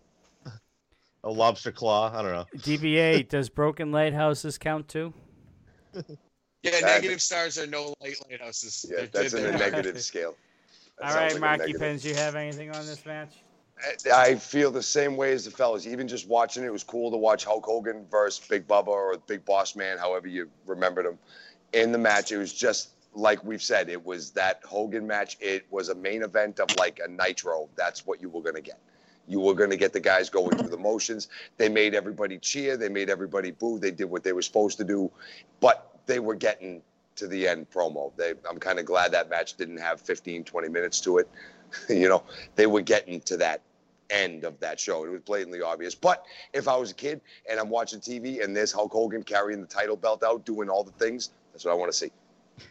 A lobster claw. I don't know. DBA, (laughs) does broken lighthouses count too? Yeah, negative stars are no light lighthouses. Yeah, They're- that's in they're- the negative (laughs) scale. That All sounds right, like a Marky negative. Pens, you have (laughs) anything on this match? I feel the same way as the fellas. Even just watching it, it was cool to watch Hulk Hogan versus Big Bubba or Big Boss Man, however you remembered him. In the match, it was just like we've said, it was that Hogan match. It was a main event of like a Nitro. That's what you were going to get. You were going to get the guys going through the motions. They made everybody cheer. They made everybody boo. They did what they were supposed to do, but they were getting to the end promo. They, I'm kind of glad that match didn't have 15, 20 minutes to it. (laughs) you know, they were getting to that end of that show. It was blatantly obvious. But if I was a kid and I'm watching TV and there's Hulk Hogan carrying the title belt out, doing all the things, that's what I want to see.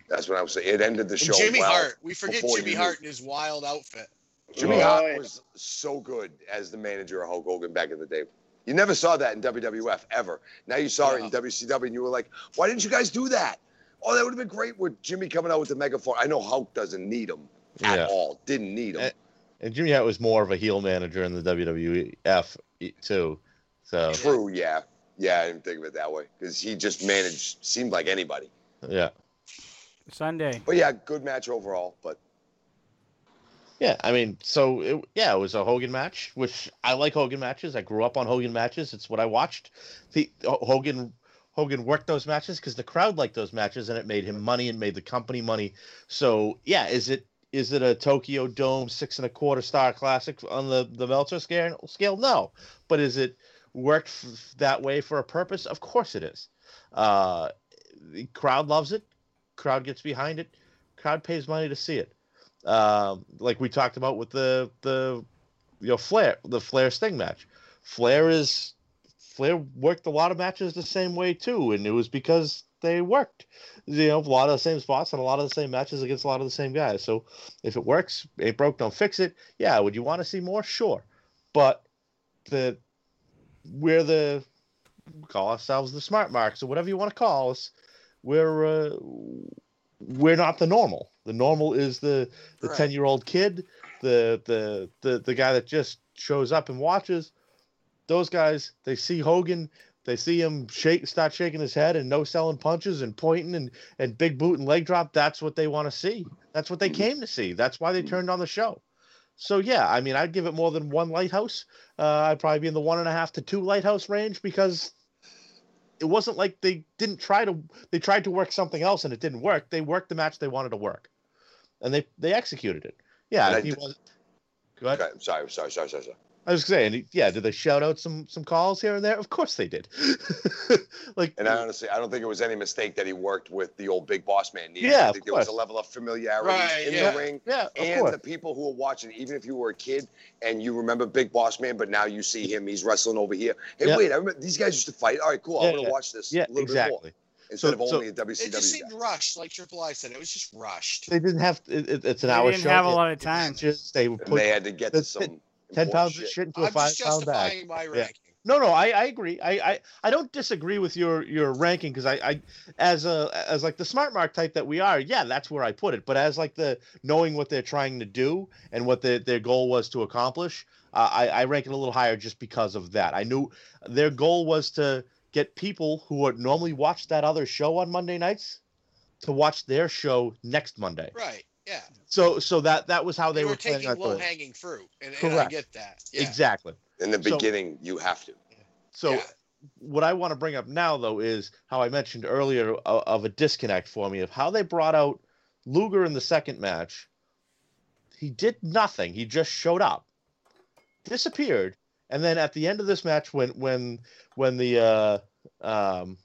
That's what I was saying. It ended the And show. Jimmy well. Hart. We forget Jimmy Hart in his wild outfit. Jimmy Oh, Hart was so good as the manager of Hulk Hogan back in the day. You never saw that in WWF ever. Now you saw it in WCW and you were like, why didn't you guys do that? Oh, that would have been great with Jimmy coming out with the megaphone. I know Hulk doesn't need him at Yeah. all. Didn't need him. Eh, And Jimmy Hart was more of a heel manager in the WWF too. So True, yeah. Yeah, I didn't think of it that way because he just managed, seemed like anybody. yeah, Sunday. But yeah, good match overall. But yeah. I mean, so it, yeah, it was a Hogan match, which I like Hogan matches. I grew up on Hogan matches. It's what I watched. The Hogan Hogan worked those matches because the crowd liked those matches, and it made him money and made the company money. So yeah, is it is it a Tokyo Dome six and a quarter star classic on the the Meltzer scale? Scale, no. But is it worked f- that way for a purpose? Of course it is. Uh, the crowd loves it. Crowd gets behind it. Crowd pays money to see it. Um, like we talked about with the the you know Flair the Flair Sting match. Flair is Flair worked a lot of matches the same way too, and it was because they worked. You know, a lot of the same spots and a lot of the same matches against a lot of the same guys. So if it works, ain't broke, don't fix it. Yeah, would you want to see more? Sure, but the we're the call ourselves the smart marks or whatever you want to call us. We're uh, we're not the normal. The normal is the the Right. ten year old kid, the, the the the guy that just shows up and watches. Those guys, they see Hogan, they see him shake, start shaking his head and no selling punches and pointing and and big boot and leg drop. That's what they want to see. That's what they came to see. That's why they turned on the show. So yeah, I mean, I'd give it more than one lighthouse. Uh, I'd probably be in the one and a half to two lighthouse range because it wasn't like they didn't try to. They tried to work something else and it didn't work. They worked the match they wanted to work, and they they executed it. Yeah, And I he was. Go ahead. okay, sorry, sorry, sorry, sorry, sorry. I was saying, yeah. Did they shout out some some calls here and there? Of course they did. (laughs) like, And I honestly, I don't think it was any mistake that he worked with the old big boss man. Neither. Yeah, I of think there was a level of familiarity Right, in yeah. the ring. yeah, of and course. the people who were watching, even if you were a kid and you remember Big Boss Man, but now you see him, he's wrestling over here. Hey, Yeah. wait, I remember these guys used to fight. All right, cool. Yeah, I'm gonna yeah. watch this yeah, a little bit more exactly. Instead So- of so- only a WCW. It just guy. seemed rushed, like Triple I said. It was just rushed. They didn't have. It, it- it's an They hour didn't show. have a lot of time. Just they put they had to get the- some ten pounds shit. of shit into a I'm five just pound bag. justifying my Yeah. ranking. No, no, I, I agree. I, I, I don't disagree with your your ranking because I, I as a as like the smart mark type that we are, yeah, that's where I put it. But as like the knowing what they're trying to do and what their their goal was to accomplish, uh, I I rank it a little higher just because of that. I knew their goal was to get people who would normally watch that other show on Monday nights to watch their show next Monday. Right. Yeah. So so that that was how they They were were taking on low it. hanging fruit, and, and I get that. Yeah. Exactly. In the So- beginning, you have to. So Yeah. what I want to bring up now, though, is how I mentioned earlier of, of a disconnect for me of how they brought out Luger in the second match. He did nothing. He just showed up, disappeared, and then at the end of this match, when when when the uh, um,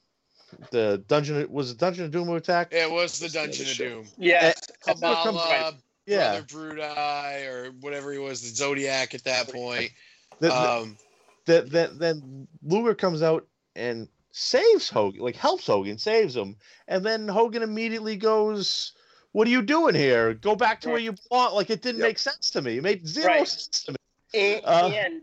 the dungeon was it Dungeon of Doom attack? It was the Dungeon of. Doom. Yes. And what comes- Kamala, yeah, Brother Bruti, or whatever he was, the Zodiac at that point. the, the- Um, that that then Luger comes out and saves Hogan, like helps Hogan, saves him, and then Hogan immediately goes, "What are you doing here? Go back to where you belong." Like it didn't Yep. make sense to me. It made zero Right. sense to me. And, Uh, and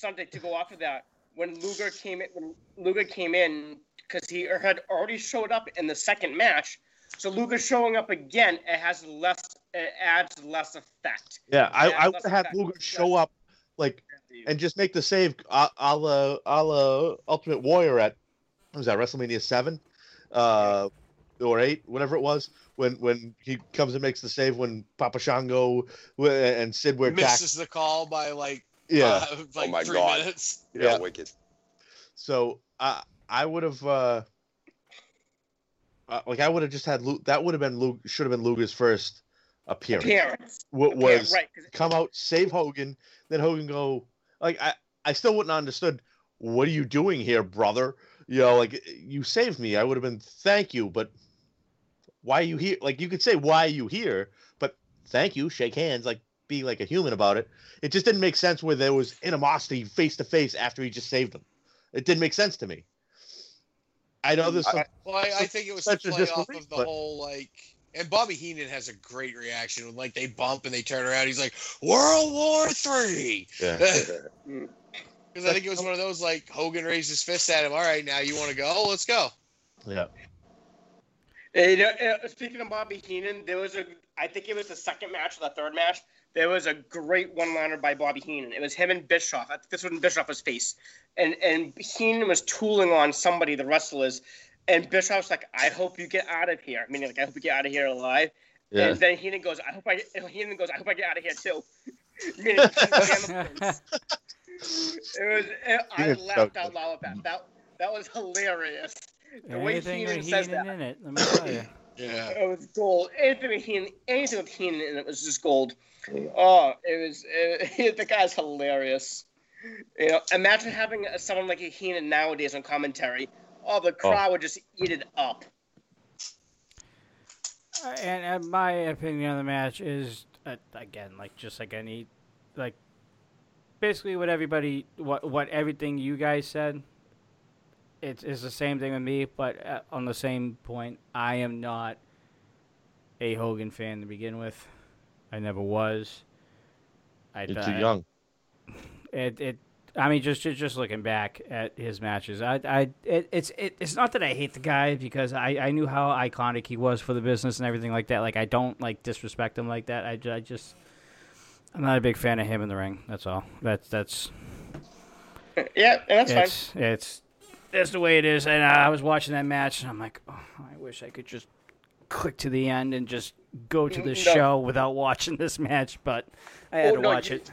something to go off of that, when Luger came in, when Luger came in, because he had already showed up in the second match, so Luger showing up again, it has less, it adds less effect. Yeah, I, I would have had Luger show up like and just make the save a, a la a la Ultimate Warrior at what was that WrestleMania seven, uh, or eight, whatever it was. When when he comes and makes the save when Papa Shango and Sid were attacked. misses the call by like Yeah. uh, like Oh my three God. minutes. Yeah, Yeah. wicked. So I I would have uh, uh, like I would have just had Lu- that would have been Luke should have been Luger's first appearance. Appearance. What Yeah, was right. 'cause- come out save Hogan, then Hogan go like I I still wouldn't have understood what are you doing here, brother? You know, like you saved me. I would have been thank you, but why are you here? Like you could say why are you here, but thank you, shake hands, like be like a human about it. It just didn't make sense where there was animosity face to face after he just saved him. It didn't make sense to me. I know this. I- Well, I, I think it was to Such a play off of the but- whole like. And Bobby Heenan has a great reaction when like they bump and they turn around. He's like World War Three. yeah. (laughs) Because I think it was one of those like Hogan raised his fist at him. All right, now you want to go? Let's go. yeah. Uh, speaking of Bobby Heenan, there was a, I think it was the second match or the third match. There was a great one-liner by Bobby Heenan. It was him and Bischoff. I think this was when Bischoff was face, and and Heenan was tooling on somebody, the wrestlers, and Bischoff's like, "I hope you get out of here." Meaning, like, "I hope you get out of here alive." Yeah. And then Heenan goes, "I hope I." Get, (laughs) Heenan goes, "I hope I get out of here too." (laughs) Meaning, he's down the place. it was. Eh, it, I Heenan's laughed out loud at that. That that was hilarious. The way Anything Heenan with says Heenan that. in it, let me tell you. (laughs) Yeah. It was gold. Anything with Heenan, anything with Heenan, and it was just gold. Oh, it was. It, (laughs) the guy's hilarious. You know, imagine having a- someone like a Heenan nowadays on commentary. Oh, the crowd would just eat it up. Uh, and uh, my opinion on the match is uh, again like just like any like basically what everybody what what everything you guys said it's, it's the same thing with me but uh, on the same point i am not a hogan fan to begin with. I never was. I, You're I- too young. (laughs) it, it I mean just, just just looking back at his matches I I it, it's it, it's not that I hate the guy because I, I knew how iconic he was for the business and everything like that. Like I don't like disrespect him like that. I, I just I'm not a big fan of him in the ring. That's all. That's that's Yeah, and that's fine. it's it's that's the way it is and I was watching that match and I'm like oh, I wish I could just click to the end and just go to the No. show without watching this match but I had Oh, to no, watch you- it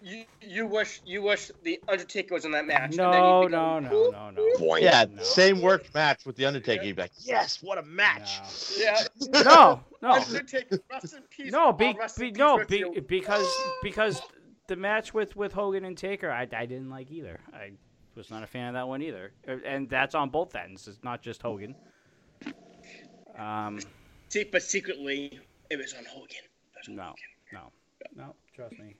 You you wish you wish the Undertaker was in that match. and then no you'd be no going, no no no Boing. Yeah, No. same work match with the Undertaker. You'd be like, yes, what a match. Yeah. (laughs) No, no, Undertaker, rest in peace. no, be, be, no, be, because because the match with with Hogan and Taker, I, I didn't like either. I was not a fan of that one either, Uh, and that's on both ends. It's not just Hogan. Um, See, but secretly, it was on Hogan. Was on no, Hogan. no, no. Trust me,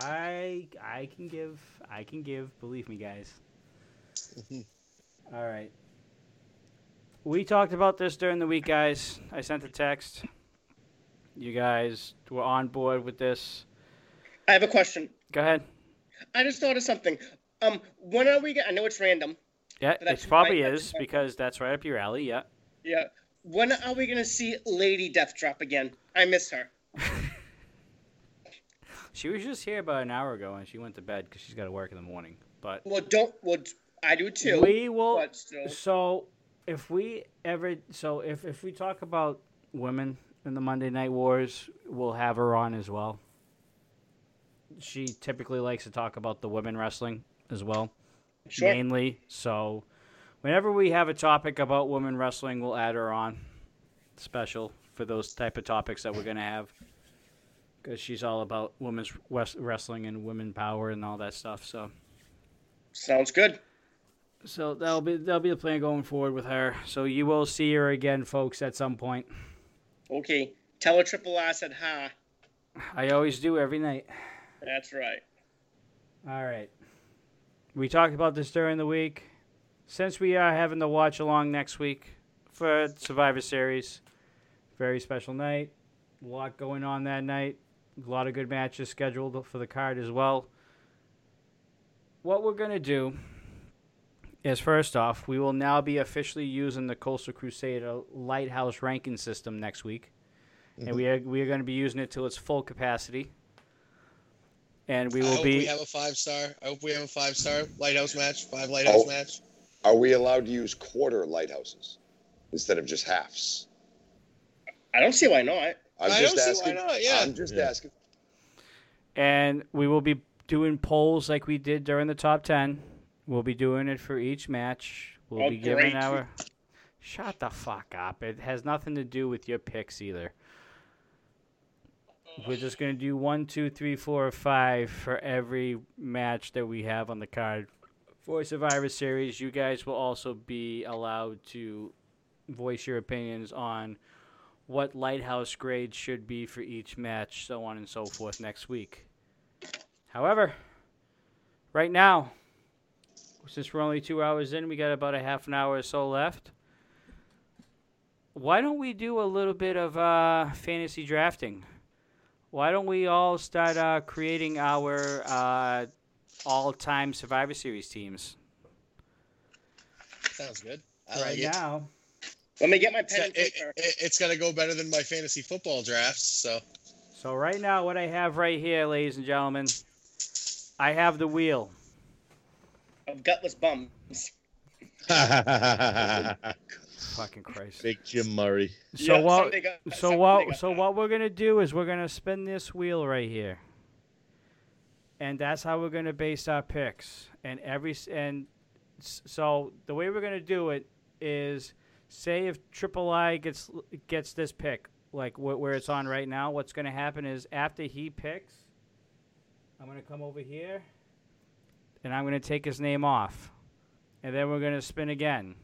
I I can give I can give. Believe me, guys. All right. We talked about this during the week, guys. I sent a text. You guys were on board with this. I have a question. Go ahead. I just thought of something. Um, when are we? Gonna, I know it's random. Yeah, it probably right, is because that's right up your alley. Yeah. Yeah. When are we gonna see Lady Death drop again? I miss her. (laughs) She was just here about an hour ago and she went to bed because she's got to work in the morning. But Well, don't. Well, I do too. we will. So if we ever, so if if we talk about women in the Monday Night Wars, we'll have her on as well. She typically likes to talk about the women wrestling as well, Sure. mainly. So whenever we have a topic about women wrestling, we'll add her on special for those type of topics that we're gonna have. Because she's all about women's wrestling and women power and all that stuff. So Sounds good. So that'll be that'll be the plan going forward with her. So you will see her again, folks, at some point. Okay. Tell her Triple R said hi. I always do every night. That's right. All right. We talked about this during the week. Since we are having the watch along next week for Survivor Series, very special night. A lot going on that night. A lot of good matches scheduled for the card as well. What we're going to do is first off, we will now be officially using the Coastal Crusader Lighthouse ranking system next week. And mm-hmm. we are, we are going to be using it to its full capacity. And we I will hope be. we have a five star. I hope we have a five star lighthouse match. Five lighthouse Oh. match. Are we allowed to use quarter lighthouses instead of just halves? I don't see why not. I'm I just don't see asking. why not, yeah. I'm just Yeah. asking. and we will be doing polls like we did during the top 10 we'll be doing it for each match we'll Oh, be giving great. our shut the fuck up it has nothing to do with your picks either we're just to do one, two, three, four, five for every match that we have on the card for survivor series you guys will also be allowed to voice your opinions on what lighthouse grades should be for each match, so on and so forth next week. However, right now, since we're only two hours in, we got about a half an hour or so left. Why don't we do a little bit of uh, fantasy drafting? Why don't we all start uh, creating our uh, all-time Survivor Series teams Sounds good. I right like it. now? Let me get my It's, pen and it, paper. it- it's gonna go better than my fantasy football drafts. So So right now, what I have right here, ladies and gentlemen, I have the wheel. Of gutless bums. (laughs) (laughs) Fucking Christ. Big Jim Murray. So Yeah, what? got- So what? So that. what we're gonna do is we're gonna spin this wheel right here, and that's how we're gonna base our picks. And every and so the way we're gonna do it is, say if Triple I gets gets this pick, like wh- where it's on right now, what's gonna happen is after he picks, I'm gonna come over here, and I'm gonna take his name off, and then we're gonna spin again.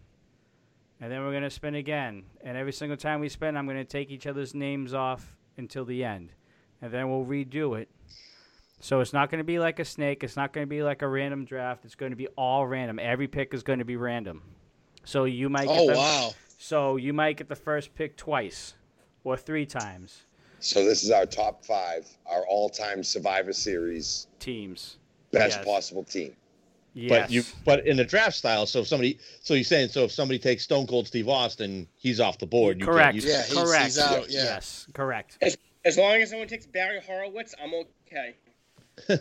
And then we're going to spin again. And every single time we spin, I'm going to take each other's names off until the end. And then we'll redo it. So it's not going to be like a snake. It's not going to be like a random draft. It's going to be all random. Every pick is going to be random. So you might get oh the, wow, so you might get the first pick twice or three times So this is our top five, our all-time Survivor Series teams. best Yes. possible team. Yes. But you but in the draft style, so if somebody so you're saying so if somebody takes Stone Cold Steve Austin, he's off the board. You can't correct. use- Yeah, he's- correct. he's out, yeah. Yes, correct. As long as someone takes Barry Horowitz, I'm okay. (laughs)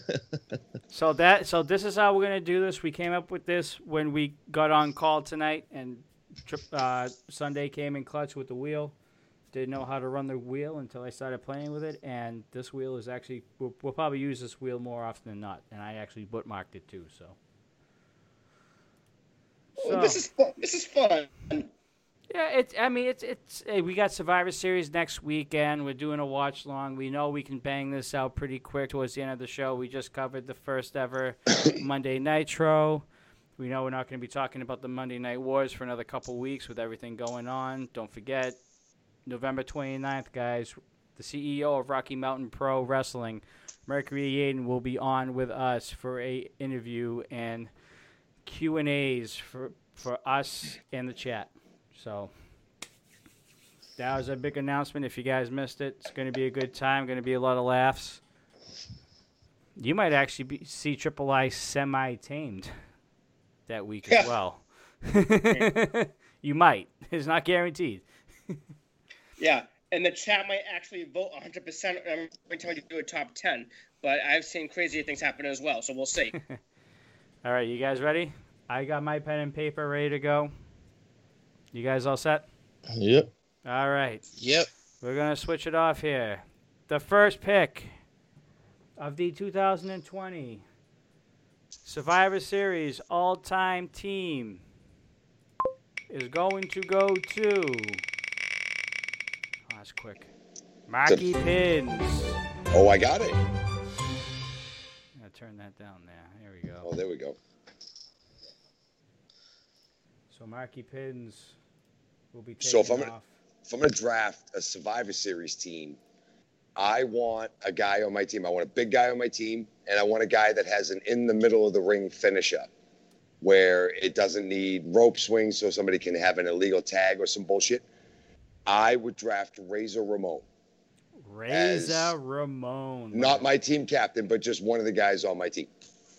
So that so this is how we're gonna do this. We came up with this when we got on call tonight, and trip, uh, Sunday came in clutch with the wheel. Didn't know how to run the wheel until I started playing with it, and this wheel is actually we'll, we'll probably use this wheel more often than not. And I actually bookmarked it too. So. Well, this is fun. This is fun. Yeah, it's. I mean, it's. It's. Hey, we got Survivor Series next weekend. We're doing a watch long. We know we can bang this out pretty quick towards the end of the show. We just covered the first ever (coughs) Monday Nitro. We know we're not going to be talking about the Monday Night Wars for another couple weeks with everything going on. Don't forget, November 29th, guys, the CEO of Rocky Mountain Pro Wrestling, Mercury Yaden, will be on with us for a interview and Q and A's for for us in the chat. So that was a big announcement. If you guys missed it, it's going to be a good time. Going to be a lot of laughs. You might actually be, see Triple I semi tamed that week as well. (laughs) you might. It's not guaranteed. (laughs) Yeah, and the chat might actually vote 100% every time you do a top 10. But I've seen crazier things happen as well, so we'll see. (laughs) All right, you guys ready? I got my pen and paper ready to go. You guys all set? Yep. All right. yep. We're going to switch it off here. The first pick of the 2020 Survivor Series all time team is going to go to. Oh, that's quick. Marky Pins. Oh, I got it. There. We go. There we go. So Marky Pins will be taking So if I'm gonna- if I'm gonna draft a Survivor Series team, I want a guy on my team. I want a big guy on my team, and I want a guy that has an in the middle of the ring finisher, where it doesn't need rope swings, so somebody can have an illegal tag or some bullshit. I would draft Razor Ramon, Razor Ramon. not my team captain, but just one of the guys on my team.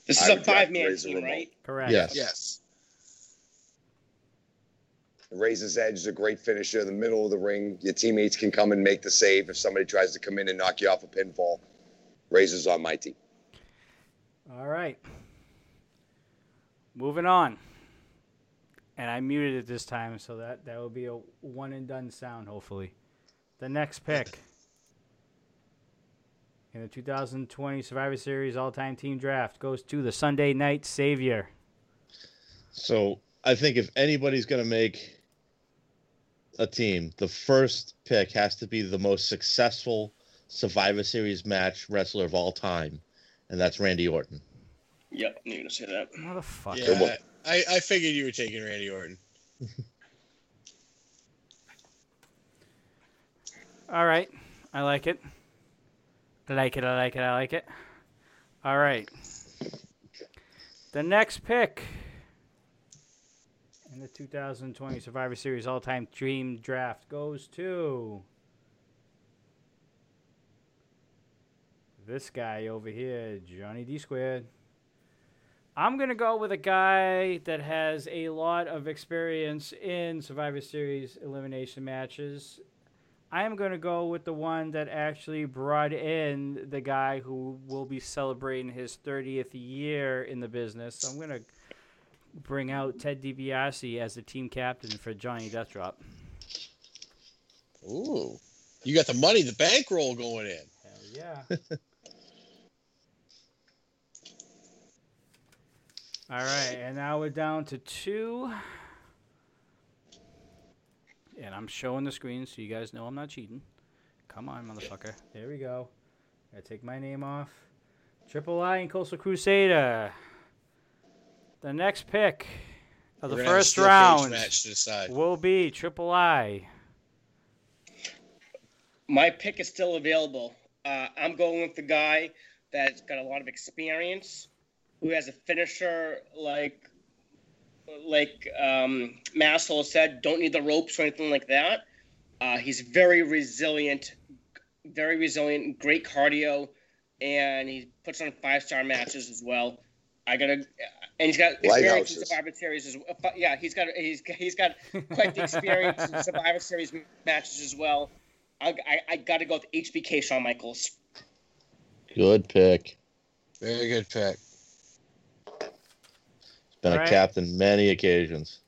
This is a five man team, Ramon. right? Correct. Yes. Yes. Razor's Edge is a great finisher in the middle of the ring. Your teammates can come and make the save if somebody tries to come in and knock you off a pinfall. Razor's on my team. All right. Moving on. And I muted it this time, so that that will be a one and done sound. Hopefully, the next pick (laughs) in the 2020 Survivor Series All-Time Team Draft goes to the Sunday Night Savior. So I think if anybody's going to make a team, the first pick has to be the most successful Survivor Series match wrestler of all time, and that's Randy Orton. Yep, you're gonna say that. Motherfucker. Yeah. I, I figured you were taking Randy Orton. (laughs) All right. I like it. I like it. I like it. I like it. All right. The next pick in the 2020 Survivor Series All Time Dream Draft goes to this guy over here, Johnny D Squared. I'm going to go with a guy that has a lot of experience in Survivor Series elimination matches. I am going to go with the one that actually brought in the guy who will be celebrating his 30th year in the business. So I'm going to bring out Ted DiBiase as the team captain for Johnny Deathdrop. Ooh. You got the money, the bankroll going in. Hell yeah. (laughs) All right, and now we're down to two. And I'm showing the screen so you guys know I'm not cheating. Come on, motherfucker. There we go. I take my name off. Triple I and Coastal Crusader. The next pick of the We're gonna have a first round match to decide. will be Triple I. My pick is still available. Uh, I'm going with the guy that's got a lot of experience, who has a finisher like like um, Massel said, don't need the ropes or anything like that. Uh, he's very resilient, very resilient, great cardio, and he puts on five star matches as well. I gotta, and he's got experience in Lighthouses. Survivor Series as well. Yeah, he's got he's he's got quite the experience in Survivor Series matches as well. I, I, I got to go with HBK Shawn Michaels. Good pick. Very good pick. Been All right. a captain many occasions.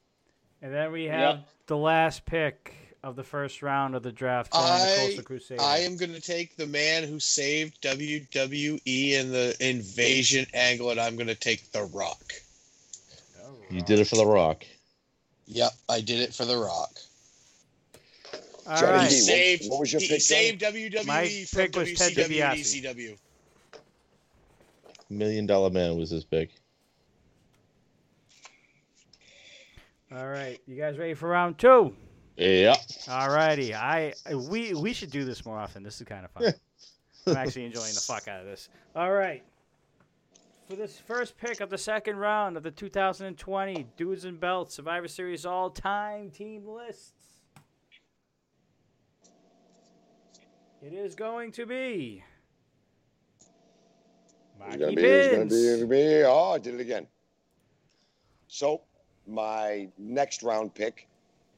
And then we have Yep. the last pick of the first round of the draft going to I- Coastal Crusader. I am going to take the man who saved WWE in the invasion angle, and I'm going to take The Rock. Oh, you did it for The Rock. Yep, I did it for The Rock. All Johnny right. D. He what- saved, what was your he pick, saved WWE My from pick was Ted WCW and DiBiase. ECW. Million Dollar Man was his pick. All right. You guys ready for round two? Yeah. All righty. I we we should do this more often. This is kind of fun. I'm actually enjoying the fuck out of this. All right. For this first pick of the second round of the 2020 Dudes and Belts Survivor Series all-time team lists, it is going to be It's Marky gonna be, it's gonna be, it's gonna be. Oh, I did it again. So my next round pick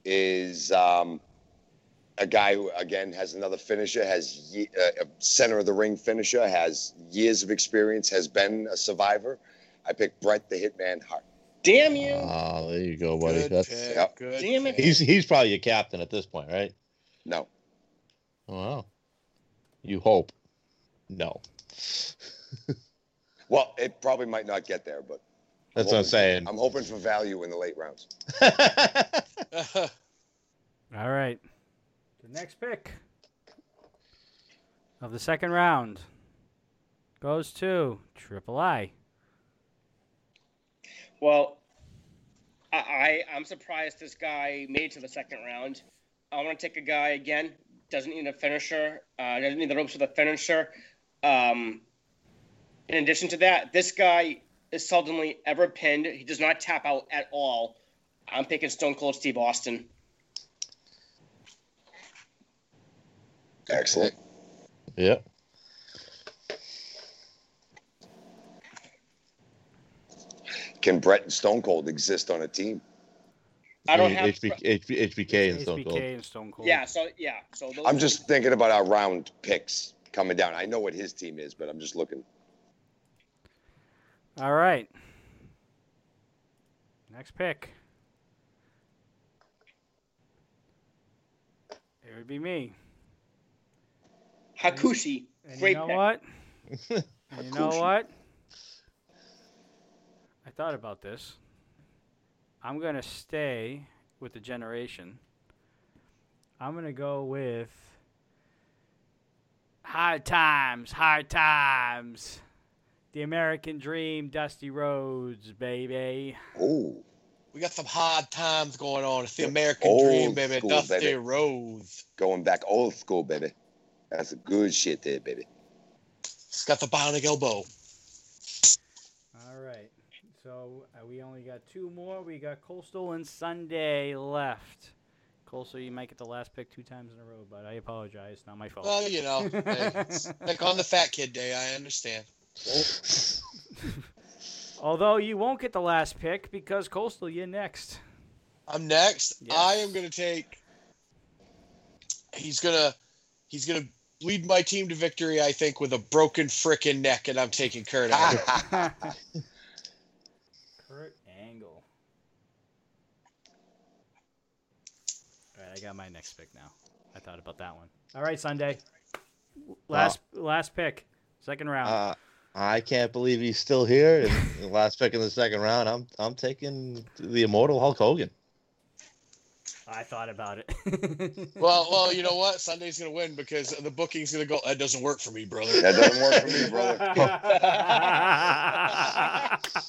is um, a guy who again has another finisher, has ye- uh, a center of the ring finisher, has years of experience, has been a survivor. I picked Bret the Hitman Hart. Damn you! Ah, there you go, buddy. Good That's pick. Yep. Good Damn it. he's he's probably a captain at this point, right? No, Oh, wow. You hope. No. (laughs) well, it probably might not get there, but That's what I'm saying. I'm hoping for value in the late rounds. (laughs) All right. The next pick of the second round goes to Triple I. Well, I, I I'm surprised this guy made it to the second round. I want to take a guy again. Doesn't need a finisher. Uh, doesn't need the ropes with a finisher. Um, in addition to that, this guy is seldomly ever pinned. He does not tap out at all. I'm picking Stone Cold Steve Austin. Excellent. Yep. Can Bret and Stone Cold exist on a team? I don't have. HB, HB, HBK and Stone HBK Cold. and Stone Cold. Yeah. So yeah. So those I'm just thinking about our round picks coming down. I know what his team is, but I'm just looking. All right. Next pick. It would be me. Hakushi. And Great you know pick. what? (laughs) And you know what? I thought about this. I'm going to stay with the generation. I'm going to go with Hard Times, Hard Times. The American Dream, Dusty Rhodes, baby. Oh, We got some hard times going on. It's the American Old dream, baby. school, Dusty baby. Rhodes. going back old school, baby. That's a good shit there, baby. It's got the bionic elbow. All right. So uh, we only got two more. We got Coastal and Sunday left. Coastal, you might get the last pick two times in a row, but I apologize. Not my fault. Well, you know, hey, (laughs) like on the fat kid day, I understand. (laughs) Although you won't get the last pick because Coastal, you're next. I'm next. Yes. I am gonna take. He's gonna, he's gonna lead my team to victory. I think with a broken frickin' neck, and I'm taking Kurt. Angle. (laughs) Kurt Angle. All right, I got my next pick now. I thought about that one. All right, Sunday. Last last pick, second round. Uh, I can't believe he's still here. And the last pick in the second round, I'm I'm taking the immortal Hulk Hogan. I thought about it. (laughs) well, well, you know what? Sunday's gonna win because the booking's gonna go. That doesn't work for me, brother. That doesn't work for me, brother.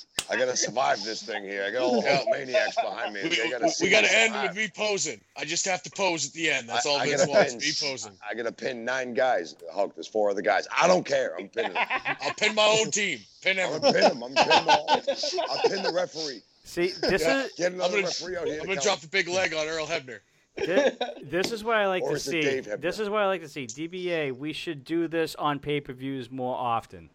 (laughs) (laughs) I gotta survive this thing here. I got all the (laughs) maniacs behind me. We, we, gotta see we gotta end survive. with me posing. I just have to pose at the end. That's I- all I Vince gotta wants. pin- Me posing. I gotta pin nine guys. Hulk, there's four other guys. I don't care. I'm pinning them. (laughs) I'll pin my own team. Pin I'm gonna pin them. I'm gonna pin them all. (laughs) I'll pin the referee. See, this Yeah. is Get another gonna- referee out here. I'm gonna count. drop the big leg on Earl Hebner. this, this is what I like Or to see. This is what I like to see. DBA, we should do this on pay per views more often.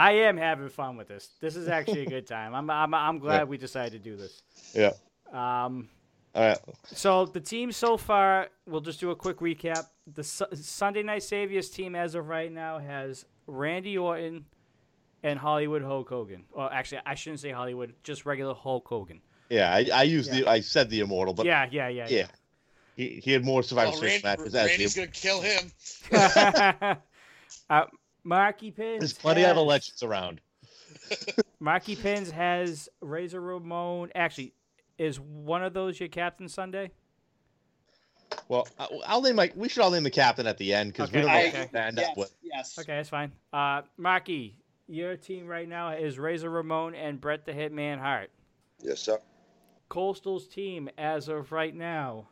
I am having fun with this. This is actually a good (laughs) time. I'm I'm, I'm glad Yeah. we decided to do this. Yeah. Um, All right. so the team so far, we'll just do a quick recap. The Su- Sunday Night Saviors team, as of right now, has Randy Orton and Hollywood Hulk Hogan. Well, actually, I shouldn't say Hollywood, just regular Hulk Hogan. Yeah, I, I used the I said the immortal, but yeah, yeah, yeah, yeah, he, he had more Survivor Oh, Series Randy, matches. as Randy's the- gonna kill him. (laughs) (laughs) uh, Marky Pins. There's plenty of other legends around. (laughs) Marky Pins has Razor Ramon. Actually, is one of those your captain Sunday? Well, I- I'll name my. We should all name the captain at the end because Okay. we don't know I- what to end yes, up with. yes. Okay, that's fine. Uh, Marky, your team right now is Razor Ramon and Bret the Hitman Hart. yes, sir. Coastal's team, as of right now,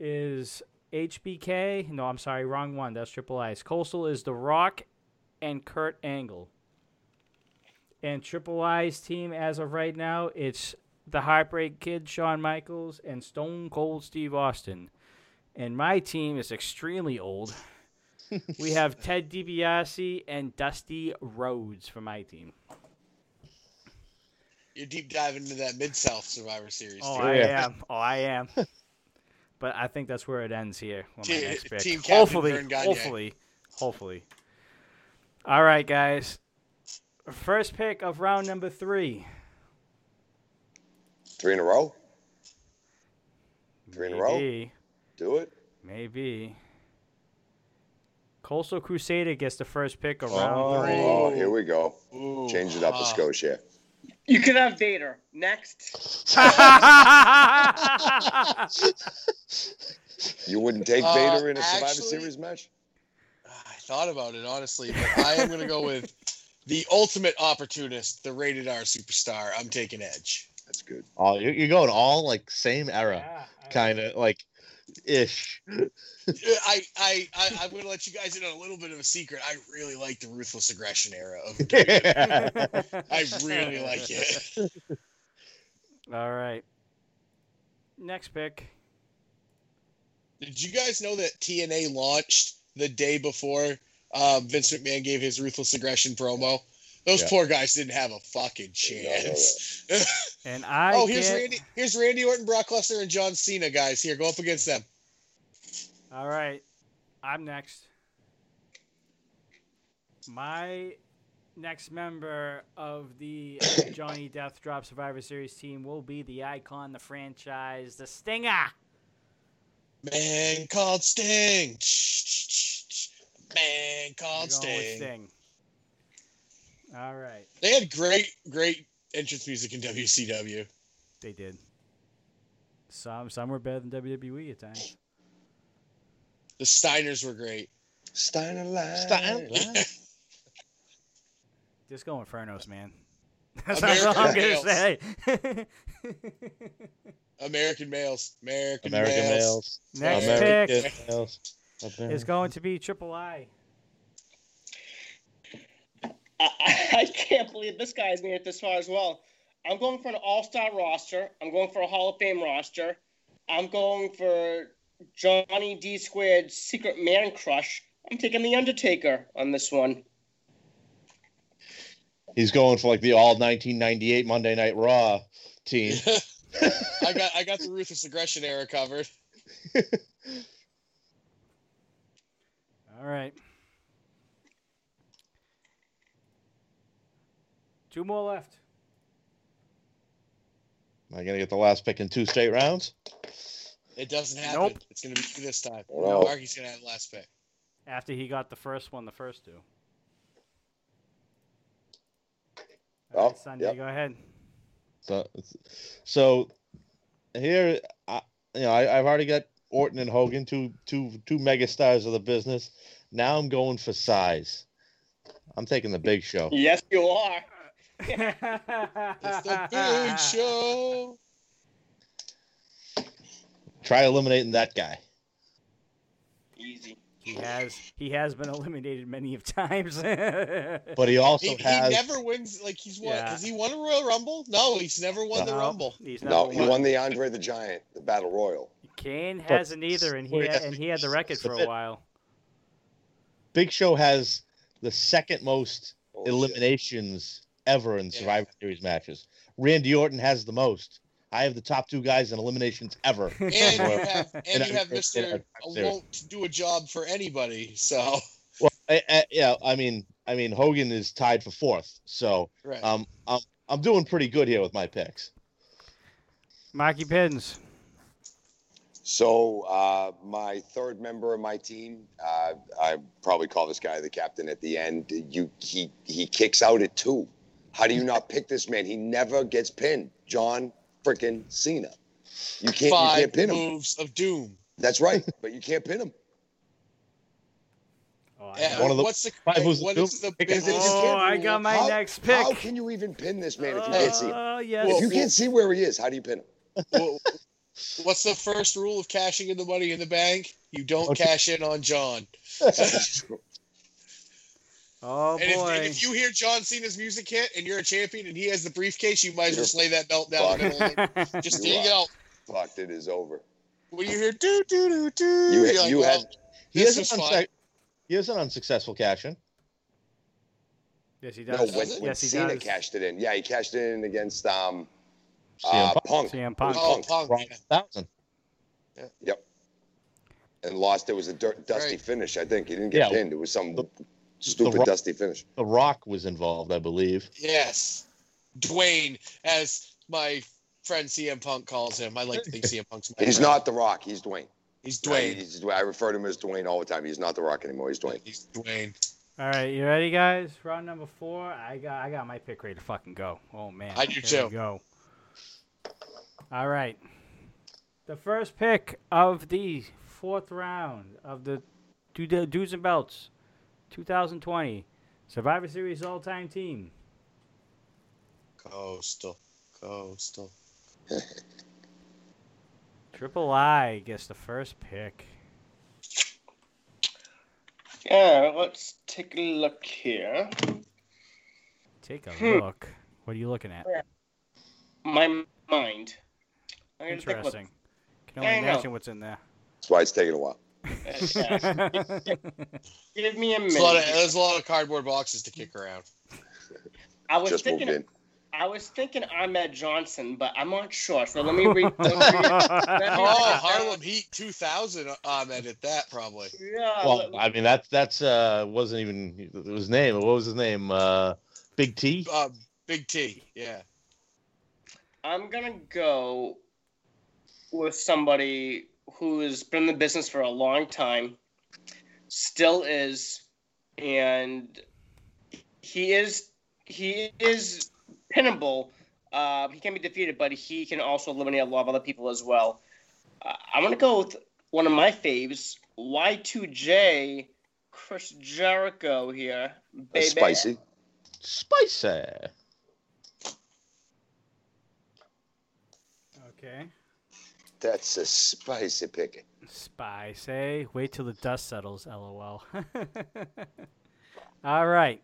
is HBK. No, I'm sorry, wrong one. That's Triple I's. Coastal is The Rock and Kurt Angle. And Triple I's team, as of right now, it's the Heartbreak Kid, Shawn Michaels, and Stone Cold Steve Austin. And my team is extremely old. we (laughs) have Ted DiBiase and Dusty Rhodes for my team. You're deep diving into that Mid South Survivor Series. Oh, dude. I Yeah. am. (laughs) Oh, I am. but I think that's where it ends here. on my next pick. Team Captain hopefully, Verne Gagne. hopefully, hopefully. All right, guys. First pick of round number three. Three in a row. Three in a row? Do it. maybe. Coastal Crusader gets the first pick of Oh. round three. Oh, here we go. Ooh, Change it up a Scotia. You could have Vader next. (laughs) You wouldn't take Uh, Vader in a Survivor actually- Series match? I thought about it honestly, but I am gonna go with the ultimate opportunist, the rated R superstar. I'm taking Edge. That's good. Oh, you're, you're going all like same era, Yeah, kind of like ish. I, I, I, I'm going to let you guys in on a little bit of a secret. I really like the ruthless aggression era of. (laughs) I really like it. (laughs) All right. Next pick. Did you guys know that TNA launched the day before uh, Vince McMahon gave his ruthless aggression promo? Those Yeah. poor guys didn't have a fucking Did not know chance. (laughs) And I oh, here's get- Randy. Here's Randy Orton, Brock Lesnar, and John Cena. Guys, here, go up against them. All right. I'm next. My next member of the (coughs) Johnny Deathdrop Survivor Series team will be the icon, the franchise, the Stinger. Man called Sting. Man called going Sting. Sting. All right. They had great, great entrance music in WCW. They did. Some some were better than WWE at times. The Steiners were great. Steiner Line. Steiner Just go Infernos, man. That's American all I'm gonna say. American males. American, American males. males. Next American pick males. is going to be Triple I. I, I can't believe this guy's made it this far as well. I'm going for an all-star roster. I'm going for a Hall of Fame roster. I'm going for Johnny D Squared Secret Man Crush. I'm taking the Undertaker on this one. He's going for like the all 1998 Monday Night Raw team. (laughs) (laughs) I got I got the ruthless aggression era covered. All right. Two more left. Am I gonna get the last pick in two straight rounds? It doesn't happen. Nope. It's gonna be this time. No. Marky's gonna have the last pick. After he got the first one, the first two. Oh, All right, Sunday, yep. go ahead. So, so here, I, you know, I, I've already got Orton and Hogan, two two two mega stars of the business. Now I'm going for size. I'm taking the Big Show. Yes, you are. It's the big show. Try eliminating that guy. Easy. He has he has been eliminated many of times. (laughs) But he also He, he never wins. Like he's won. Yeah. Has he won a Royal Rumble? No, he's never won the Rumble. He's never No, he won. won the Andre the Giant, the Battle Royal. Kane But- hasn't either, and he Wait, had, and he had the record for a while. Big Show has the second most Holy shit. eliminations ever in Yeah. Survivor Series matches. Randy Orton has the most. I have the top two guys in eliminations ever. (laughs) And you have and And you have I- Mister won't do a job for anybody. So Well, I, I, yeah, I mean, I mean, Hogan is tied for fourth, so right. um, I'm I'm doing pretty good here with my picks. Marky Pins. So uh, my third member of my team, uh, I probably call this guy the captain at the end. You he he kicks out at two. How do you not pick this man? He never gets pinned. John freaking Cena. You can't you can't pin him. moves of doom. That's right, but you can't pin him. Oh, Yeah, One of the- what's the five moves of what is the Pick a- business? You oh, I got my How- next pick. How can you even pin this man if you can't see him? Oh, yes. If you can't see where he is, how do you pin him? Wha- What's the first rule of cashing in the money in the bank? You don't Okay. cash in on John. (laughs) oh and, if, boy. and if you hear John Cena's music hit and you're a champion and he has the briefcase, you might as well You're lay that belt down the middle. Just You dig it out. Fucked. It is over. When you hear do do do do, You you're like, you well, had He This is an unsuc- he is an unsuccessful cash in. yes, he no does. when, when yes, he Cena does. cashed it in. Yeah, he cashed it in against um CM uh, Punk. CM Punk. oh, Punk. Wrong thousand. Yeah. Yep. And lost. It was a dirt, dusty Right. finish. I think he didn't get Yeah. pinned. It was some The- stupid Rock- dusty finish. The Rock was involved, I believe. Yes, Dwayne, as my friend CM Punk calls him. I like to think CM Punk's my He's friend. not the Rock. He's Dwayne. He's I, Dwayne. he's, I refer to him as Dwayne all the time. He's not the Rock anymore. He's Dwayne. He's Dwayne. All right, you ready, guys? Round number four. I got I got my pick ready to fucking go. Oh man. I do Here too. Go. All right. The first pick of the fourth round of the Du- Du- Dudes and Belts 2020 Survivor Series all-time team. Coastal, coastal. (laughs) Triple I gets the first pick. Yeah, let's take a look here. Take a Hmm. look. What are you looking at? My mind. I gotta think Interesting. Can only imagine what's in there. That's why it's taking a while. Yeah. (laughs) Give me a There's a, lot of, minute. there's a lot of cardboard boxes to kick around. I was Just moved thinking. in. I was thinking Ahmed Johnson, but I'm not sure. So let me (laughs) read. let me read Oh, Harlem Heat 2000 Ahmed at that probably. yeah. Well, let- I mean that's that's uh wasn't even his name. What was his name? Uh, Big T. Uh, Big T, yeah. I'm gonna go with somebody who has been in the business for a long time, still is, and he is he is pinnable. Uh, he can be defeated, but he can also eliminate a lot of other people as well. Uh, I'm gonna go with one of my faves, Y2J, Chris Jericho here. That's baby. spicy. Spicy. okay. That's a spicy picking. Spicy. Wait till the dust settles, lol. (laughs) All right.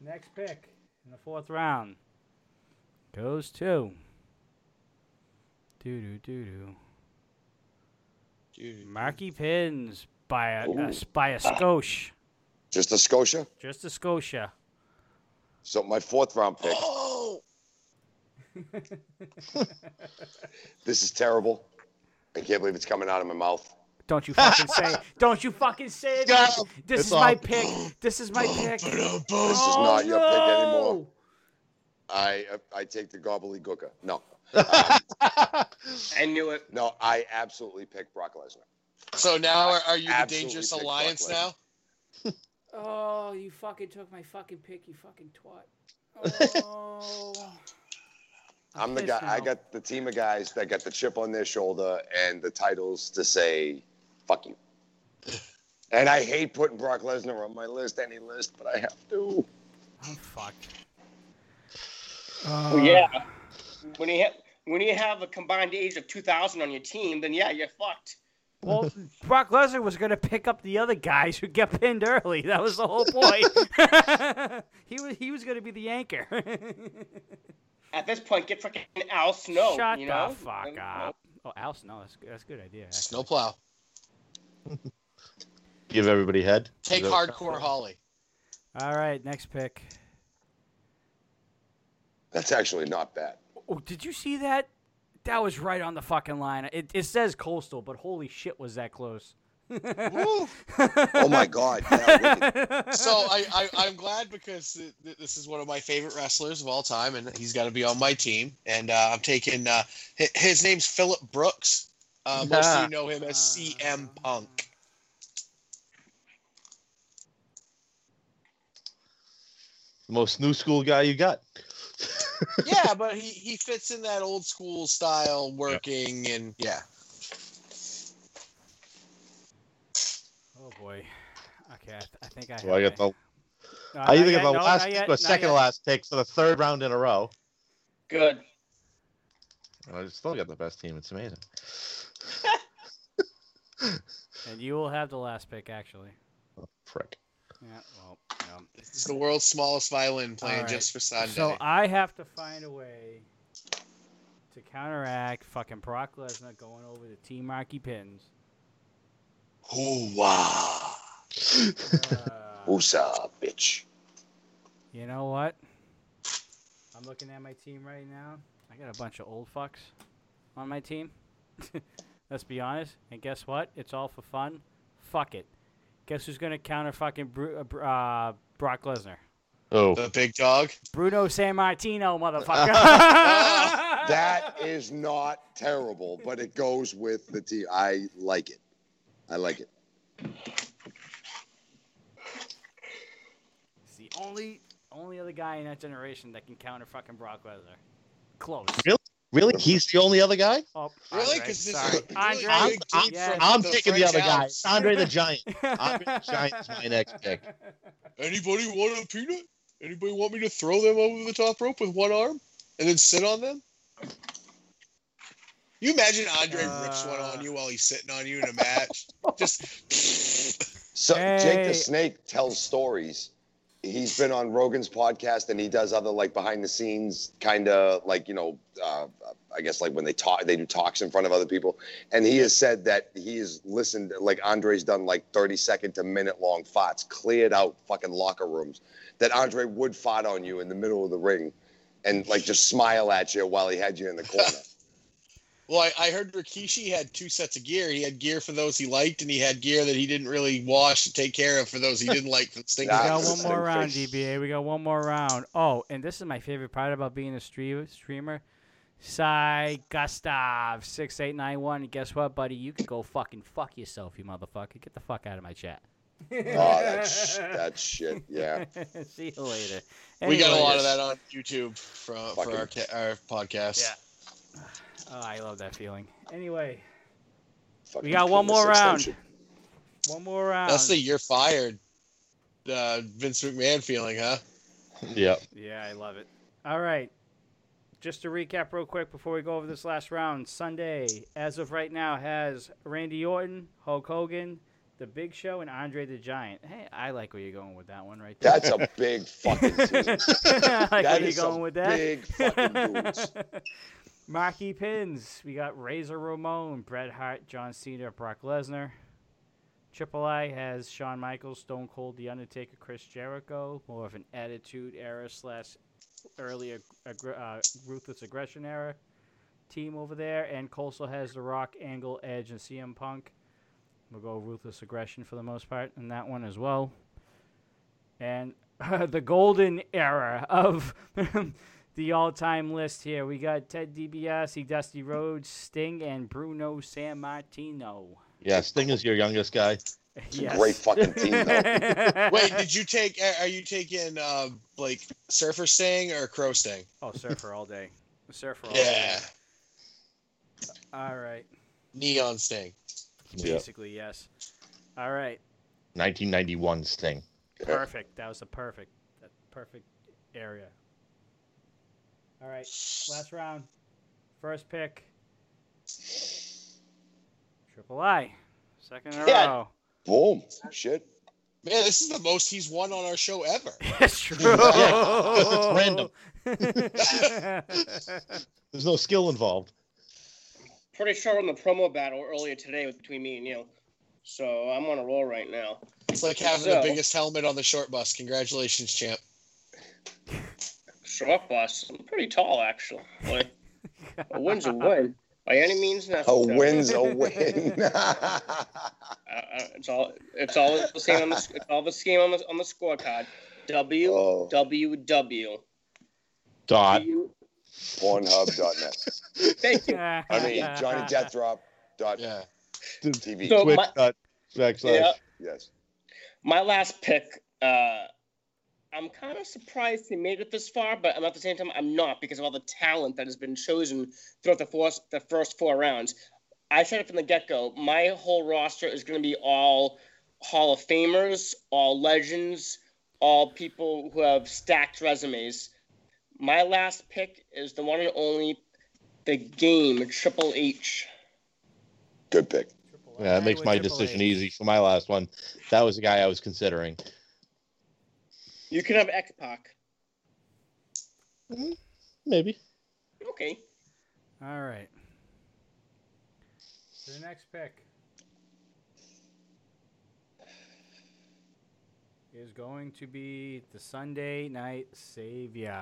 Next pick in the fourth round goes to. Doo doo doo doo. Dude. Marky Pins by a, a by a skosh. Just a Scotia. Just a Scotia. So my fourth round pick. (gasps) (gasps) Oh, Oh! (laughs) This is terrible. I can't believe it's coming out of my mouth. Don't you fucking say it. (laughs) Don't you fucking say it. Go. This It's is my pick. This is my pick. This is Oh, not your pick anymore. I I take the gobbledygooker. No, I knew it. no, I absolutely pick Brock Lesnar. So now are, are you the Dangerous Alliance now? Oh, you fucking took my fucking pick, you fucking twat. (laughs) Oh. I'm the guy. I got the team of guys that got the chip on their shoulder and the titles to say "fuck you." (laughs) And I hate putting Brock Lesnar on my list, any list, but I have to. I'm fucked. Well, yeah. When you have when you have a combined age of 2,000 on your team, then yeah, you're fucked. Well, Brock Lesnar was gonna pick up the other guys who get pinned early. That was the whole point. (laughs) (laughs) he was he was gonna be the anchor. At this point, get freaking Al Snow. Shut you know? the fuck up. Oh, Al Snow, that's good. That's a good idea. actually. Snowplow. (laughs) Give everybody head. Take Hardcore Holly. All right, next pick. That's actually not bad. Oh, did you see that? That was right on the fucking line. It, it says coastal, but holy shit, was that close? Woo. Oh my God! Yeah. (laughs) So I, I I'm glad because th- th- this is one of my favorite wrestlers of all time, and he's got to be on my team. And uh, I'm taking uh, hi- his name's Phillip Brooks. Uh, (laughs) most of you know him as CM Punk. The most new school guy you got. Yeah, (laughs) but he, he fits in that old school style working, and yeah. Boy. Okay, I, th- I think I. So I have got it. the No, I not either get the no, last not pick yet, or second yet. last pick for the third round in a row. Good. I still got the best team. It's amazing. (laughs) And you will have the last pick, actually. Oh, frick. Yeah. Well. No. This is the world's smallest violin playing All right. just for Sunday. So I have to find a way to counteract fucking Brock Lesnar going over the Team Marky Pins. Hoo-wah. Uh, Woosah, bitch. you know what? I'm looking at my team right now. I got a bunch of old fucks on my team. (laughs) Let's be honest. And guess what? It's all for fun. Fuck it. Guess who's gonna counter fucking Bru- uh, uh, Brock Lesnar? Oh, the big dog. Bruno Sammartino, motherfucker. (laughs) (laughs) That is not terrible, but it goes with the team. I like it. I like it. It's the only only other guy in that generation that can counter fucking Brock Lesnar. Close. really? Really? He's the only other guy? Oh, Really? Because this sorry. is Andre. I'm- dude I'm- from I'm the taking the other guy. Alps. Andre the Giant. Andre the Giant's my next pick. (laughs) Anybody want a peanut? Anybody want me to throw them over the top rope with one arm? and then sit on them? You imagine Andre rips one on Uh. you while he's sitting on you in a match? Just So Jake the Snake tells stories. He's been on Rogan's podcast and he does other like behind the scenes kind of like you know uh, I guess like when they talk they do talks in front of other people and he has said that he has listened like Andre's done like 30 second to minute long fights cleared out fucking locker rooms that Andre would fart on you in the middle of the ring and like just smile at you while he had you in the corner. (laughs) well, I, I heard Rikishi had two sets of gear. He had gear for those he liked, and he had gear that he didn't really wash and take care of for those he didn't like for the Sting. We Nah, got one more round, thing. DBA. We got one more round. Oh, and this is my favorite part about being a stream, streamer. Cy Gustav six eight nine one. Guess what, buddy? You can go fucking fuck yourself, you motherfucker. Get the fuck out of my chat. oh, (laughs) that's that shit. Yeah. (laughs) See you later. we got a lot of that on YouTube from for Fucking- our, our podcast. Yeah. Oh, I love that feeling. Anyway, Fucking we got one penis more round. One more round. That's the you're fired, uh, Vince McMahon feeling, huh? Yep. Yeah, I love it. All right. Just to recap real quick before we go over this last round, Sunday, as of right now, has Randy Orton, Hulk Hogan, The Big Show, and Andre the Giant. Hey, I like where you're going with that one right there. That's a big fucking (laughs) team. I like That where you're is going with that. big fucking dudes. (laughs) Marky Pins. We got Razor Ramon, Bret Hart, John Cena, Brock Lesnar. Triple I has Shawn Michaels, Stone Cold, The Undertaker, Chris Jericho. More of an Attitude Era slash early uh, Ruthless Aggression Era team over there. And Coastal has The Rock, Angle, Edge, and CM Punk. We'll go Ruthless Aggression for the most part in that one as well. And (laughs) the golden era of (laughs) the all-time list here. We got Ted DiBiase, Dusty Rhodes, Sting, and Bruno Sammartino. Yeah. Sting is your youngest guy. It's a great fucking team, though. (laughs) Wait, did you take? Are are you taking uh, like Surfer Sting or Crow Sting? oh, Surfer all day. Surfer all Yeah, day. All right. Neon Sting. Yeah. Basically, yes. All right. 1991 Sting. Perfect. That was a perfect, that perfect area. All right. Last round. First pick. Triple I. Second in a Yeah. row. Boom. Shit. Man, this is the most he's won on our show ever. (laughs) It's true. Yeah, (laughs) (laughs) There's no skill involved. Pretty sure on the promo battle earlier today was between me and you. So I'm on a roll right now. It's like having So- the biggest helmet on the short bus. Congratulations, champ. Short bus. I'm pretty tall, actually. Like, a (laughs) win's a win. By any means necessary. A win's a (laughs) win. Uh, uh, it's all. It's all the same on the. It's all the same on the on the scorecard. W oh, W W. Dot. W- Pornhub.net. Thank you. I mean, Johnny Deathdrop. Dot Yeah. TV. So Twitch my- dot backslash. Yeah. yes. My last pick. Uh, I'm kind of surprised he made it this far, but I'm at the same time I'm not because of all the talent that has been chosen throughout the first the first four rounds. I said it from the get go. My whole roster is going to be all Hall of Famers, all legends, all people who have stacked resumes. My last pick is the one and only, the game Triple H. Good pick. Yeah, that makes my decision easy for my last one. That was the guy I was considering. You can have X Pac. Mm, maybe. Okay. All right. The next pick is going to be the Sunday Night Savior.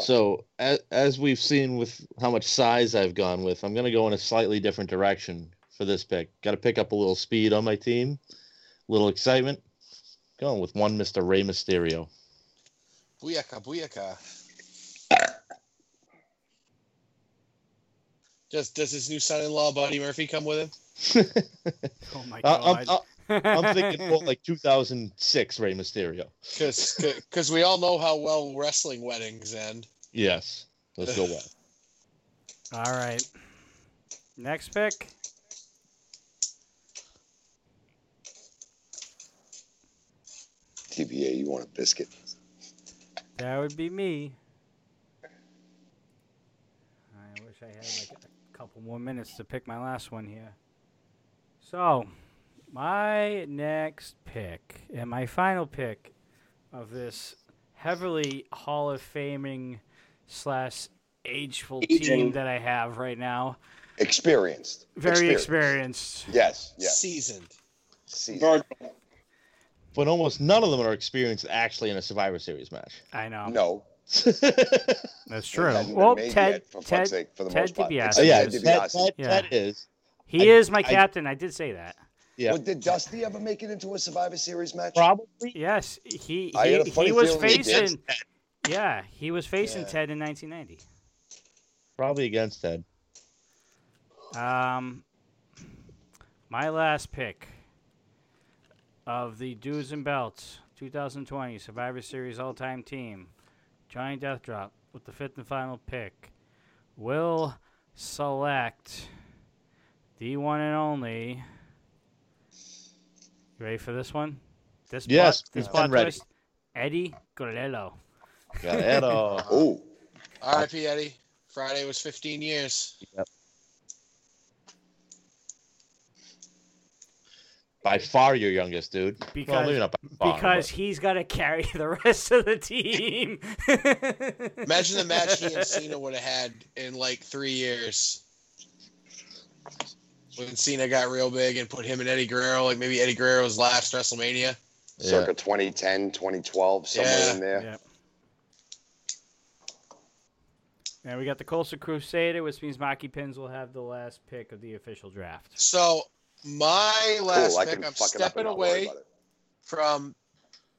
So as, as we've seen with how much size I've gone with, I'm going to go in a slightly different direction for this pick. Got to pick up a little speed on my team, a little excitement. Going with one Mr. Rey Mysterio. Booyaka, booyaka. (laughs) Does does his new son-in-law Buddy Murphy come with him? Oh my I- I'm, god. I'm, I'm thinking more (laughs) like 2006 Rey Mysterio. Because we all know how well wrestling weddings end. Yes, let's go well. All right. Next pick. DBA, you want a biscuit? That would be me. I wish I had like a couple more minutes to pick my last one here. So, my next pick and my final pick of this heavily Hall of Faming slash ageful team that I have right now. Experienced. Very Experienced. experienced. Yes. Yes. Seasoned. Seasoned. Virgil. But almost none of them are experienced actually in a Survivor Series match. I know. No. (laughs) That's true. Well, Ted, yet, for Ted, sake, for the Ted most part. DiBiase It's Oh, yeah, Ted is- Ted, Yeah. Ted is. he I- is my I- captain. I did say that. Yeah, Well, did Dusty ever make it into a Survivor Series match? probably. Yes, he I had a he, funny he was feeling he did. facing. Yeah, he was facing Yeah. Ted in 1990. Probably against Ted. Um, my last pick of the Dudes and Belts 2020 Survivor Series All Time Team, Johnny Deathdrop with the fifth and final pick, will select the one and only. You ready for this one? This Yes, plot, this I'm plot ready. twist. Eddie Guerrero. Guerrero. (laughs) oh, R.I.P. Eddie. Friday was 15 years. By far your youngest, dude. well, Because maybe not by far, because but- he's got to carry (laughs) the rest of the team. (laughs) Imagine the match he and Cena would have had in like three years. When Cena got real big and put him and Eddie Guerrero, like maybe Eddie Guerrero's last WrestleMania. yeah. Circa 2010, 2012, somewhere Yeah. in there. Yeah. Now we got the Coastal Crusader, which means Marky Pins will have the last pick of the official draft. So my last Cool. Pick, I'm fuck it up stepping and not worry away from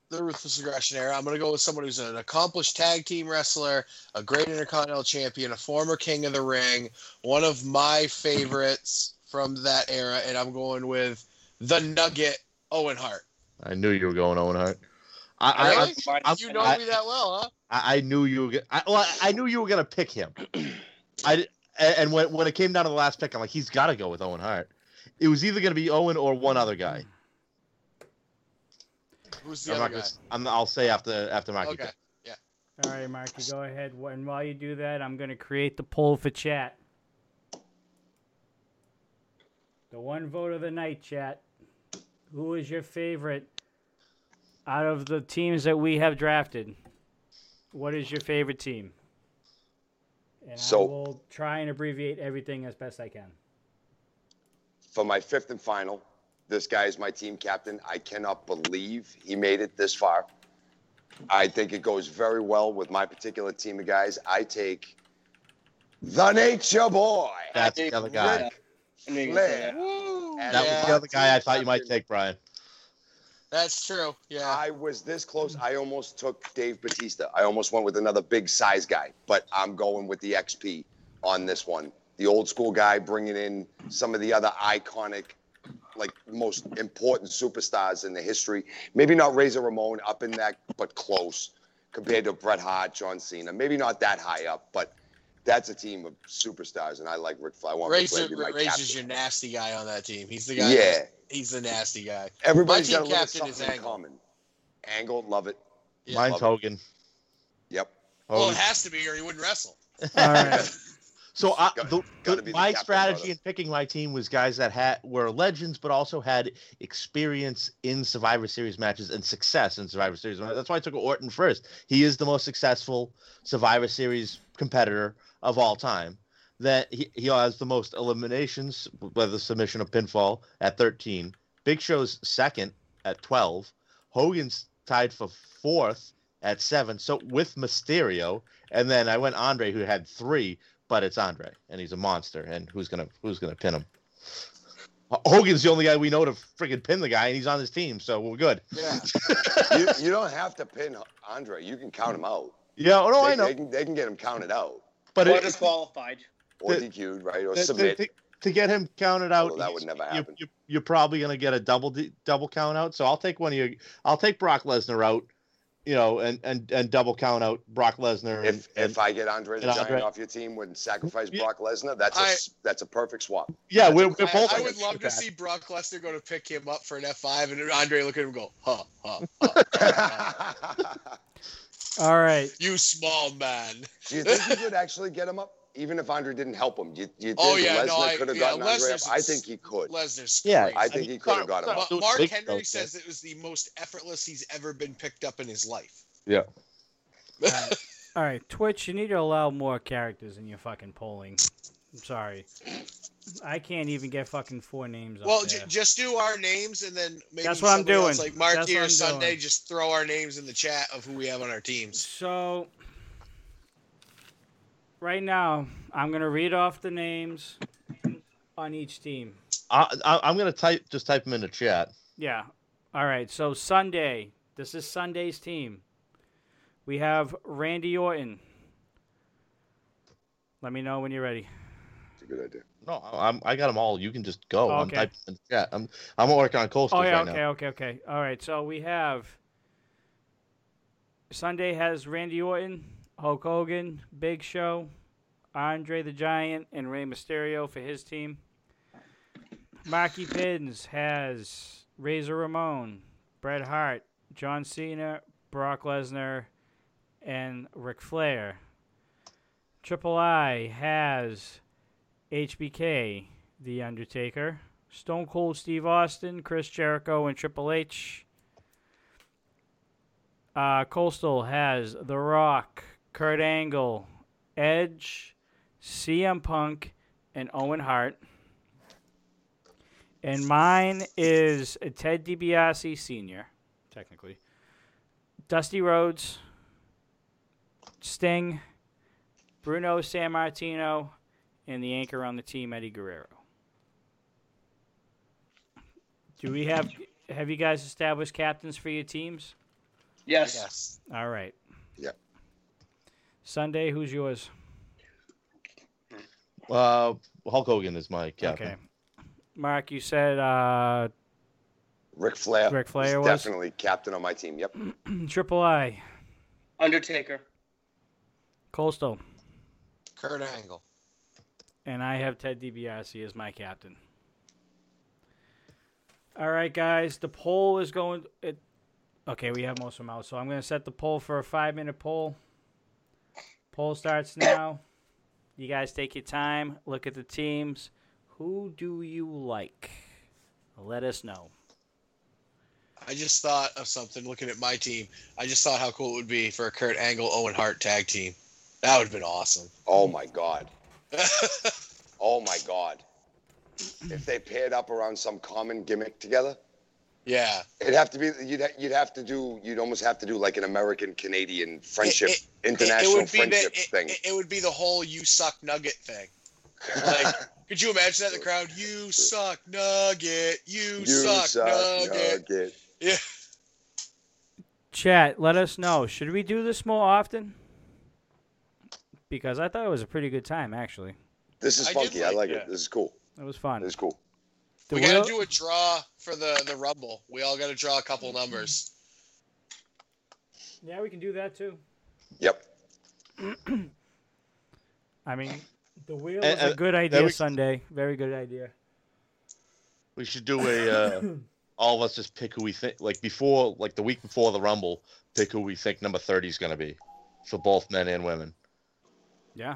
the Ruthless Aggression era. I'm going to go with someone who's an accomplished tag team wrestler, a great Intercontinental Champion, a former King of the Ring, one of my favorites (clears throat) from that era, and I'm going with the Nugget Owen Hart. I knew you were going Owen Hart. I, I, Really? I, I'm- you know I- me that well, huh? I, I knew you were. Gonna, I, well, I knew you were gonna pick him. (clears throat) I and when when it came down to the last pick, I'm like, he's got to go with Owen Hart. It was either gonna be Owen or one other guy. Who's the I'm other guy? gonna, I'm, I'll say after after Mikey. Okay. Yeah. All right, Marky, go ahead. And while you do that, I'm going to create the poll for chat. The one vote of the night, chat. Who is your favorite out of the teams that we have drafted? What is your favorite team? And I will try and abbreviate everything as best I can. For my fifth and final, this guy is my team captain. I cannot believe he made it this far. I think it goes very well with my particular team of guys. I take the Nature Boy. That's the other guy. Ric I knew you were gonna say Flair. that. Woo! And That yeah, was the other guy I thought you might take, Brian. that's true. Yeah. I was this close. I almost took Dave Batista. I almost went with another big size guy, but I'm going with the XP on this one. The old school guy bringing in some of the other iconic, like most important superstars in the history. Maybe not Razor Ramon up in that, but close compared to Bret Hart, John Cena. Maybe not that high up, but that's a team of superstars, and I like Ric Flair. I want Ric Flair Razor, to be my Razor's captain. your nasty guy on that team. He's the guy. Yeah, He's the nasty guy. everybody's My team got a little captain is something in Angle. common. Angle, love it. Yeah. Mine's love it. Hogan. Yep. Well, Hogan. it has to be, or he wouldn't wrestle. All right. (laughs) So I, the, the- my strategy in picking my team was guys that had were legends, but also had experience in Survivor Series matches and success in Survivor Series. That's why I took Orton first. He is the most successful Survivor Series competitor of all time. That he, he has the most eliminations, whether submission or pinfall, at 13. Big Show's second at 12. Hogan's tied for fourth at seven. So with Mysterio, and then I went Andre, who had three, but it's Andre, and he's a monster. And who's gonna who's gonna pin him? Hogan's the only guy we know to friggin' pin the guy, and he's on his team, so we're good. Yeah. (laughs) you, you don't have to pin Andre. You can count him out. Yeah, oh no, they, I know, They can, they can get him counted out but Or it, disqualified. or The- DQ'd, right? Or to, submit. to, to get him counted out, Well, that would never happen. You, you're probably gonna get a double double count out. So I'll take one of you. I'll take Brock Lesnar out, you know, and and and double count out Brock Lesnar. And, if and- if I get Andre the Giant Andre- off your team and sacrifice Brock Lesnar, that's a I- s that's a perfect swap. yeah, we're, we're both. I would love to see Brock Lesnar go to pick him up for an F5 and Andre look at him and go, huh, huh, huh. (laughs) All right. you small man. Do you think he could actually get him up? Even if Andre didn't help him, you, you oh, think Oh, yeah, Lesnar no, could have yeah, gotten Andre up? I think he could. Lesnar's Yeah, crazy. I think mean, he could have Mark- got him Ma- up. Mark Henry though, says it was the most effortless he's ever been picked up in his life. Yeah. (laughs) All right, Twitch, you need to allow more characters in your fucking polling. I'm sorry. I can't even get fucking four names well, up j- just do our names and then maybe That's what I'm somebody else, like Mark That's what or Sunday, doing. just throw our names in the chat of who we have on our teams. So, right now, I'm gonna read off the names on each team. I, I, I'm gonna type just type them in the chat. Yeah. All right. So Sunday. This is Sunday's team. We have Randy Orton. Let me know when you're ready. It's a good idea. No, I'm I got them all. You can just go. I'm Okay. typing in the chat. I'm I'm working on coastals Oh yeah. right Okay. now. Okay. Okay. All right. So we have. Sunday has Randy Orton, Hulk Hogan, Big Show, Andre the Giant, and Rey Mysterio for his team. Marky Pins has Razor Ramon, Bret Hart, John Cena, Brock Lesnar, and Ric Flair. Triple I has HBK, The Undertaker, Stone Cold Steve Austin, Chris Jericho, and Triple H. Uh, Coastal has The Rock, Kurt Angle, Edge, CM Punk, and Owen Hart. And mine is Ted DiBiase Sr., technically. Dusty Rhodes, Sting, Bruno Sammartino, and the anchor on the team, Eddie Guerrero. Do we have have you guys established captains for your teams? Yes. Yes. All right. Yeah. Sunday, who's yours? Uh, Hulk Hogan is my captain. Okay. Mark, you said uh, Ric Flair. Ric Flair was? definitely captain on my team. Yep. (clears throat) Triple I, Undertaker. Coastal, Kurt Angle. and I have Ted DiBiase as my captain. All right, guys. The poll is going. It, okay, we have most of them out, so I'm going to set the poll for a five-minute poll. Poll starts now. You guys take your time. Look at the teams. Who do you like? Let us know. I just thought of something looking at my team. I just thought how cool it would be for a Kurt Angle Owen Hart tag team. That would have been awesome. Oh my god. (laughs) Oh my god. If they paired up around some common gimmick together, yeah. it'd have to be. You'd ha- you'd have to do. You'd almost have to do like an American Canadian friendship, It- it- international it friendship the, it- thing. It, it would be the whole "you suck nugget" thing. Like, (laughs) could you imagine that in the crowd? You suck nugget. You, you suck, suck nugget. nugget. Yeah. Chat, let us know. Should we do this more often? Because I thought it was a pretty good time, actually. This is funky. I like like that. it. This is cool. It was fun. This is cool. The we got wheel- to do a draw for the the Rumble. We all got to draw a couple numbers. yeah, we can do that too. Yep. (clears throat) I mean, the wheel And- is a good idea we- Sunday. Very good idea. We should do a. Uh, (clears throat) all of us just pick who we think. Like before, like the week before the Rumble, pick who we think number thirty is going to be, for both men and women. Yeah.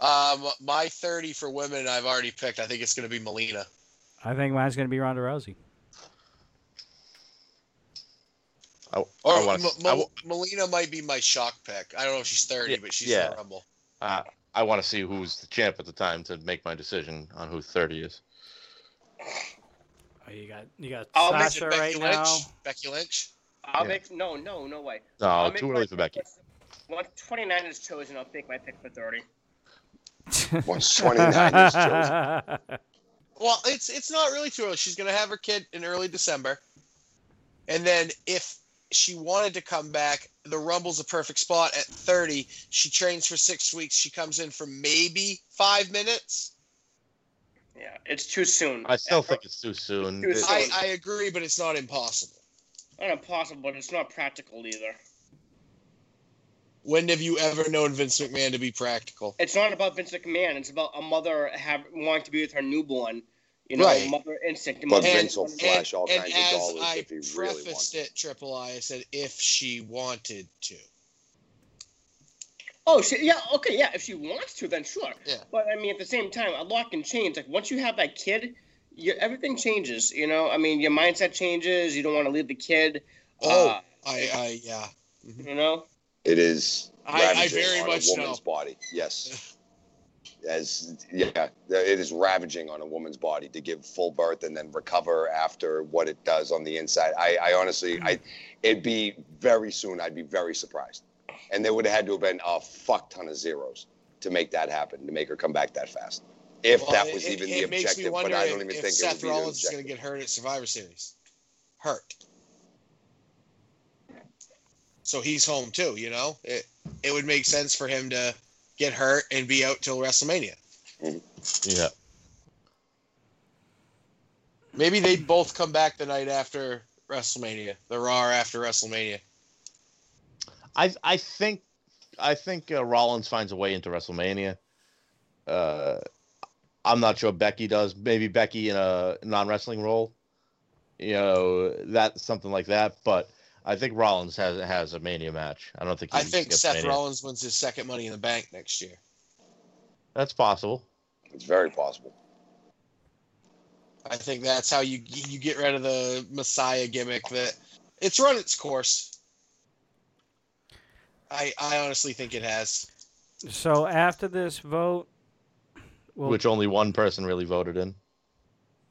Um, my thirty for women, I've already picked. I think it's going to be Melina. I think mine's going to be Ronda Rousey. I, Or I wanna, M- Melina might be my shock pick. I don't know if she's thirty, Yeah, but she's yeah. in the Rumble. Uh, I want to see who's the champ at the time to make my decision on who thirty is. Oh, you got you got I'll make Sasha Becky right Lynch. now. Becky Lynch. I'll Yeah. make no, no, no way. No, I'll make too early for Becky. with- Once 29 is chosen, I'll make my pick for 30. Once 29 is chosen. (laughs) Well, it's it's not really too early. She's going to have her kid in early December, and then if she wanted to come back, the Rumble's a perfect spot at thirty. She trains for six weeks. She comes in for maybe five minutes. Yeah, it's too soon. I still think it's too soon. Too soon. I, I agree, but it's not impossible. Not impossible, but it's not practical either. When have you ever known Vince McMahon to be practical? It's not about Vince McMahon. It's about a mother have wanting to be with her newborn. You know, Right. mother instinct. But mother Vince will instinct. flash all and kinds of as dollars I if he really prefaced wants. it, Triple I, I said if she wanted to. Oh, she, yeah, okay, yeah. If she wants to, then sure. Yeah. But I mean, at the same time, a lot can change. Like once you have that kid, you, everything changes. You know, I mean, your mindset changes. You don't want to leave the kid. Oh, uh, I, I, yeah. you know. It is. I- I ravaging very on much a woman's body. Yes. (laughs) As yeah, it is ravaging on a woman's body to give full birth and then recover after what it does on the inside. I, I honestly, I, it'd be very soon. I'd be very surprised, and there would have had to have been a fuck ton of zeros to make that happen, to make her come back that fast. If Well, that was it- even it the objective, but I don't if- even if think Seth it be Rollins is going to get hurt at Survivor Series. Hurt. So he's home too. You know, it it would make sense for him to get hurt and be out till WrestleMania. Yeah. Maybe they both come back the night after WrestleMania, the Raw after WrestleMania. I I think I think uh, Rollins finds a way into WrestleMania. Uh, I'm not sure Becky does. Maybe Becky in a non wrestling role. You know that something like that. But I think Rollins has has a Mania match. I don't think. I think gets Seth Mania. Rollins wins his second Money in the Bank next year. That's possible. It's very possible. I think that's how you you get rid of the Messiah gimmick. That it's run its course. I I honestly think it has. So after this vote, well, which only one person really voted in.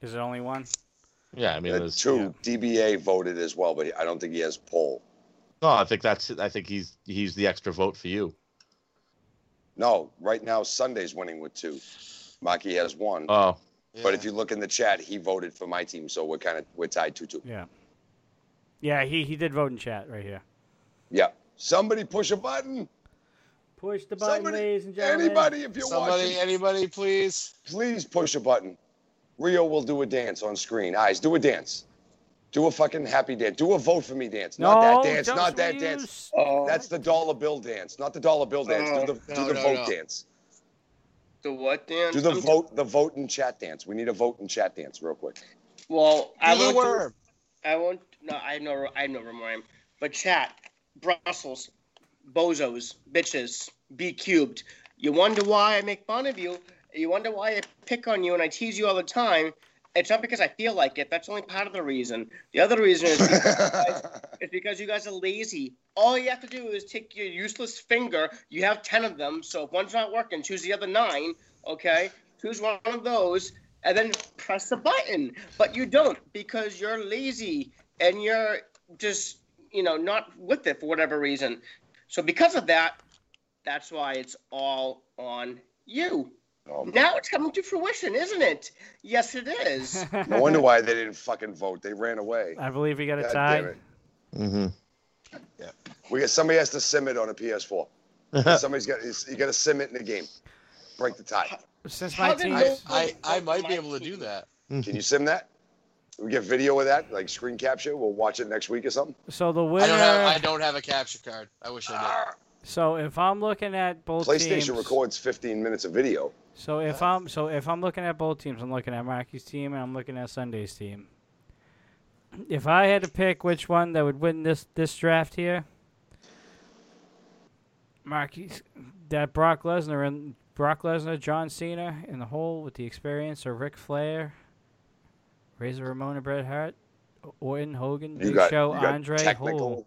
is it only one? Yeah, I mean, The there's, two DBA voted as well, but I don't think he has poll. no, I think that's. I think he's he's the extra vote for you. No, right now Sunday's winning with two. Marky has one. Oh, But if you look in the chat, he voted for my team, so we're kind of we're tied two two. Yeah. Yeah, he, he did vote in chat right here. Yeah. Somebody push a button. Push the button, Somebody, ladies and gentlemen. anybody, if you're somebody, watching, anybody, please. please push a button. Rio will do a dance on screen. Eyes, do a dance. Do a fucking happy dance. Do a vote for me dance. No, Not that dance. just Not that reuse- dance. Oh, That's the dollar bill dance, not the dollar bill dance. do oh, the No, do the no, vote no. dance. the what, Dan? Do the I'm- vote the vote and chat dance. We need a vote and chat dance real quick. Well, I Do the won't. do- worm. I won't. No, I have no. I have no room rhyme. But chat, Brussels, bozos, bitches, be cubed. You wonder why I make fun of you. You wonder why I pick on you and I tease you all the time. It's not because I feel like it. That's only part of the reason. The other reason is it's (laughs) because you guys are lazy. All you have to do is take your useless finger. You have 10 of them, so if one's not working, choose the other nine, okay? Choose one of those and then press the button. But you don't because you're lazy and you're just, you know, not with it for whatever reason. So because of that, that's why it's all on you. Um, Now it's coming to fruition, isn't it? Yes, it is. (laughs) no wonder why they didn't fucking vote. They ran away. I believe we got a God tie. damn it. hmm We got somebody has to sim it on a PS4. (laughs) Somebody's got you got to sim it in the game. Break the tie. Since my team, I, I, I might be able to do that. Can you sim that? We get video of that, like screen capture. We'll watch it next week or something. so the winner. I don't have I don't have a capture card. I wish I did. So if I'm looking at both PlayStation teams, records 15 minutes of video. So if I'm so if I'm looking at both teams, I'm looking at Marky's team and I'm looking at Sunday's team. If I had to pick which one that would win this this draft here, Marky's that Brock Lesnar and Brock Lesnar, John Cena in the hole with the experience of Ric Flair, Razor Ramon and Bret Hart, Orton, Hogan, You Big got, Show, Andre, Hole.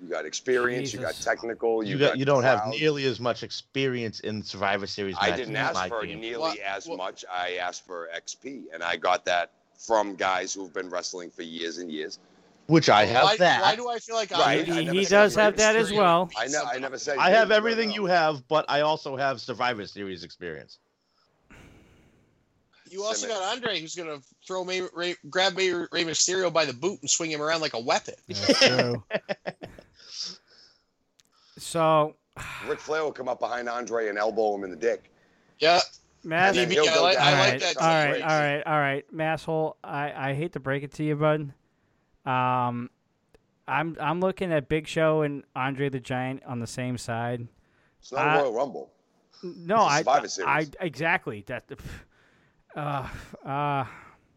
You got experience, you got technical, you, You got you don't have nearly as much experience in Survivor Series. I didn't ask for team. nearly What- as what- much. I asked for XP, and I got that from guys who've been wrestling for years and years. which I have why, that. Why do I feel like Right, I'm I He, he does have that as well. I know. I never said I have everything you have, but I also have Survivor Series experience. You also Sim got Andre, who's gonna throw May, Ray, grab May, Rey Mysterio by the boot and swing him around like a weapon. That's true. (laughs) so, (sighs) Ric Flair will come up behind Andre and elbow him in the dick. Yeah, Matt, And then DB, he'll I like- I like right, that all right, situation. all right, all right, masshole. I, I hate to break it to you, bud. Um, I'm I'm looking at Big Show and Andre the Giant on the same side. It's not Uh, a Royal Rumble. No, It's a I, I exactly that. (sighs) Uh, uh,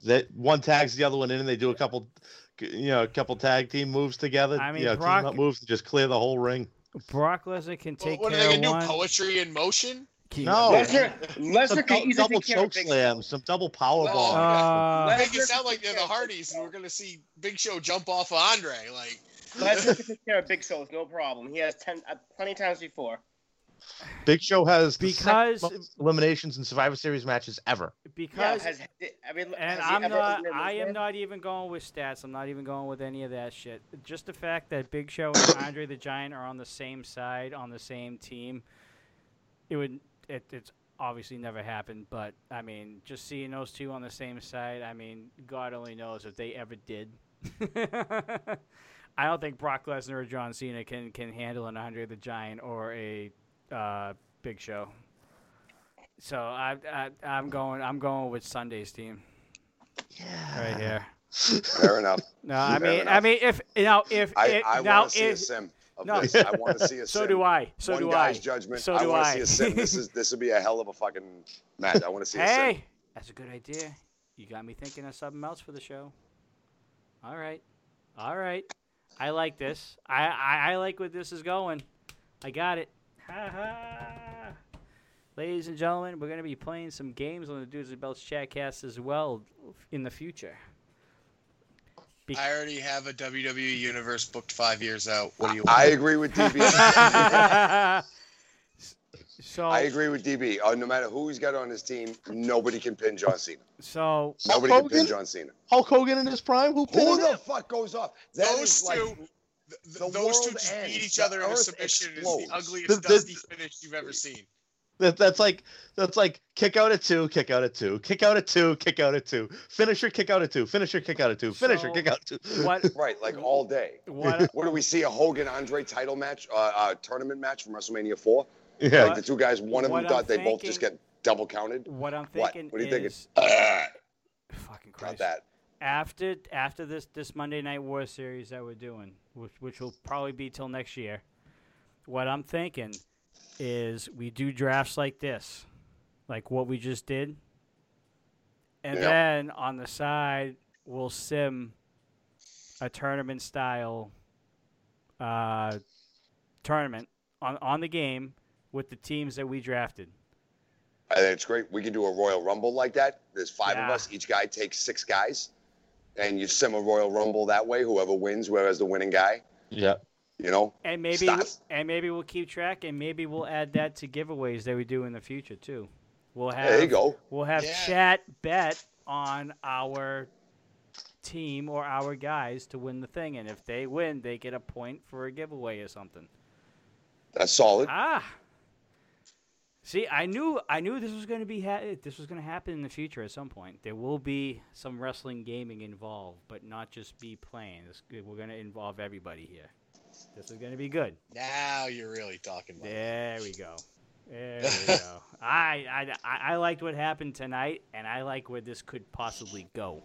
That one tags the other one in, and they do a couple, you know, a couple tag team moves together. I mean, you know, Brock- team up moves to just clear the whole ring. Brock Lesnar can take Well, take what are they gonna one. do? Poetry in motion? Keep- No. Lesnar, Lesnar can dou- easily double take care of choke slam, some double power Well, bomb. Uh, Make it Lesnar sound like they're the care Hardys, and we're gonna see Big Show jump off of Andre. Like, Lesnar (laughs) can take care of Big Shows, no problem. He has ten uh, plenty of times before. Big Show has the second Because- most eliminations in Survivor Series matches ever. Yeah, because has, I mean, and I'm not. I am not even going with stats. I'm not even going with any of that shit. Just the fact that Big Show and Andre the Giant are on the same side, on the same team, it would. It, it's obviously never happened, but I mean, just seeing those two on the same side. I mean, God only knows if they ever did. (laughs) I don't think Brock Lesnar or John Cena can can handle an Andre the Giant or a uh, Big Show. So I, I I'm going I'm going with Sunday's team Yeah. right here. Fair enough. No, I Fair mean I mean if you know if I, it, I now want to see a if sim of no. this. I want to see a (laughs) so sim. do I so One do guy's I. judgment. So I do want I. to see a sim. This is this would be a hell of a fucking match. I want to see a sim. Hey, that's a good idea. You got me thinking of something else for the show. All right, all right. I like this. I I, I like where this is going. I got it. Ha (laughs) ha. Ladies and gentlemen, we're gonna be playing some games on the Dudes and Belts Chatcast as well in the future. Be- I already have a WWE Universe booked five years out. What do you Want? I agree with DB. (laughs) (laughs) so I agree with DB. Uh, no matter who he's got on his team, nobody can pin John Cena. so Nobody can pin John Cena. Hulk Hogan in his prime? Who Who the him? fuck goes off? That Those is like two- Th- the those two just ends. beat each The other in a earth submission is the ugliest The- the- dusty finish you've ever seen. That, that's like that's like kick out at two, kick out at two, kick out at two, kick out at two, finisher, kick out at two, finisher, kick out at two, finisher, So- kick out at two. what (laughs) right, like all day. what (laughs) What do we see? A Hogan Andre title match, uh, uh, tournament match from WrestleMania four. Yeah, Like the two guys, one of What them I'm thought they both just get double counted. what I'm thinking What are you thinking? is Uh, (clears throat) fucking not that. after after this this Monday Night War series that we're doing, which which will probably be till next year. What I'm thinking is we do drafts like this, like what we just did, and Yeah. then on the side we'll sim a tournament style uh, tournament on on the game with the teams that we drafted. I think it's great. We can do a Royal Rumble like that. There's five Yeah. of us. Each guy takes six guys, and you sim a Royal Rumble that way. Whoever wins, whoever's the winning guy. yeah. You know, And maybe Stars. and maybe we'll keep track, and maybe we'll add that to giveaways that we do in the future too. We'll have there you go. we'll have Yeah. chat bet on our team or our guys to win the thing, and if they win, they get a point for a giveaway or something. That's solid. Ah, see, I knew I knew this was going to be ha- this was going to happen in the future at some point. There will be some wrestling gaming involved, but not just be playing. This, eh, we're going to involve everybody here. This is going to be good. Now you're really talking. There we go. There we (laughs) go. I, I, I I liked what happened tonight, and I like where this could possibly go.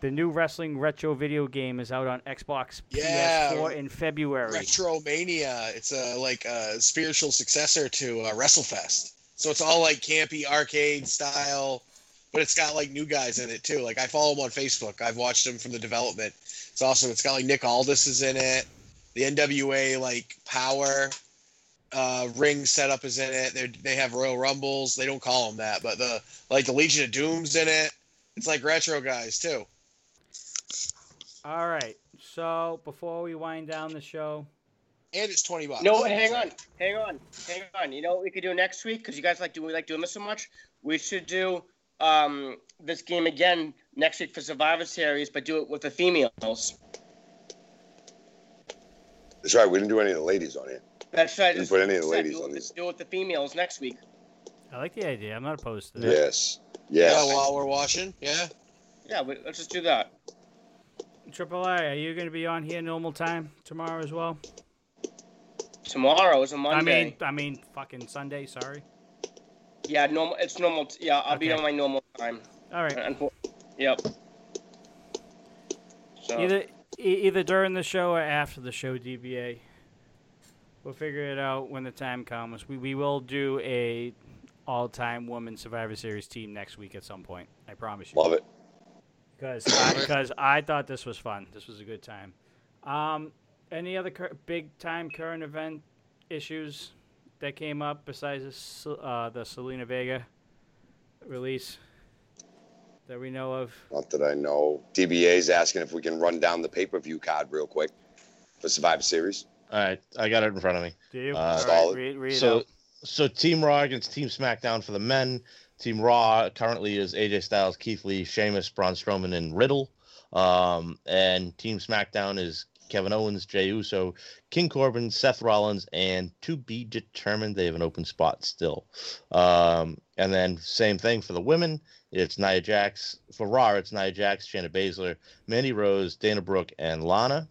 The new wrestling retro video game is out on Xbox Yeah. PS4 in February. Retromania. It's a like a spiritual successor to uh, WrestleFest. So it's all like campy arcade style, but it's got like new guys in it too. Like I follow them on Facebook. I've watched them from the development. It's awesome. it's got like Nick Aldis is in it. The NWA like Power uh, ring setup is in it. They they have Royal Rumbles. They don't call them that, but the like the Legion of Doom's in it. It's like retro guys too. All right. So before we wind down the show, And it's twenty bucks. No, hang on, hang on, hang on. You know what we could do next week? Because you guys like do we like doing this so much? We should do um, this game again next week for Survivor Series, but do it with the females. That's right. We didn't do any of the ladies on it. That's right. Didn't put any of the said, ladies do on it, this. Do it with the females next week. I like the idea. I'm not opposed to that. Yes. Yeah, while we're watching. Yeah. Yeah, we, let's just do that. Triple A, are you going to be on here normal time tomorrow as well? Tomorrow is a I Monday. I mean, I mean, fucking Sunday. Sorry. yeah, normal. It's normal. T- yeah, I'll be on my normal time. All right. Unfor- Yep. So Either e- either during the show or after the show, DBA. We'll figure it out when the time comes. We we will do a all-time woman Survivor Series team next week at some point. I promise you. Love it. Because (coughs) I, because I thought this was fun. This was a good time. Um, Any other cur- big time current event issues that came up besides this, uh, the Zelina Vega release that we know of? Not that I know. DBA's asking if we can run down the pay per view card real quick for Survivor Series. All right, I got it in front of me. Do you? Uh, All right, Solid. read, read so out. so Team Raw against Team SmackDown for the men. Team Raw currently is AJ Styles, Keith Lee, Sheamus, Braun Strowman, and Riddle. Um, and Team SmackDown is Kevin Owens, Jey Uso, King Corbin, Seth Rollins, and to be determined. They have an open spot still. Um, and then same thing for the women. It's Nia Jax. For Raw, it's Nia Jax, Shayna Baszler, Mandy Rose, Dana Brooke, and Lana.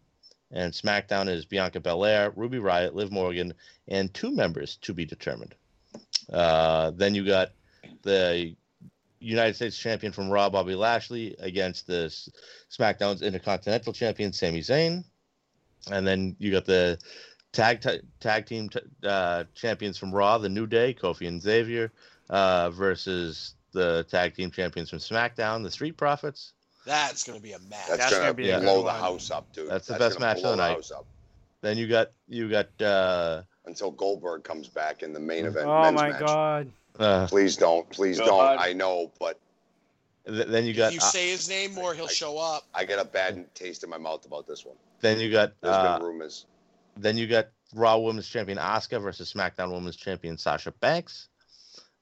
And SmackDown is Bianca Belair, Ruby Riot, Liv Morgan, and two members to be determined. Uh, then you got the United States champion from Raw, Bobby Lashley, against the SmackDown's Intercontinental champion, Sami Zayn. And then you got the tag t- tag team t- uh, champions from Raw, the New Day, Kofi and Xavier, uh, versus the tag team champions from SmackDown, the Street Profits. That's going to be a match. That's, That's gonna, gonna be a blow good the one. house up, dude. That's the best gonna match of the night. house up. Then you got you got uh, Until Goldberg comes back in the main event. Oh men's my match. God! Uh Please don't. Please God. don't. I know, but th- then you If got you uh, say his name more, he'll show up. I get a bad taste in my mouth about this one. then you got There's uh, been rumors. Then you got Raw Women's Champion Asuka versus SmackDown Women's Champion Sasha Banks,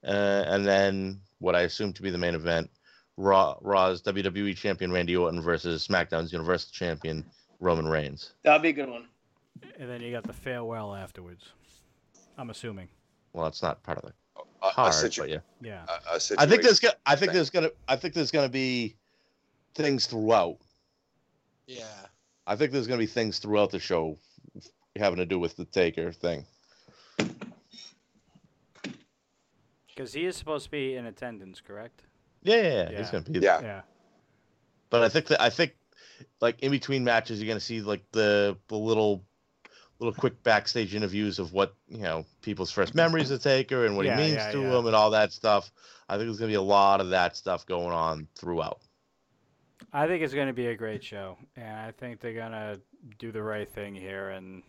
uh, and then what I assume to be the main event, Raw Raw's WWE Champion Randy Orton versus SmackDown's Universal Champion Roman Reigns. That'd be a good one. And then you got the farewell afterwards. I'm assuming. Well, it's not part of the A, a, situ- but yeah. Yeah. a, a I situation. think there's gonna. I think there's gonna. I think there's gonna be things throughout. Yeah. I think there's gonna be things throughout the show having to do with the Taker thing. Because he is supposed to be in attendance, correct? Yeah, yeah, yeah. Yeah. he's gonna be. Yeah. Yeah. But I think that I think like in between matches you're gonna see like the the little little quick backstage interviews of what you know people's first memories of Taker and what Yeah, he means yeah, to yeah. him and all that stuff. I think there's gonna be a lot of that stuff going on throughout. I think it's going to be a great show, and I think they're going to do the right thing here, and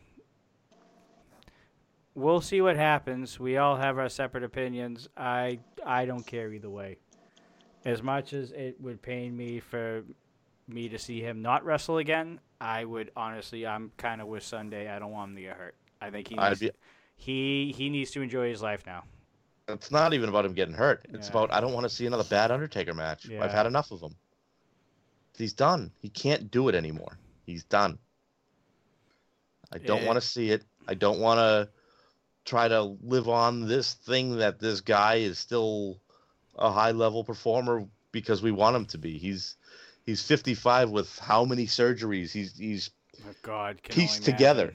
we'll see what happens. We all have our separate opinions. I I don't care either way. As much as it would pain me for me to see him not wrestle again, I would honestly. I'm kind of with Sunday. I don't want him to get hurt. I think he needs, be- he he needs to enjoy his life now. It's not even about him getting hurt. It's Yeah. about I don't want to see another bad Undertaker match. Yeah. I've had enough of them. He's done. He can't do it anymore. He's done. I don't want to see it. I don't want to try to live on this thing that this guy is still a high level performer because we want him to be. He's he's 55 with how many surgeries? He's he's Oh God, can Pieced together.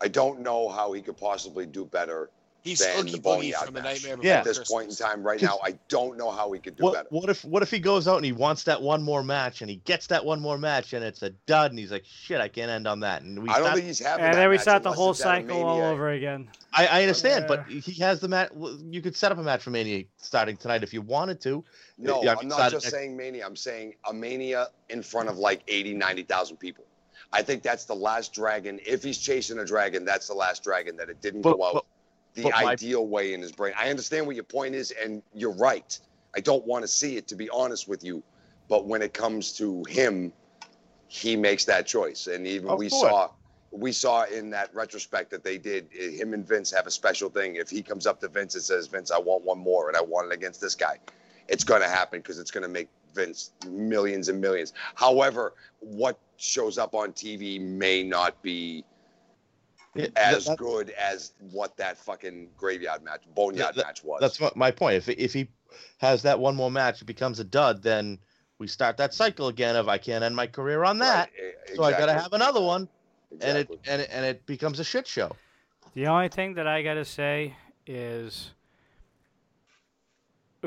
I don't know how he could possibly do better He's Than Oogie the Boogie from the. Nightmare Before Yeah. at this point in time. Right now, I don't know how he could do what better. what if what if he goes out and he wants that one more match and he gets that one more match and it's a dud and he's like shit I can't end on that and we I don't start- think he's having. And that then we start the whole it's at a cycle all over again. I, I understand, Yeah. but he has the match. You could set up a match for Mania starting tonight if you wanted to. No, Yeah, I I'm not side- just saying mania. I'm saying a mania in front of like 80, 90,000 people. I think that's the last dragon. If he's chasing a dragon, that's the last dragon that it didn't But- go out but- the but my- ideal way in his brain. I understand what your point is, and you're right. I don't want to see it, to be honest with you. But when it comes to him, he makes that choice. And even Of we course. saw we saw in that retrospect that they did him and Vince have a special thing. If he comes up to Vince and says, Vince, I want one more and I want it against this guy, it's gonna happen because it's gonna make Vince millions and millions. However, what shows up on TV may not be as that- good as what that fucking graveyard match, boneyard that- match was. that's my, my point. If if he has that one more match, it becomes a dud. Then we start that cycle again of I can't end my career on that, Right, e- so I got to have another one, and it and it, and it becomes a shit show. The only thing that I gotta say is,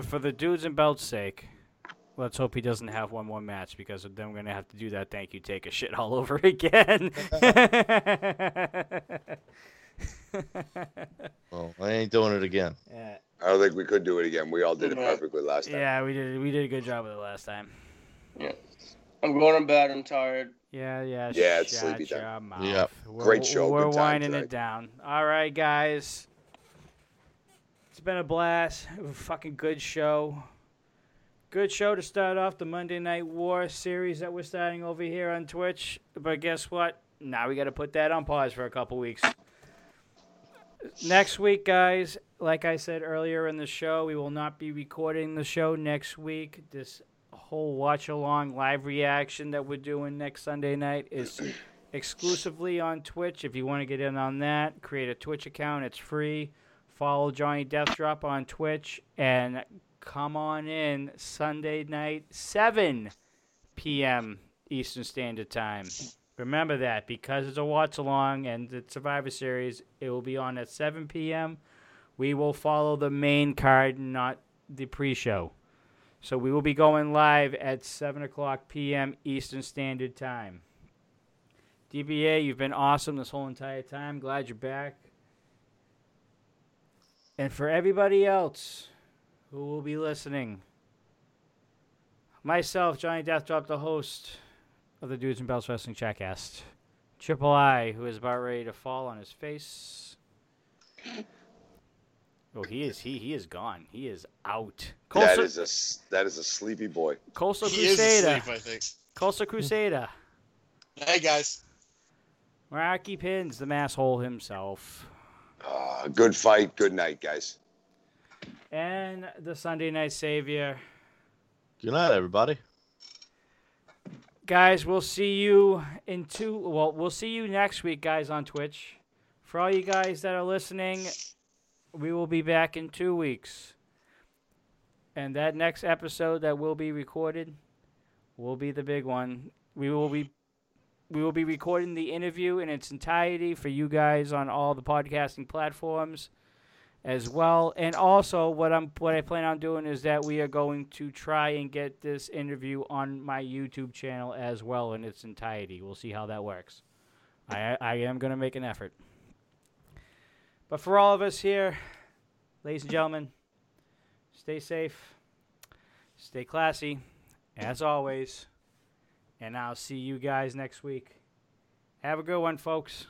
for the dudes and belts' sake, let's hope he doesn't have one more match because then we're gonna have to do that. Thank you, take a shit all (laughs) over again. (laughs) Well, I ain't doing it again. yeah, I don't think we could do it again. We all did it perfectly last time. yeah, we did we did a good job with it last time. Yeah. I'm going to bed. I'm tired. Yeah, yeah. Yeah, it's shut sleepy time. your mouth. Yep. Great show, We're good winding tonight. it down. All right, guys. It's been a blast. A fucking good show. Good show to start off the Monday Night War series that we're starting over here on Twitch. But guess what? Now we got to put that on pause for a couple weeks. Next week, guys, like I said earlier in the show, we will not be recording the show next week. This whole watch along live reaction that we're doing next Sunday night is (coughs) exclusively on Twitch. If you want to get in on that, create a Twitch account. It's free. Follow Johnny Deathdrop on Twitch and come on in Sunday night, 7 p.m. Eastern Standard Time. Remember that because it's a watch along and the Survivor Series, it will be on at 7 p.m. We will follow the main card, not the pre show. So we will be going live at 7 o'clock p.m. Eastern Standard Time. DBA, you've been awesome this whole entire time. Glad you're back. And for everybody else who will be listening, myself, Johnny Deathdrop, the host of the Dudes and Belts Wrestling Chatcast, Triple I, who is about ready to fall on his face. Oh, he is he he is gone. He is out. That Coastal, is a s- that is a sleepy boy. Coastal He is Crusader. asleep, I think. Coastal Crusader. Hey guys. Rocky Pins, the masshole himself. Uh, good fight. Good night, guys. And the Sunday Night Savior. Good night, everybody. Guys, we'll see you in two. Well, we'll see you next week, guys, on Twitch. For all you guys that are listening, we will be back in two weeks. And that next episode that will be recorded will be the big one. We will be we will be recording the interview in its entirety for you guys on all the podcasting platforms as well. And also what I'm what I plan on doing is that we are going to try and get this interview on my YouTube channel as well in its entirety. We'll see how that works. I I am going to make an effort. But for all of us here, ladies and gentlemen, stay safe, stay classy, as always, and I'll see you guys next week. Have a good one, folks.